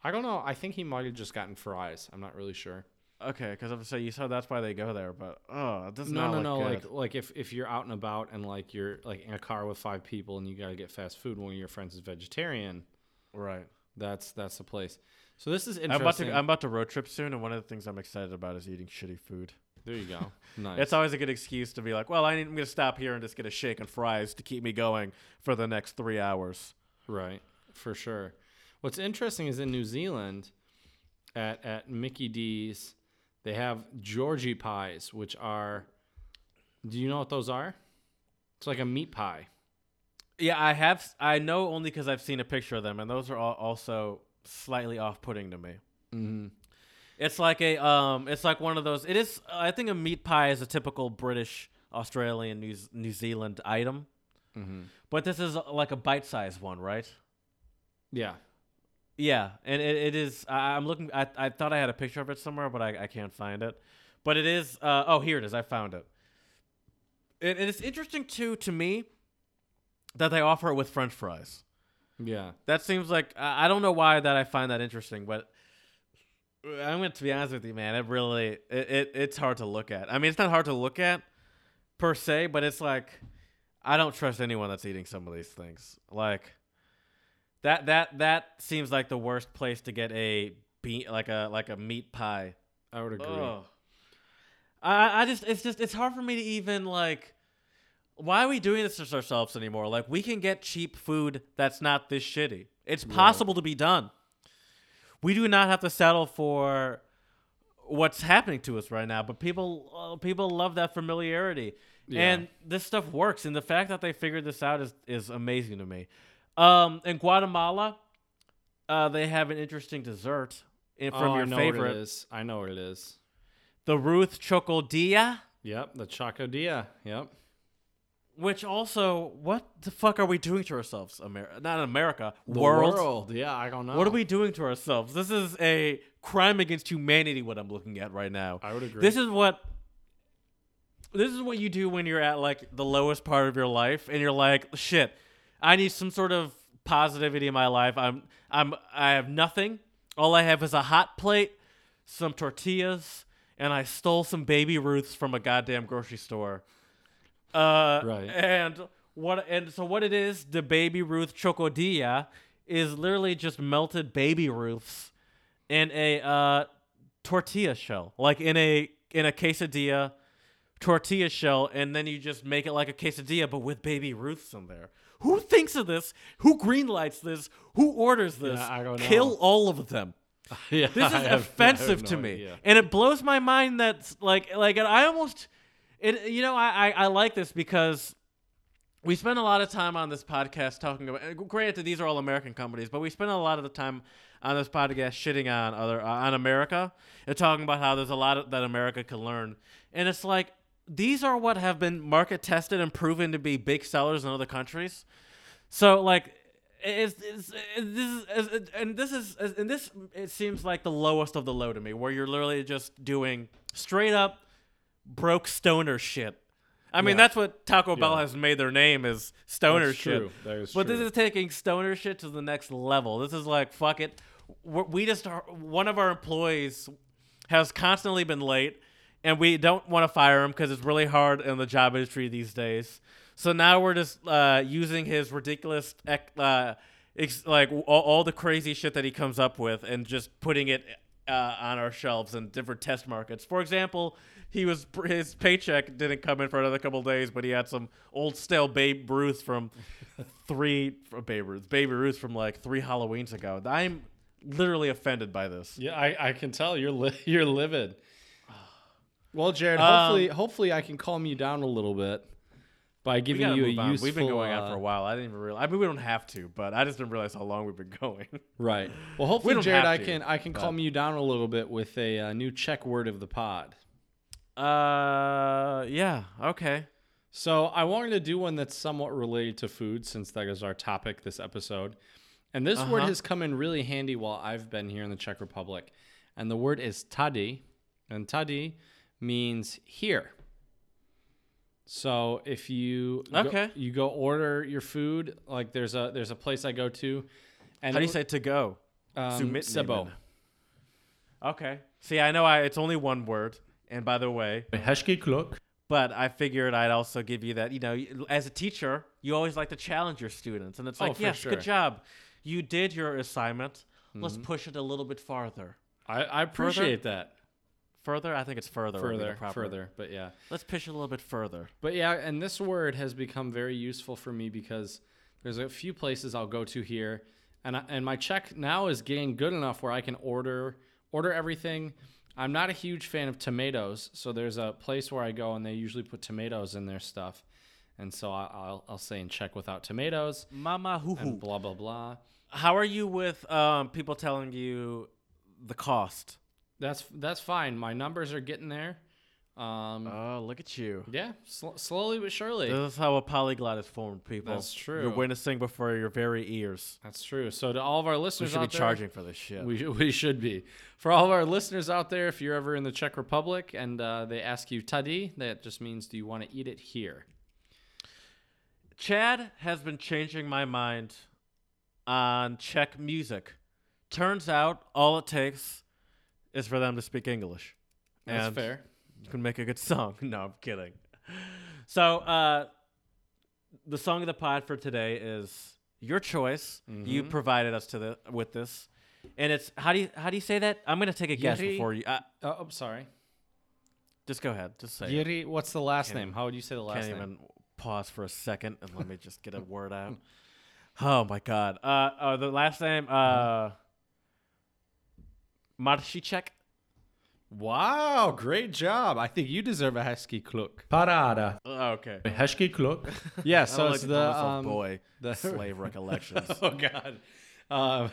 I don't know. I think he might have just gotten fries. I'm not really sure. Okay, because I'm saying you said that's why they go there, but oh, it does No, not no, no. good. Like, like if if you're out and about and like you're like in a car with five people and you gotta get fast food, one of your friends is vegetarian. right. That's that's the place. So this is interesting. I'm about to I'm about to road trip soon, and one of the things I'm excited about is eating shitty food. there you go. Nice. It's always a good excuse to be like, well, I need, I'm going to stop here and just get a shake and fries to keep me going for the next three hours. Right, for sure. What's interesting is in New Zealand, at at Mickey D's, they have Georgie pies, which are. Do you know what those are? It's like a meat pie. Yeah, I have. I know only because I've seen a picture of them, and those are all also slightly off-putting to me. Mm-hmm. It's like a um, it's like one of those. It is. I think a meat pie is a typical British, Australian, New, New Zealand item, Mm-hmm. but this is uh, like a bite-sized one, right? Yeah. Yeah, and it, it is. I, I'm looking. I, I thought I had a picture of it somewhere, but I, I can't find it. But it is. Uh, oh, here it is. I found it. And, and it's interesting too to me that they offer it with French fries. Yeah. That seems like I I don't know why that I find that interesting, but I'm going to be honest with you, man. It really it, it it's hard to look at. I mean, it's not hard to look at per se, but it's like I don't trust anyone that's eating some of these things. Like that that that seems like the worst place to get a bean like a like a meat pie. I would agree. Ugh. I I just it's just it's hard for me to even like why are we doing this to ourselves anymore? Like we can get cheap food that's not this shitty. It's possible to be done. We do not have to settle for what's happening to us right now, but people uh, people love that familiarity. Yeah. And this stuff works and the fact that they figured this out is is amazing to me. Um in Guatemala, uh they have an interesting dessert in, from oh, your I know favorite what it is. I know what it is. the Ruth Chocodilla, Yep, the Chocodilla. Yep. which also, what the fuck are we doing to ourselves? America, not America, The world. Yeah, I don't know. What are we doing to ourselves? This is a crime against humanity. What I'm looking at right now. I would agree. This is what. This is what you do when you're at like the lowest part of your life, and you're like, shit, I need some sort of positivity in my life. I'm, I'm, I have nothing. All I have is a hot plate, some tortillas, and I stole some baby Ruths from a goddamn grocery store. Uh, Right. And what? And so what it is? The baby Ruth chocodilla is literally just melted baby Ruths in a uh, tortilla shell, like in a in a quesadilla tortilla shell, and then you just make it like a quesadilla, but with baby Ruths in there. Who thinks of this? Who greenlights this? Who orders this? Yeah, I don't Kill all of them. yeah, This is have- offensive no to me, idea. and it blows my mind that like like I almost it you know I, I I like this because we spend a lot of time on this podcast talking about. Granted, these are all American companies, but we spend a lot of the time on this podcast shitting on other uh, on America and talking about how there's a lot of, that America can learn, and it's like these are what have been market tested and proven to be big sellers in other countries. So like. It's, it's, it- this is it's- and this is and this it seems like the lowest of the low to me, where you're literally just doing straight up broke stoner shit. I mean, Yeah. that's what Taco Bell Yeah. has made their name is stoner That's shit. true. That is but true. this is taking stoner shit to the next level. This is like fuck it. We're, we just are, one of our employees has constantly been late, and we don't want to fire him because it's really hard in the job industry these days. So now we're just uh, using his ridiculous, uh, ex- like all, all the crazy shit that he comes up with, and just putting it uh, on our shelves in different test markets. For example, he was his paycheck didn't come in for another couple days, but he had some old stale Babe Ruth from three from Babe Ruth, Baby Ruth from like three Halloweens ago. I'm literally offended by this. Yeah, I, I can tell you're li- you're livid. Well, Jared, Um, hopefully hopefully I can calm you down a little bit by giving you a on. useful. We've been going on uh, for a while. I didn't even realize. I mean, we don't have to, but I just didn't realize how long we've been going. Right. Well, hopefully, don't Jared, I to, can I can but- calm you down a little bit with a uh, new Czech word of the pod. uh, yeah, okay. So I wanted to do one that's somewhat related to food, since that is our topic this episode. And this word Uh-huh. has come in really handy while I've been here in the Czech Republic. And the word is tady, and tady means here. So if you go- Okay. you go order your food, like there's a there's a place I go to, and How do you say to go? um, Submit Sebo. Okay. See, I know I it's only one word, and by the way, but I figured I'd also give you that. You know, as a teacher, you always like to challenge your students, and it's Oh, like, for yes, sure. Mm-hmm. good job, you did your assignment. Let's push it a little bit farther. I, I appreciate that. Further, I think it's further. would be the Further, proper- further, but yeah. Let's push it a little bit further. But yeah, and this word has become very useful for me because there's a few places I'll go to here, and I, and my Czech now is getting good enough where I can order order everything. I'm not a huge fan of tomatoes, so there's a place where I go and they usually put tomatoes in their stuff, and so I, I'll I'll say in Czech without tomatoes Mama hoo and hoo. blah blah blah. How are you with um, people telling you the cost? That's that's fine. My numbers are getting there. Um, Oh, look at you. yeah, sl- slowly but surely. This is how a polyglot is formed, people. That's true. You're witnessing before your very ears. That's true. So to all of our listeners, We should be there, charging for this shit. We, we should be. For all of our listeners out there, if you're ever in the Czech Republic and uh, they ask you tady, that just means do you want to eat it here? Chad has been changing my mind on Czech music. Turns out all it takes is for them to speak English. That's And fair. You can make a good song. No, I'm kidding. So, uh, the song of the pod for today is your choice. You Mm-hmm. provided us to the with this, and it's how do you how do you say that? I'm gonna take a guess before you. Uh, Oh, I'm sorry. just go ahead. Just say. it. Yuri, what's the last Can't name? How would you say the last name? Can't name? even pause for a second and let me just get a word out. Oh my god. Uh, uh the last name uh Marshicek. Wow, great job. I think you deserve a Hezký Kluk. Paráda. Oh, okay. Hezký Kluk. Yeah, I so don't like it's the. Um, boy. the- Slave recollections. oh, God. Uh,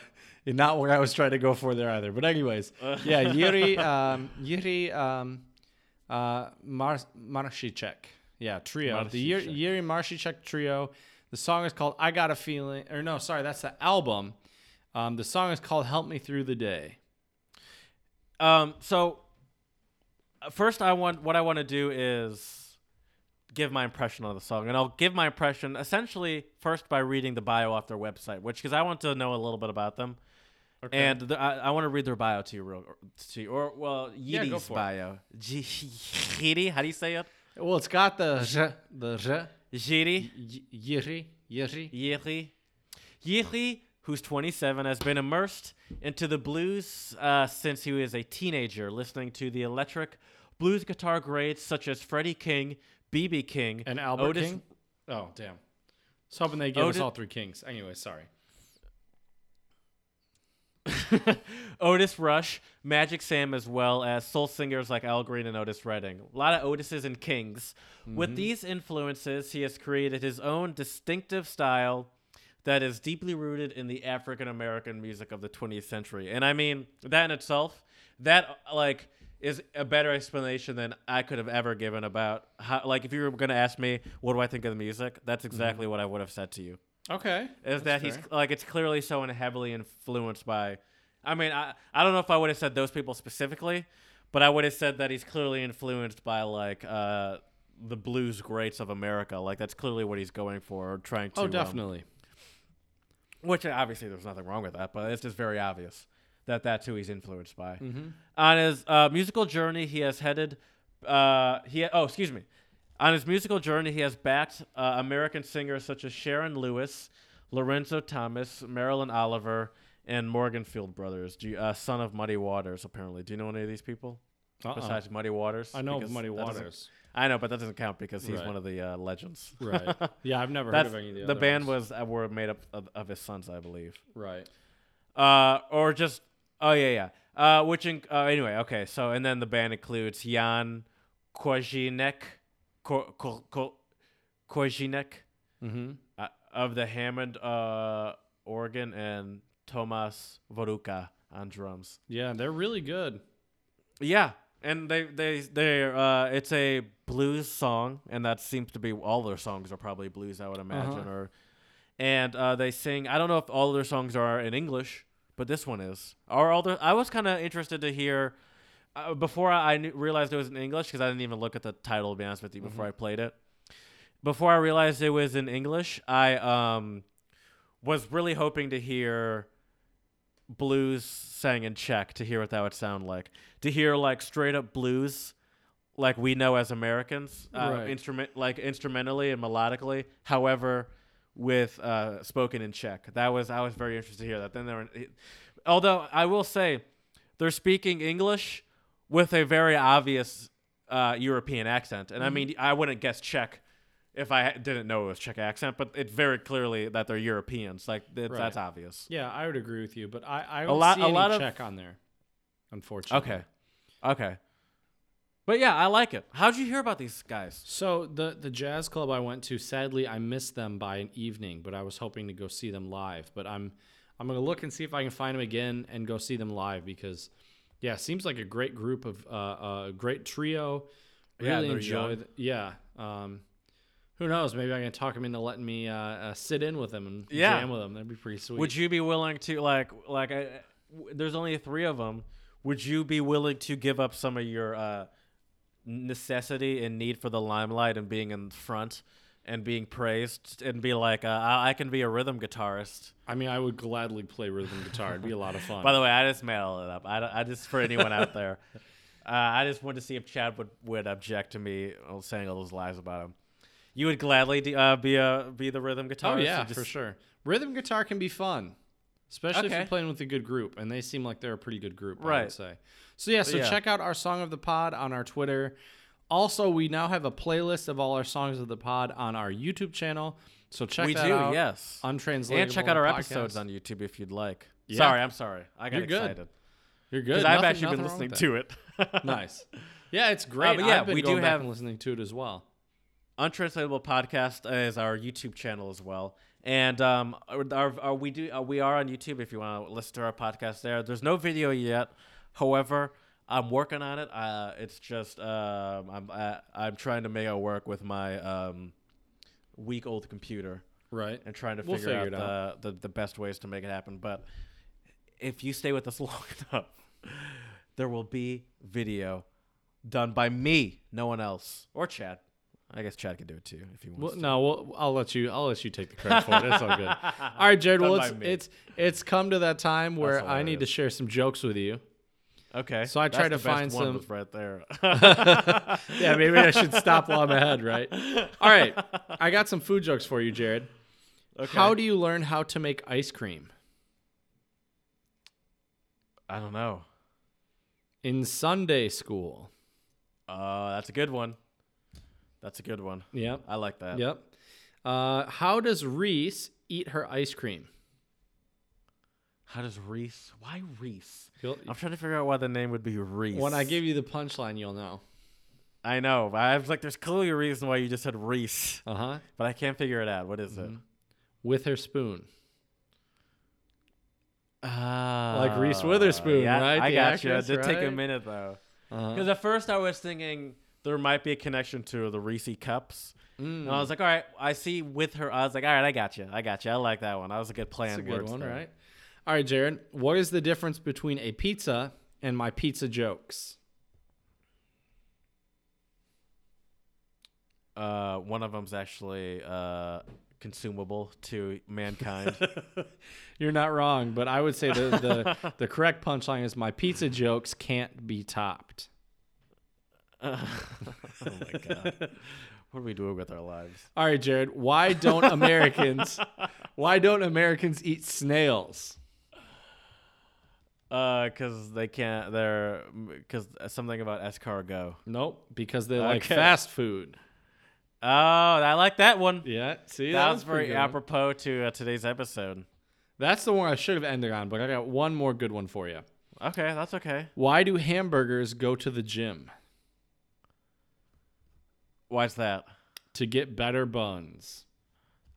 not what I was trying to go for there either. But, anyways, yeah, Yuri, um, Yuri um, uh, Mar- Marshicek. Yeah, trio. The Yuri, Marshicek. Yuri Marshicek trio. The song is called I Got a Feeling. Or, no, sorry, that's the album. Um, the song is called Help Me Through the Day. Um, so uh, first, I want what I want to do is give my impression on the song, and I'll give my impression essentially first by reading the bio off their website, which because I want to know a little bit about them, and the, I, I want to read their bio to you real to you, or well, Yeah, Yidi's for bio. Yidi, how do you say it? Well, it's got the j, the j, Yidi. y- Yuri, Yuri. Yiri. Yiri, who's 27, has been immersed into the blues uh, since he was a teenager, listening to the electric blues guitar greats such as Freddie King, B.B. King, And Albert Otis, King? Oh, damn. I was hoping they give us all three kings. Anyway, sorry. Otis Rush, Magic Sam, as well as soul singers like Al Green and Otis Redding. A lot of Otises and Kings. With these influences, he has created his own distinctive style that is deeply rooted in the African American music of the 20th century. And I mean, that in itself, that like is a better explanation than I could have ever given about how like if you were going to ask me what do I think of the music, that's exactly what I would have said to you Okay. is that he's like it's clearly so heavily influenced by I mean I I don't know if I would have said those people specifically, but I would have said that he's clearly influenced by like uh the blues greats of America. Like that's clearly what he's going for or trying to Oh, um, definitely. Which obviously there's nothing wrong with that, but it's just very obvious that that's who he's influenced by. Mm-hmm. On his uh, musical journey, he has headed. Uh, he oh, excuse me. On his musical journey, he has backed uh, American singers such as Sharon Lewis, Lorenzo Thomas, Marilyn Oliver, and Morganfield Brothers, do you- uh, son of Muddy Waters. Apparently, do you know any of these people Uh-uh. besides Muddy Waters? I know Because Muddy Waters. I know, but that doesn't count because he's Right. one of the uh, legends. Right. Yeah, I've never That's heard of any of the, other. the other band ones. was uh, were made up of, of his sons, I believe. Right. Uh, or just oh yeah yeah. Uh, which in, uh, anyway okay. So and then the band includes Jan Kozinek, Ko, Ko, Ko, Kozinek Mm-hmm. uh, of the Hammond uh, organ and Tomas Voruka on drums. Yeah, they're really good. Yeah, and they they they uh, it's a blues song, and that seems to be all their songs are probably blues, I would imagine. Uh-huh. Or and uh, they sing. I don't know if all their songs are in English, but this one is. Or all their, I was kind of interested to hear uh, before I, knew, realized it was in English because I didn't even look at the title. To be honest with you, before I played it. Before I realized it was in English, I um was really hoping to hear blues sang in Czech to hear what that would sound like. To hear like straight up blues, like we know as Americans, uh, Right. instrument like instrumentally and melodically. However, with uh, spoken in Czech, that was I was very interested to hear that. Then they were, although I will say, they're speaking English with a very obvious uh, European accent, and I mean I wouldn't guess Czech if I didn't know it was Czech accent, but it's very clearly that they're Europeans. Like Right. that's obvious. Yeah, I would agree with you, but I I A don't lot- see a lot of- Czech on there. Unfortunately. Okay, okay, but yeah, I like it. How'd you hear about these guys? So the the jazz club I went to, sadly, I missed them by an evening, but I was hoping to go see them live. But I'm I'm gonna look and see if I can find them again and go see them live because, yeah, seems like a great group of uh, a great trio. Yeah, Really they're enjoy. young. th- yeah. Um, who knows? Maybe I can talk them into letting me uh, uh, sit in with them and Yeah. jam with them. That'd be pretty sweet. Would you be willing to like like uh, w- there's only three of them? Would you be willing to give up some of your uh, necessity and need for the limelight and being in front and being praised and be like, uh, I-, I can be a rhythm guitarist? I mean, I would gladly play rhythm guitar. It'd be a lot of fun. By the way, I just made all it up. I, I just for anyone out there, uh, I just wanted to see if Chad would, would object to me saying all those lies about him. You would gladly d- uh, be a be the rhythm guitarist. Oh yeah, just- for sure. Rhythm guitar can be fun, especially if you're playing with a good group, and they seem like they're a pretty good group. Right. I would say. So yeah, so Yeah. check out our song of the pod on our Twitter. Also, we now have a playlist of all our songs of the pod on our YouTube channel. So check we that do, out. yes. Untranslatable podcast. And check out our podcast. episodes on YouTube if you'd like. Yeah. Sorry, I'm sorry. I got You're good. excited. You're good. Because I've actually been listening to it. nice. Yeah, it's great. but yeah, we do have- listening to it as well. Untranslatable podcast is our YouTube channel as well, and um, our- we do uh, we are on YouTube if you want to listen to our podcast there. There's no video yet, however, I'm working on it. Uh, it's just um, I'm I, I'm trying to make it work with my um, week old computer Right. and trying to We'll figure, figure out, the, the the best ways to make it happen. But if you stay with us long enough, there will be video done by me, no one else, or Chad. I guess Chad can do it too if he wants. Well, to. no, we'll, I'll let you. I'll let you take the credit for it. It's all good. All right, Jared. Done Well, it's, it's it's come to that time where I need to share some jokes with you. Okay. So I tried That's to the best find one some- was right there. Yeah, maybe I should stop while I'm ahead, right? All right, I got some food jokes for you, Jared. okay. How do you learn how to make ice cream? I don't know. In Sunday school. Uh, that's a good one. That's a good one. Yep. I like that. Yep. Uh, how does Reese eat her ice cream? How does Reese? Why Reese? You'll- I'm trying to figure out why the name would be Reese. When I give you the punchline, you'll know. I know. but I was like, there's clearly a reason why you just said Reese, Uh huh. but I can't figure it out. What is it? With her spoon. Ah, Like Reese Witherspoon, yeah, right? I The got you. It actress, did take a right? minute though, Uh-huh. because at first I was thinking there might be a connection to the Reese cups. And I was like, all right, I see with her. I was like, all right, I got you. I got you. I like that one. That was a good play That's a good words one, there. right? All right, Jared. What is the difference between a pizza and my pizza jokes? Uh, one of them's actually uh, consumable to mankind. You're not wrong, but I would say the the, the correct punchline is my pizza jokes can't be topped. oh my god, what are we doing with our lives? All right, Jared. Why don't Americans why don't Americans eat snails? Uh, cause they can't. They're because something about escargot. Nope, because they like Okay. fast food. Oh, I like that one. Yeah, see, that was pretty very good apropos to uh, today's episode. That's the one I should have ended on, but I got one more good one for you. Okay, that's okay. Why do hamburgers go to the gym? Why's that? To get better buns.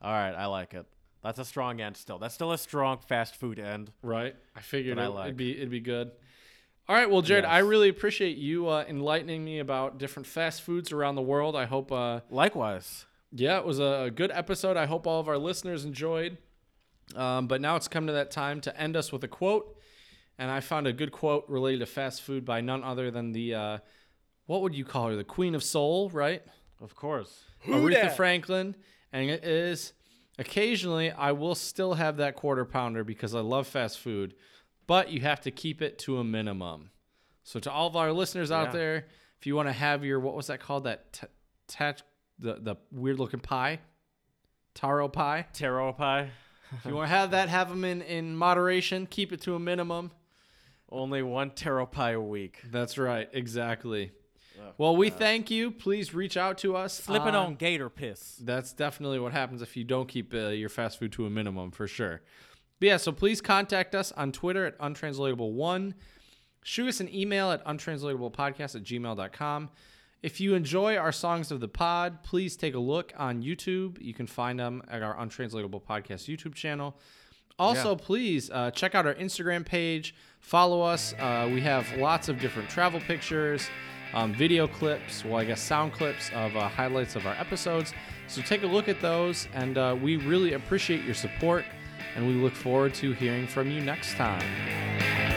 All right, I like it. That's a strong end. Still, that's still a strong fast food end. Right. I figured That I it, like. would be it'd be good. All right, well, Jared, I really appreciate you uh, enlightening me about different fast foods around the world. I hope, uh, Likewise. yeah, it was a, a good episode. I hope all of our listeners enjoyed. Um, but now it's come to that time to end us with a quote, and I found a good quote related to fast food by none other than the uh, what would you call her, the Queen of Soul, right? Of course. Aretha Franklin, and it is occasionally I will still have that quarter pounder because I love fast food, but you have to keep it to a minimum. So to all of our listeners out Yeah. there, if you want to have your what was that called that t- tat the the weird looking pie, taro pie. Taro pie. If you want to have that, have them in in moderation. Keep it to a minimum. Only one taro pie a week. That's right, exactly. Oh, Well, we thank you. Please reach out to us. Slipping on gator piss. That's definitely what happens if you don't keep uh, your fast food to a minimum, for sure. But yeah, so please contact us on Twitter at untranslatable1. Shoot us an email at untranslatablepodcast at gmail.com. If you enjoy our songs of the pod, please take a look on YouTube. You can find them at our Untranslatable Podcast YouTube channel. Also, please uh, check out our Instagram page. Follow us. Uh, we have lots of different travel pictures, um, video clips, well, I guess sound clips of uh, highlights of our episodes. So take a look at those, and uh, we really appreciate your support. And we look forward to hearing from you next time.